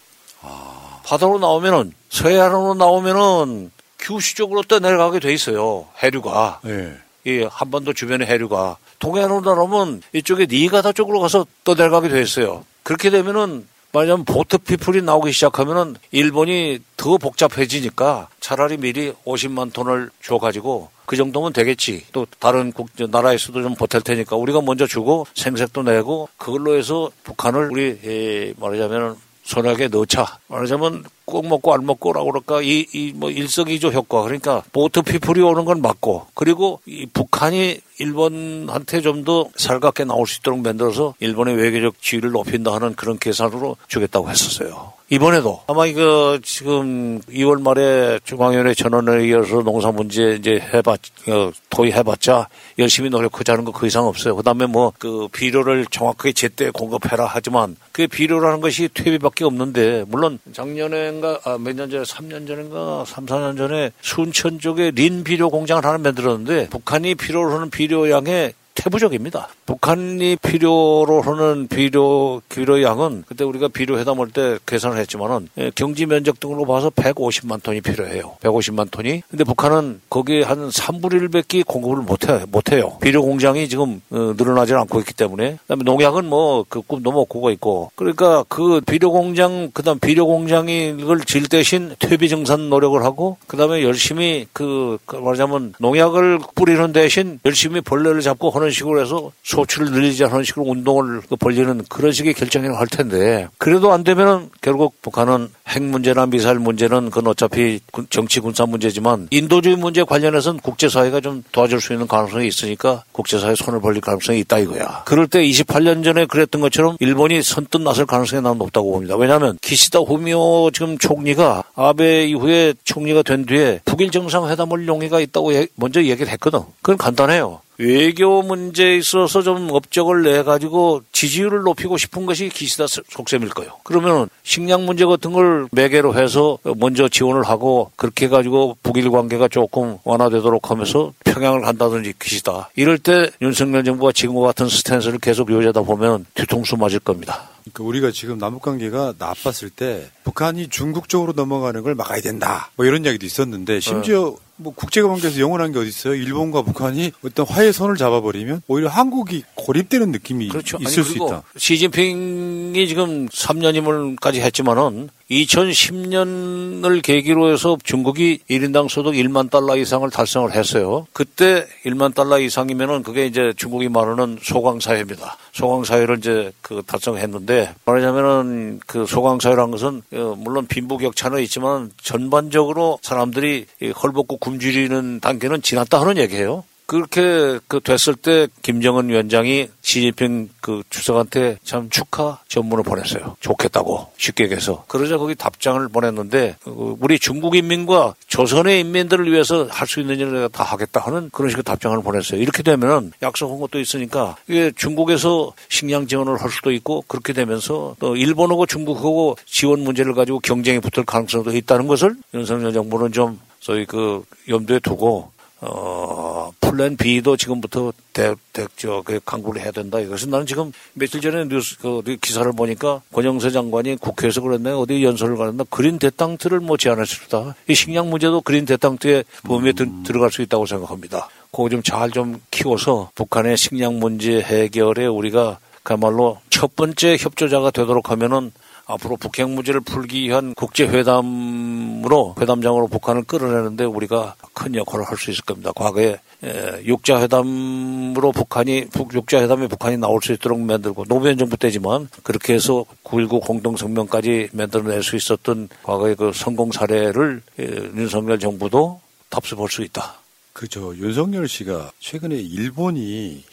S20: 바다로 나오면은 서해안으로 나오면은 규슈 쪽으로 떠내려가게 돼 있어요. 해류가.
S9: 예.
S20: 이 한반도 주변의 해류가 동해안으로 나오면 이쪽에 니가다 쪽으로 가서 떠내려가게 돼 있어요. 그렇게 되면은 말하자면 보트 피플이 나오기 시작하면은 일본이 더 복잡해지니까 차라리 미리 50만 톤을 줘가지고 그 정도면 되겠지. 또 다른 국 나라에서도 좀 보탤 테니까 우리가 먼저 주고 생색도 내고 그걸로 해서 북한을 우리 에, 말하자면 손약에 넣자. 말하자면 꼭 먹고 안 먹고라고 그럴까 이 이 뭐 일석이조 효과 그러니까 보트 피플이 오는 건 맞고 그리고 이 북한이 일본한테 좀 더 살갑게 나올 수 있도록 만들어서 일본의 외교적 지위를 높인다 하는 그런 계산으로 주겠다고 했었어요. 이번에도 아마 이거 지금 2월 말에 중앙위원회 전원에 이어서 농사 문제 이제 해봤 어, 토의해봤자 열심히 노력하자는 거 그 이상 없어요. 그다음에 뭐 그 비료를 정확하게 제때 공급해라 하지만 그 비료라는 것이 퇴비밖에 없는데 물론 작년에인가 아, 몇 년 전에 3년 전인가 3, 4년 전에 순천 쪽에 린 비료 공장을 하나 만들었는데 북한이 필요로 하는 비료 양의 태부적입니다. 북한이 필요로 하는 비료 비료 양은 그때 우리가 비료 회담할 때 계산을 했지만은 예, 경지 면적 등으로 봐서 150만 톤이 필요해요. 150만 톤이. 근데 북한은 거기에 한 3분의 1밖에 공급을 못해 못해요. 비료 공장이 지금 어, 늘어나지 않고 있기 때문에. 그다음에 농약은 뭐그 꿈도 못 꾸고 있고. 그러니까 그 비료 공장 그다음 비료 공장이 이걸 질 대신 퇴비 증산 노력을 하고 그다음에 열심히 그, 그 말하자면 농약을 뿌리는 대신 열심히 벌레를 잡고 하는 식으로 해서 소출을 늘리지 않는 식으로 운동을 그 벌리는 그런 식의 결정을 할 텐데 그래도 안 되면은 결국 북한은 핵 문제나 미사일 문제는 그건 어차피 군- 정치 군사 문제지만 인도주의 문제 관련해서는 국제사회가 좀 도와줄 수 있는 가능성이 있으니까 국제사회 손을 벌릴 가능성이 있다 이거야. 그럴 때 28년 전에 그랬던 것처럼 일본이 선뜻 나설 가능성이 난 높다고 봅니다. 왜냐하면 기시다 후미오 지금 총리가 아베 이후에 총리가 된 뒤에 북일 정상회담을 용의가 있다고 얘- 먼저 얘기를 했거든. 그건 간단해요. 외교 문제에 있어서 좀 업적을 내 가지고 지지율을 높이고 싶은 것이 기시다 속셈일 거예요. 그러면 식량 문제 같은 걸 매개로 해서 먼저 지원을 하고 그렇게 해가지고 북일 관계가 조금 완화되도록 하면서 평양을 간다든지 기시다. 이럴 때 윤석열 정부가 지금과 같은 스탠스를 계속 유지하다 보면 뒤통수 맞을 겁니다.
S9: 그러니까 우리가 지금 남북 관계가 나빴을 때 북한이 중국 쪽으로 넘어가는 걸 막아야 된다. 뭐 이런 이야기도 있었는데 심지어 뭐 국제 관계에서 영원한 게 어디 있어요? 일본과 북한이 어떤 화해 선을 잡아버리면 오히려 한국이 고립되는 느낌이
S20: 그렇죠. 아니,
S9: 있을 수
S20: 그리고
S9: 있다.
S20: 시진핑이 지금 3년임을까지 했지만은 2010년을 계기로 해서 중국이 1인당 소득 1만 달러 이상을 달성을 했어요. 그때 1만 달러 이상이면은 그게 이제 중국이 말하는 소강사회입니다. 소강사회를 이제 그 달성했는데 말하자면은 그 소강사회라는 것은 어, 물론 빈부격차는 있지만 전반적으로 사람들이 이 헐벗고 굶 주리는 단계는 지났다 하는 얘기예요. 그렇게 그 됐을 때 김정은 위원장이 시진핑 그 주석한테 참 축하 전문을 보냈어요. 좋겠다고 쉽게 얘기해서. 그러자 거기 답장을 보냈는데 그 우리 중국 인민과 조선의 인민들을 위해서 할 수 있는 일을 내가 다 하겠다 하는 그런 식의 답장을 보냈어요. 이렇게 되면은 약속한 것도 있으니까 이게 중국에서 식량 지원을 할 수도 있고 그렇게 되면서 또 일본하고 중국하고 지원 문제를 가지고 경쟁이 붙을 가능성도 있다는 것을 윤석열 정부는 좀 소위 그 염두에 두고 어, 플랜 B도 지금부터 대, 대, 저, 그 강구를 해야 된다. 이것은 나는 지금 며칠 전에 뉴스, 그, 기사를 보니까 권영세 장관이 국회에서 그랬네. 어디 연설을 가는데 그린 데탕트를 뭐 제안했습니다. 이 식량 문제도 그린 데탕트의 범위에 들, 들어갈 수 있다고 생각합니다. 그거 좀 잘 좀 키워서 북한의 식량 문제 해결에 우리가 그야말로 첫 번째 협조자가 되도록 하면은 앞으로 북핵 문제를 풀기 위한 국제회담으로 회담장으로 북한을 끌어내는데 우리가 큰 역할을 할 수 있을 겁니다. 과거에 에, 육자회담으로 북한이 북 육자회담에 북한이 나올 수 있도록 만들고 노무현 정부 때지만 그렇게 해서 9.19 공동성명까지 만들어낼 수 있었던 과거의 그 성공 사례를 에, 윤석열 정부도 답습할 수 있다.
S9: 그죠. 윤석열 씨가 최근에 일본이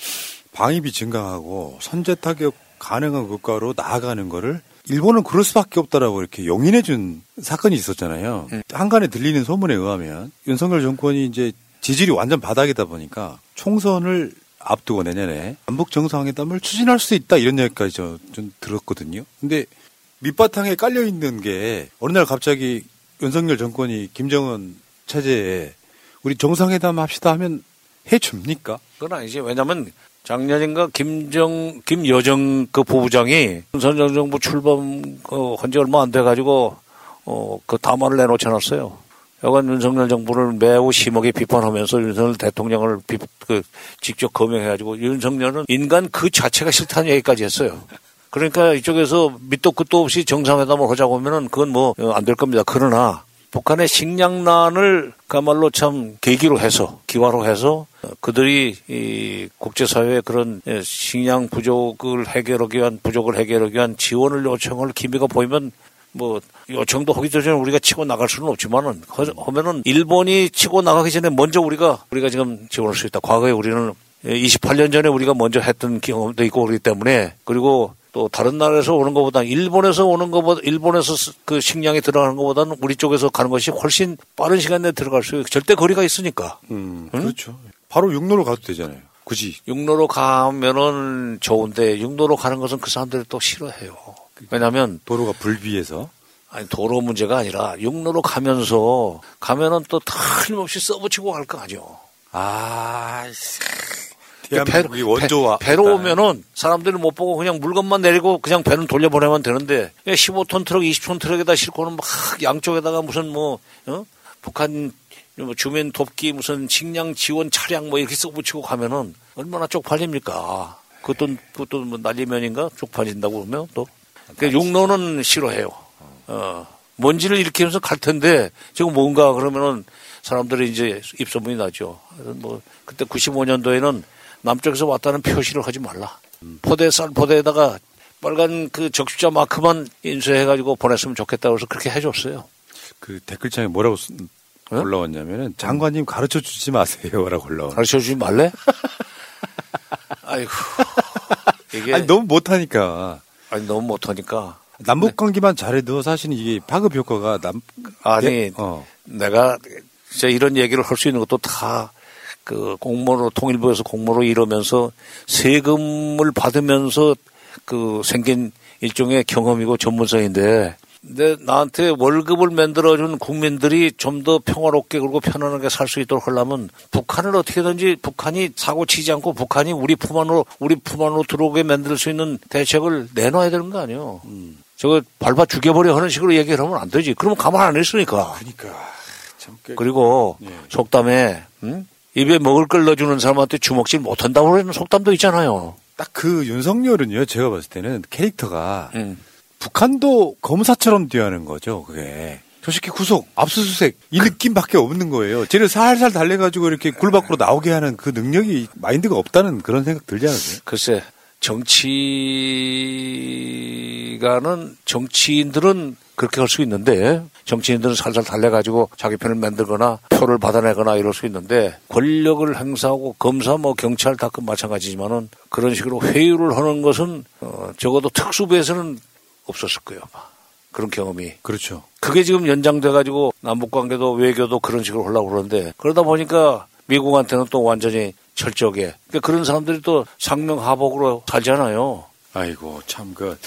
S9: 방위비 증강하고 선제 타격 가능한 국가로 나아가는 거를 일본은 그럴 수밖에 없다라고 이렇게 용인해 준 사건이 있었잖아요. 한간에 들리는 소문에 의하면 윤석열 정권이 이제 지지율이 완전 바닥이다 보니까 총선을 앞두고 내년에 남북 정상회담을 추진할 수 있다 이런 얘기까지 저, 좀 들었거든요. 근데 밑바탕에 깔려 있는 게 어느 날 갑자기 윤석열 정권이 김정은 체제에 우리 정상회담 합시다 하면 해줍니까?
S20: 그건 아니지. 왜냐면 작년인가 김정 김여정 그 부부장이 윤석열 정부 출범 그 한지 얼마 안 돼 가지고 어 그 담화를 내놓지 않았어요. 여간 윤석열 정부를 매우 심하게 비판하면서 윤석열 대통령을 비, 그 직접 거명해가지고 윤석열은 인간 그 자체가 싫다는 얘기까지 했어요. 그러니까 이쪽에서 밑도 끝도 없이 정상회담을 하자고 하면은 그건 뭐 안 될 겁니다. 그러나 북한의 식량난을 그야말로 참 계기로 해서 기화로 해서 그들이 이 국제사회의 그런 식량 부족을 해결하기 위한 부족을 해결하기 위한 지원을 요청을 기미가 보이면 뭐 요청도 하기 전에 우리가 치고 나갈 수는 없지만은 하면은 일본이 치고 나가기 전에 먼저 우리가 우리가 지금 지원할 수 있다. 과거에 우리는 28년 전에 우리가 먼저 했던 경험도 있고 그렇기 때문에 그리고 또 다른 나라에서 오는 것보다 일본에서 오는 것보다 일본에서 그 식량이 들어가는 것보다는 우리 쪽에서 가는 것이 훨씬 빠른 시간 내에 들어갈 수 있고 절대 거리가 있으니까.
S9: 음, 그렇죠. 바로 육로로 가도 되잖아요. 굳이.
S20: 육로로 가면은 좋은데 육로로 가는 것은 그 사람들이 또 싫어해요. 왜냐하면
S9: 도로가 불비해서
S20: 아니 도로 문제가 아니라 육로로 가면서 가면은 또 틀림없이 써붙이고 갈 거 아니요.
S9: 아,
S20: 배로,
S9: 원조와
S20: 배, 로 오면은 사람들이 못 보고 그냥 물건만 내리고 그냥 배는 돌려보내면 되는데 15톤 트럭, 20톤 트럭에다 싣고는 막 양쪽에다가 무슨 뭐 어? 북한 뭐 주민 돕기 무슨 식량 지원 차량 뭐 이렇게 써붙이고 가면은 얼마나 쪽팔립니까? 그것도 그것도 뭐 난리면인가 쪽팔린다고 그러면 또 그러니까 육로는 싫어해요. 어 먼지를 일으키면서 갈 텐데 지금 뭔가 그러면은 사람들이 이제 입소문이 나죠. 뭐 그때 95년도에는 남쪽에서 왔다는 표시를 하지 말라. 포대 쌀 포대에다가 빨간 그 적십자 마크만 인쇄해가지고 보냈으면 좋겠다 그래서 그렇게 해줬어요.
S9: 그 댓글창에 뭐라고 쓰, 올라왔냐면은 장관님 가르쳐 주지 마세요라고 올라와.
S20: 가르쳐 주지 말래? *laughs* 아이고
S9: 이게 아니 너무 못하니까.
S20: 아니 너무 못하니까.
S9: 남북 관계만 잘해도 사실은 이게 파급 효과가 남
S20: 아니 예? 어. 내가 진짜 이런 얘기를 할 수 있는 것도 다 그 공무원으로 통일부에서 공무원으로 이러면서 세금을 받으면서 그 생긴 일종의 경험이고 전문성인데 근데 나한테 월급을 만들어준 국민들이 좀 더 평화롭게 그리고 편안하게 살 수 있도록 하려면 북한을 어떻게든지 북한이 사고 치지 않고 북한이 우리 품 안으로 우리 품 안으로 들어오게 만들 수 있는 대책을 내놔야 되는 거 아니에요. 음. 저거 밟아 죽여버려 하는 식으로 얘기를 하면 안 되지. 그러면 가만 안 했으니까.
S9: 그러니까.
S20: 그리고 예. 속담에 응? 입에 먹을 걸 넣어주는 사람한테 주먹질 못한다고 그러는 속담도 있잖아요.
S9: 딱 그 윤석열은요, 제가 봤을 때는 캐릭터가 음. 북한도 검사처럼 대하는 거죠, 그게. 저 새끼 구속, 압수수색, 이 느낌밖에 없는 거예요. 쟤를 살살 달래가지고 이렇게 굴 밖으로 나오게 하는 그 능력이, 마인드가 없다는 그런 생각 들지 않으세요?
S20: 글쎄, 정치가는, 정치인들은 그렇게 할 수 있는데, 정치인들은 살살 달래가지고 자기 편을 만들거나 표를 받아내거나 이럴 수 있는데 권력을 행사하고 검사 뭐 경찰 다 그 마찬가지지만은 그런 식으로 회유를 하는 것은 어 적어도 특수부에서는 없었을 거예요. 그런 경험이.
S9: 그렇죠.
S20: 그게 지금 연장돼가지고 남북 관계도 외교도 그런 식으로 하려고 그러는데 그러다 보니까 미국한테는 또 완전히 철저하게 그러니까 그런 사람들이 또 상명하복으로 살잖아요.
S9: 아이고 참 그.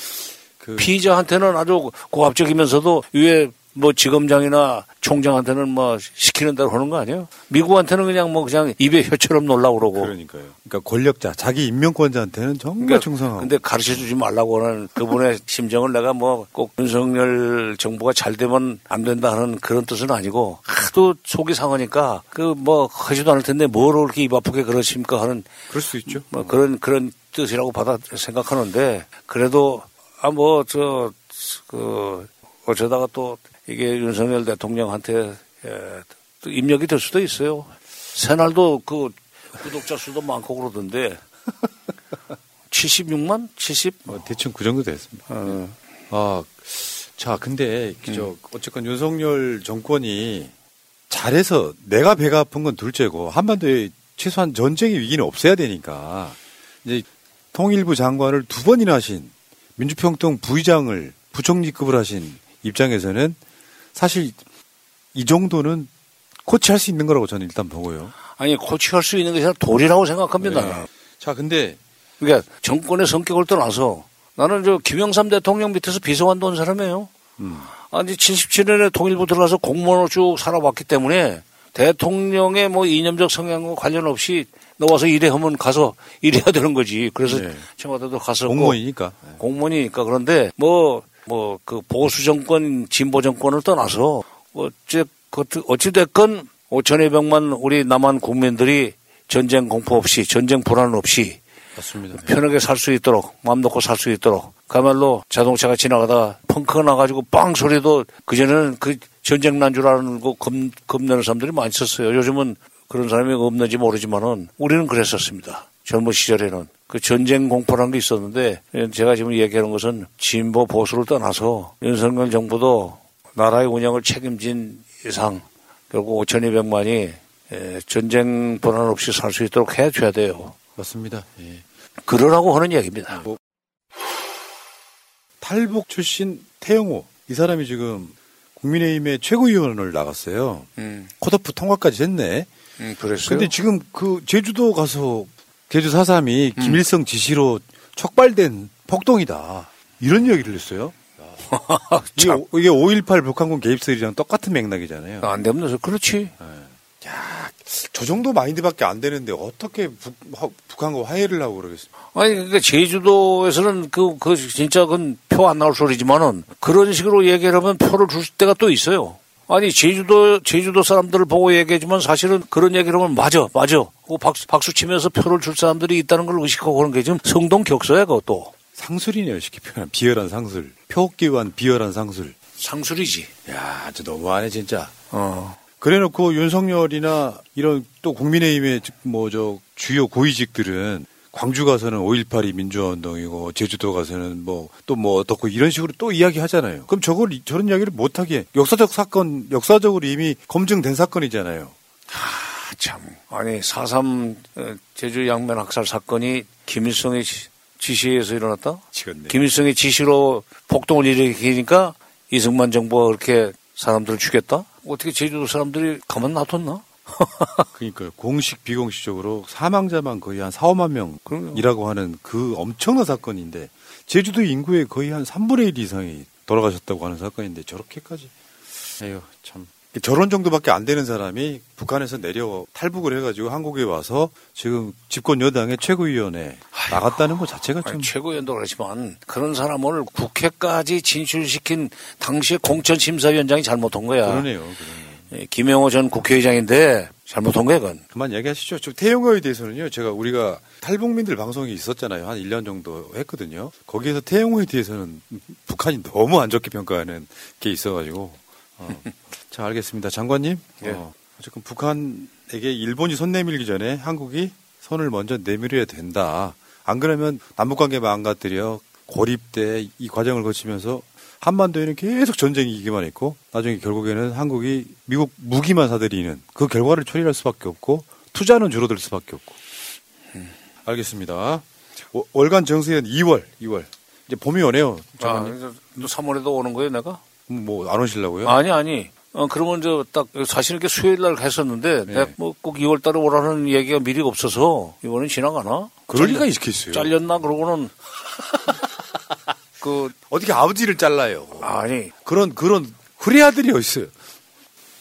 S20: 그... 피의자한테는 아주 고압적이면서도 위에 뭐 지검장이나 총장한테는 뭐 시키는 대로 하는 거 아니에요? 미국한테는 그냥 뭐 그냥 입에 혀처럼 놀라 그러고.
S9: 그러니까요. 그러니까 권력자, 자기 임명권자한테는 정말 그러니까, 충성하고.
S20: 근데 가르쳐 주지 말라고 하는 그분의 *laughs* 심정을 내가 뭐 꼭 윤석열 정부가 잘 되면 안 된다 하는 그런 뜻은 아니고 하도 속이 상하니까 그 뭐 하지도 않을 텐데 뭘 그렇게 입 아프게 그러십니까 하는.
S9: 그럴 수 있죠.
S20: 뭐 그런 그런 뜻이라고 받아 생각하는데 그래도 아 뭐 저 그 어쩌다가 또 이게 윤석열 대통령한테 예, 또 입력이 될 수도 있어요. 새날도 그 구독자 수도 많고 그러던데 *laughs* 76만? 70?
S9: 어, 대충 그 정도 됐습니다. 아, 자, 근데 저 어쨌건 윤석열 정권이 잘해서 내가 배가 아픈 건 둘째고 한반도에 최소한 전쟁의 위기는 없애야 되니까 이제 통일부 장관을 두 번이나 하신 민주평통 부의장을 부총리급을 하신 입장에서는 사실 이 정도는 코치할 수 있는 거라고 저는 일단 보고요.
S20: 아니 코치할 수 있는 게 아니라 도리라고 생각합니다.
S9: 네. 자, 근데
S20: 그러니까 정권의 성격을 떠나서 나는 저 김영삼 대통령 밑에서 비서관도 한 사람이에요.
S9: 음.
S20: 아니 77년에 통일부 들어가서 공무원으로 쭉 살아왔기 때문에 대통령의 뭐 이념적 성향과 관련 없이 너 와서 일해 하면 가서 *laughs* 일해야 되는 거지. 그래서
S9: 네.
S20: 청와대도 가서
S9: 공무원이니까.
S20: 공무원이니까 그런데 뭐 뭐 그 보수 정권 진보 정권을 떠나서 그 어찌 됐건 5,200만 우리 남한 국민들이 전쟁 공포 없이 전쟁 불안 없이
S9: 맞습니다.
S20: 편하게 살 수 있도록 마음 놓고 살 수 있도록 그야말로 자동차가 지나가다가 펑크가 나가지고 빵 소리도 그전에는 그 전쟁 난 줄 알고 겁, 겁내는 사람들이 많이 있었어요. 요즘은 그런 사람이 없는지 모르지만은 우리는 그랬었습니다. 젊은 시절에는 그 전쟁 공포라는 게 있었는데 제가 지금 얘기하는 것은 진보 보수를 떠나서 윤석열 정부도 나라의 운영을 책임진 이상 결국 5,200만이 전쟁 불안 없이 살 수 있도록 해줘야 돼요.
S9: 맞습니다. 예.
S20: 그러라고 하는 얘기입니다.
S9: 뭐, 탈북 출신 태영호 이 사람이 지금 국민의힘의 최고위원을 나갔어요.
S20: 음,
S9: 컷오프 통과까지 했네.
S20: 음, 그랬어요.
S9: 근데 지금 그 제주도 가서 제주 4.3이
S20: 음.
S9: 김일성 지시로 촉발된 폭동이다. 이런 얘기를 했어요. *laughs* 이게, 오- 이게 5.18 북한군 개입설이랑 똑같은 맥락이잖아요.
S20: 안 되면 그렇지.
S9: 저 정도 마인드밖에 안 되는데 어떻게 북, 화- 북한과 화해를 하고 그러겠습니까?
S20: 아니, 그러니까 제주도에서는 그, 그, 진짜 그건 표 안 나올 소리지만은 그런 식으로 얘기를 하면 표를 줄 때가 또 있어요. 아니, 제주도, 제주도 사람들을 보고 얘기하지만 사실은 그런 얘기를 하면 맞아, 맞아. 하고 박수, 박수 치면서 표를 줄 사람들이 있다는 걸 의식하고 그런 게 지금 성동 격서야, 그것도.
S9: 상술이네요, 쉽게 표현하면. 비열한 상술. 표기관 비열한 상술.
S20: 상술이지.
S9: 야, 저 너무하네, 진짜.
S20: 어.
S9: 그래 놓고 윤석열이나 이런 또 국민의힘의 뭐 저 주요 고위직들은 광주 가서는 5.18이 민주화운동이고 제주도 가서는 뭐 또 뭐 어떻고 이런 식으로 또 이야기하잖아요. 그럼 저걸 이- 저런 이야기를 못하게 역사적 사건 역사적으로 이미 검증된 사건이잖아요.
S20: 아, 참. 아니, 4.3 어, 제주 양면 학살 사건이 김일성의 지- 지시에서 일어났다?
S9: 미치겠네.
S20: 김일성의 지시로 폭동을 일으키니까 이승만 정부가 그렇게 사람들을 죽였다? 어떻게 제주도 사람들이 가만 놔뒀나? *laughs*
S9: 그러니까요. 공식 비공식적으로 사망자만 거의 한 4, 5만 명이라고 하는 그 엄청난 사건인데 제주도 인구의 거의 한 3분의 1 이상이 돌아가셨다고 하는 사건인데 저렇게까지 에휴 참 저런 정도밖에 안 되는 사람이 북한에서 내려 탈북을 해가지고 한국에 와서 지금 집권 여당의 최고위원회 나갔다는 것 자체가 좀
S20: 아니, 최고위원도 그렇지만 그런 사람을 국회까지 진출시킨 당시의 공천 심사위원장이 잘못한 거야.
S9: 그러네요.
S20: 예, 김영호 전 국회의장인데 잘못한 거야, 그건.
S9: 그만 얘기하시죠. 저 태영호에 대해서는요, 제가 우리가 탈북민들 방송이 있었잖아요. 한 1년 정도 했거든요. 거기에서 태영호에 대해서는 북한이 너무 안 좋게 평가하는 게 있어가지고. 어. *laughs* 자, 알겠습니다. 장관님.
S20: 예.
S9: 어, 어쨌든 북한에게 일본이 손 내밀기 전에 한국이 손을 먼저 내밀어야 된다. 안 그러면 남북관계 망가뜨려 고립돼 이 과정을 거치면서 한반도에는 계속 전쟁이 이기만 했고 나중에 결국에는 한국이 미국 무기만 사들이는 그 결과를 초래할 수밖에 없고 투자는 줄어들 수밖에 없고 알겠습니다. 월- 월간 정세현 2월 2월 이제 봄이 오네요.
S20: 아,
S9: 장관님.
S20: 그래서 또 3월에도 오는 거예요, 내가?
S9: 뭐 안 오시려고요?
S20: 아니, 아니. 어, 그러면 저 딱 사실 이렇게 수요일 날 했었는데
S9: 네.
S20: 내가 뭐꼭 2월 달에 오라는 얘기가 미리 없어서 이번엔 지나가나?
S9: 그럴 리가 있겠어요.
S20: 잘렸나? 그러고는 그
S9: 어떻게 아버지를 잘라요?
S20: 아니
S9: 그런 그런 후리아들이 어딨어요?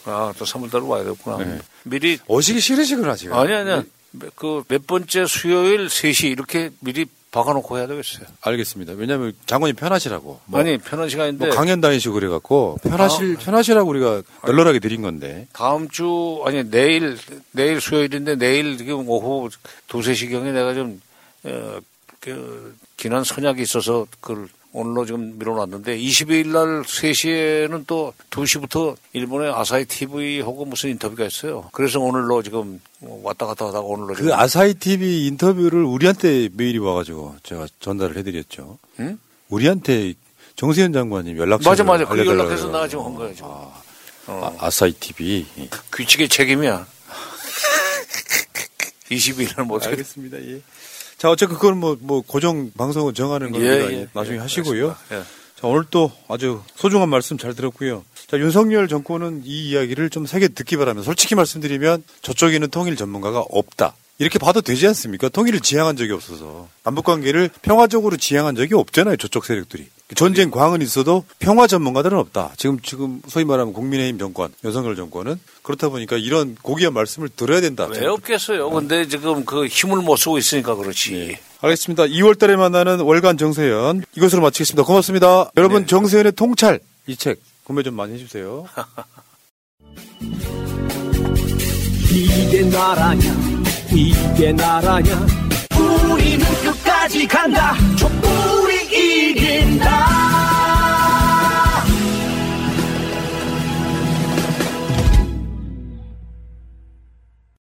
S20: 아, 또 3월 달에 와야 되구나.
S9: 네.
S20: 미리
S9: 오시기 싫으시구나 지금.
S20: 아니 아니야. 그몇 번째 수요일 3시 이렇게 미리 박아놓고 해야 되겠어요.
S9: 알겠습니다. 왜냐하면 장관님 편하시라고. 뭐,
S20: 아니 편한 시간인데
S9: 뭐 강연 다니시고 그래갖고 편하실 편하시라고 우리가 널널하게 드린 건데.
S20: 다음 주 아니 내일 내일 수요일인데 내일 지금 오후 두세 시경에 내가 좀 어, 그, 지난 선약이 있어서 그걸 오늘로 지금 밀어놨는데 22일 날 3시에는 또 2시부터 일본의 아사히 TV하고 무슨 인터뷰가 있어요. 그래서 오늘로 지금 뭐 왔다 갔다 하다가 오늘로
S9: 그 아사히 TV 인터뷰를 우리한테 메일이 와가지고 제가 전달을 해드렸죠.
S20: 응?
S9: 우리한테 정세현 장관님 연락처
S20: 맞아 맞아 그 연락해서 나가 지금 한 거야 지금. 어.
S9: 아, 사히 TV
S20: 규칙의 책임이야. *laughs* 22일은 못
S9: 알겠습니다. 예. 자, 어쨌든 그건 뭐, 뭐, 고정 방송을 정하는 건
S20: 예,
S9: 우리가
S20: 예,
S9: 나중에
S20: 예,
S9: 하시고요.
S20: 예.
S9: 자, 오늘 또 아주 소중한 말씀 잘 들었고요. 자, 윤석열 정권은 이 이야기를 좀 세게 듣기 바랍니다. 솔직히 말씀드리면 저쪽에는 통일 전문가가 없다. 이렇게 봐도 되지 않습니까? 통일을 지향한 적이 없어서. 남북 관계를 평화적으로 지향한 적이 없잖아요. 저쪽 세력들이. 전쟁 광은 있어도 평화 전문가들은 없다. 지금 지금 소위 말하면 국민의힘 정권, 윤석열 정권은 그렇다 보니까 이런 고귀한 말씀을 들어야 된다.
S20: 왜 없겠어요. 근데 지금 그 힘을 못 쓰고 있으니까 그렇지.
S9: 네. 알겠습니다. 2월 달에 만나는 월간 정세현 이것으로 마치겠습니다. 고맙습니다. 여러분 정세현의 통찰 이 책 구매 좀 많이 해주세요. *laughs*
S21: 이게 나라냐 이게 나라냐? 우리는 끝까지 간다. 촛불이 이긴다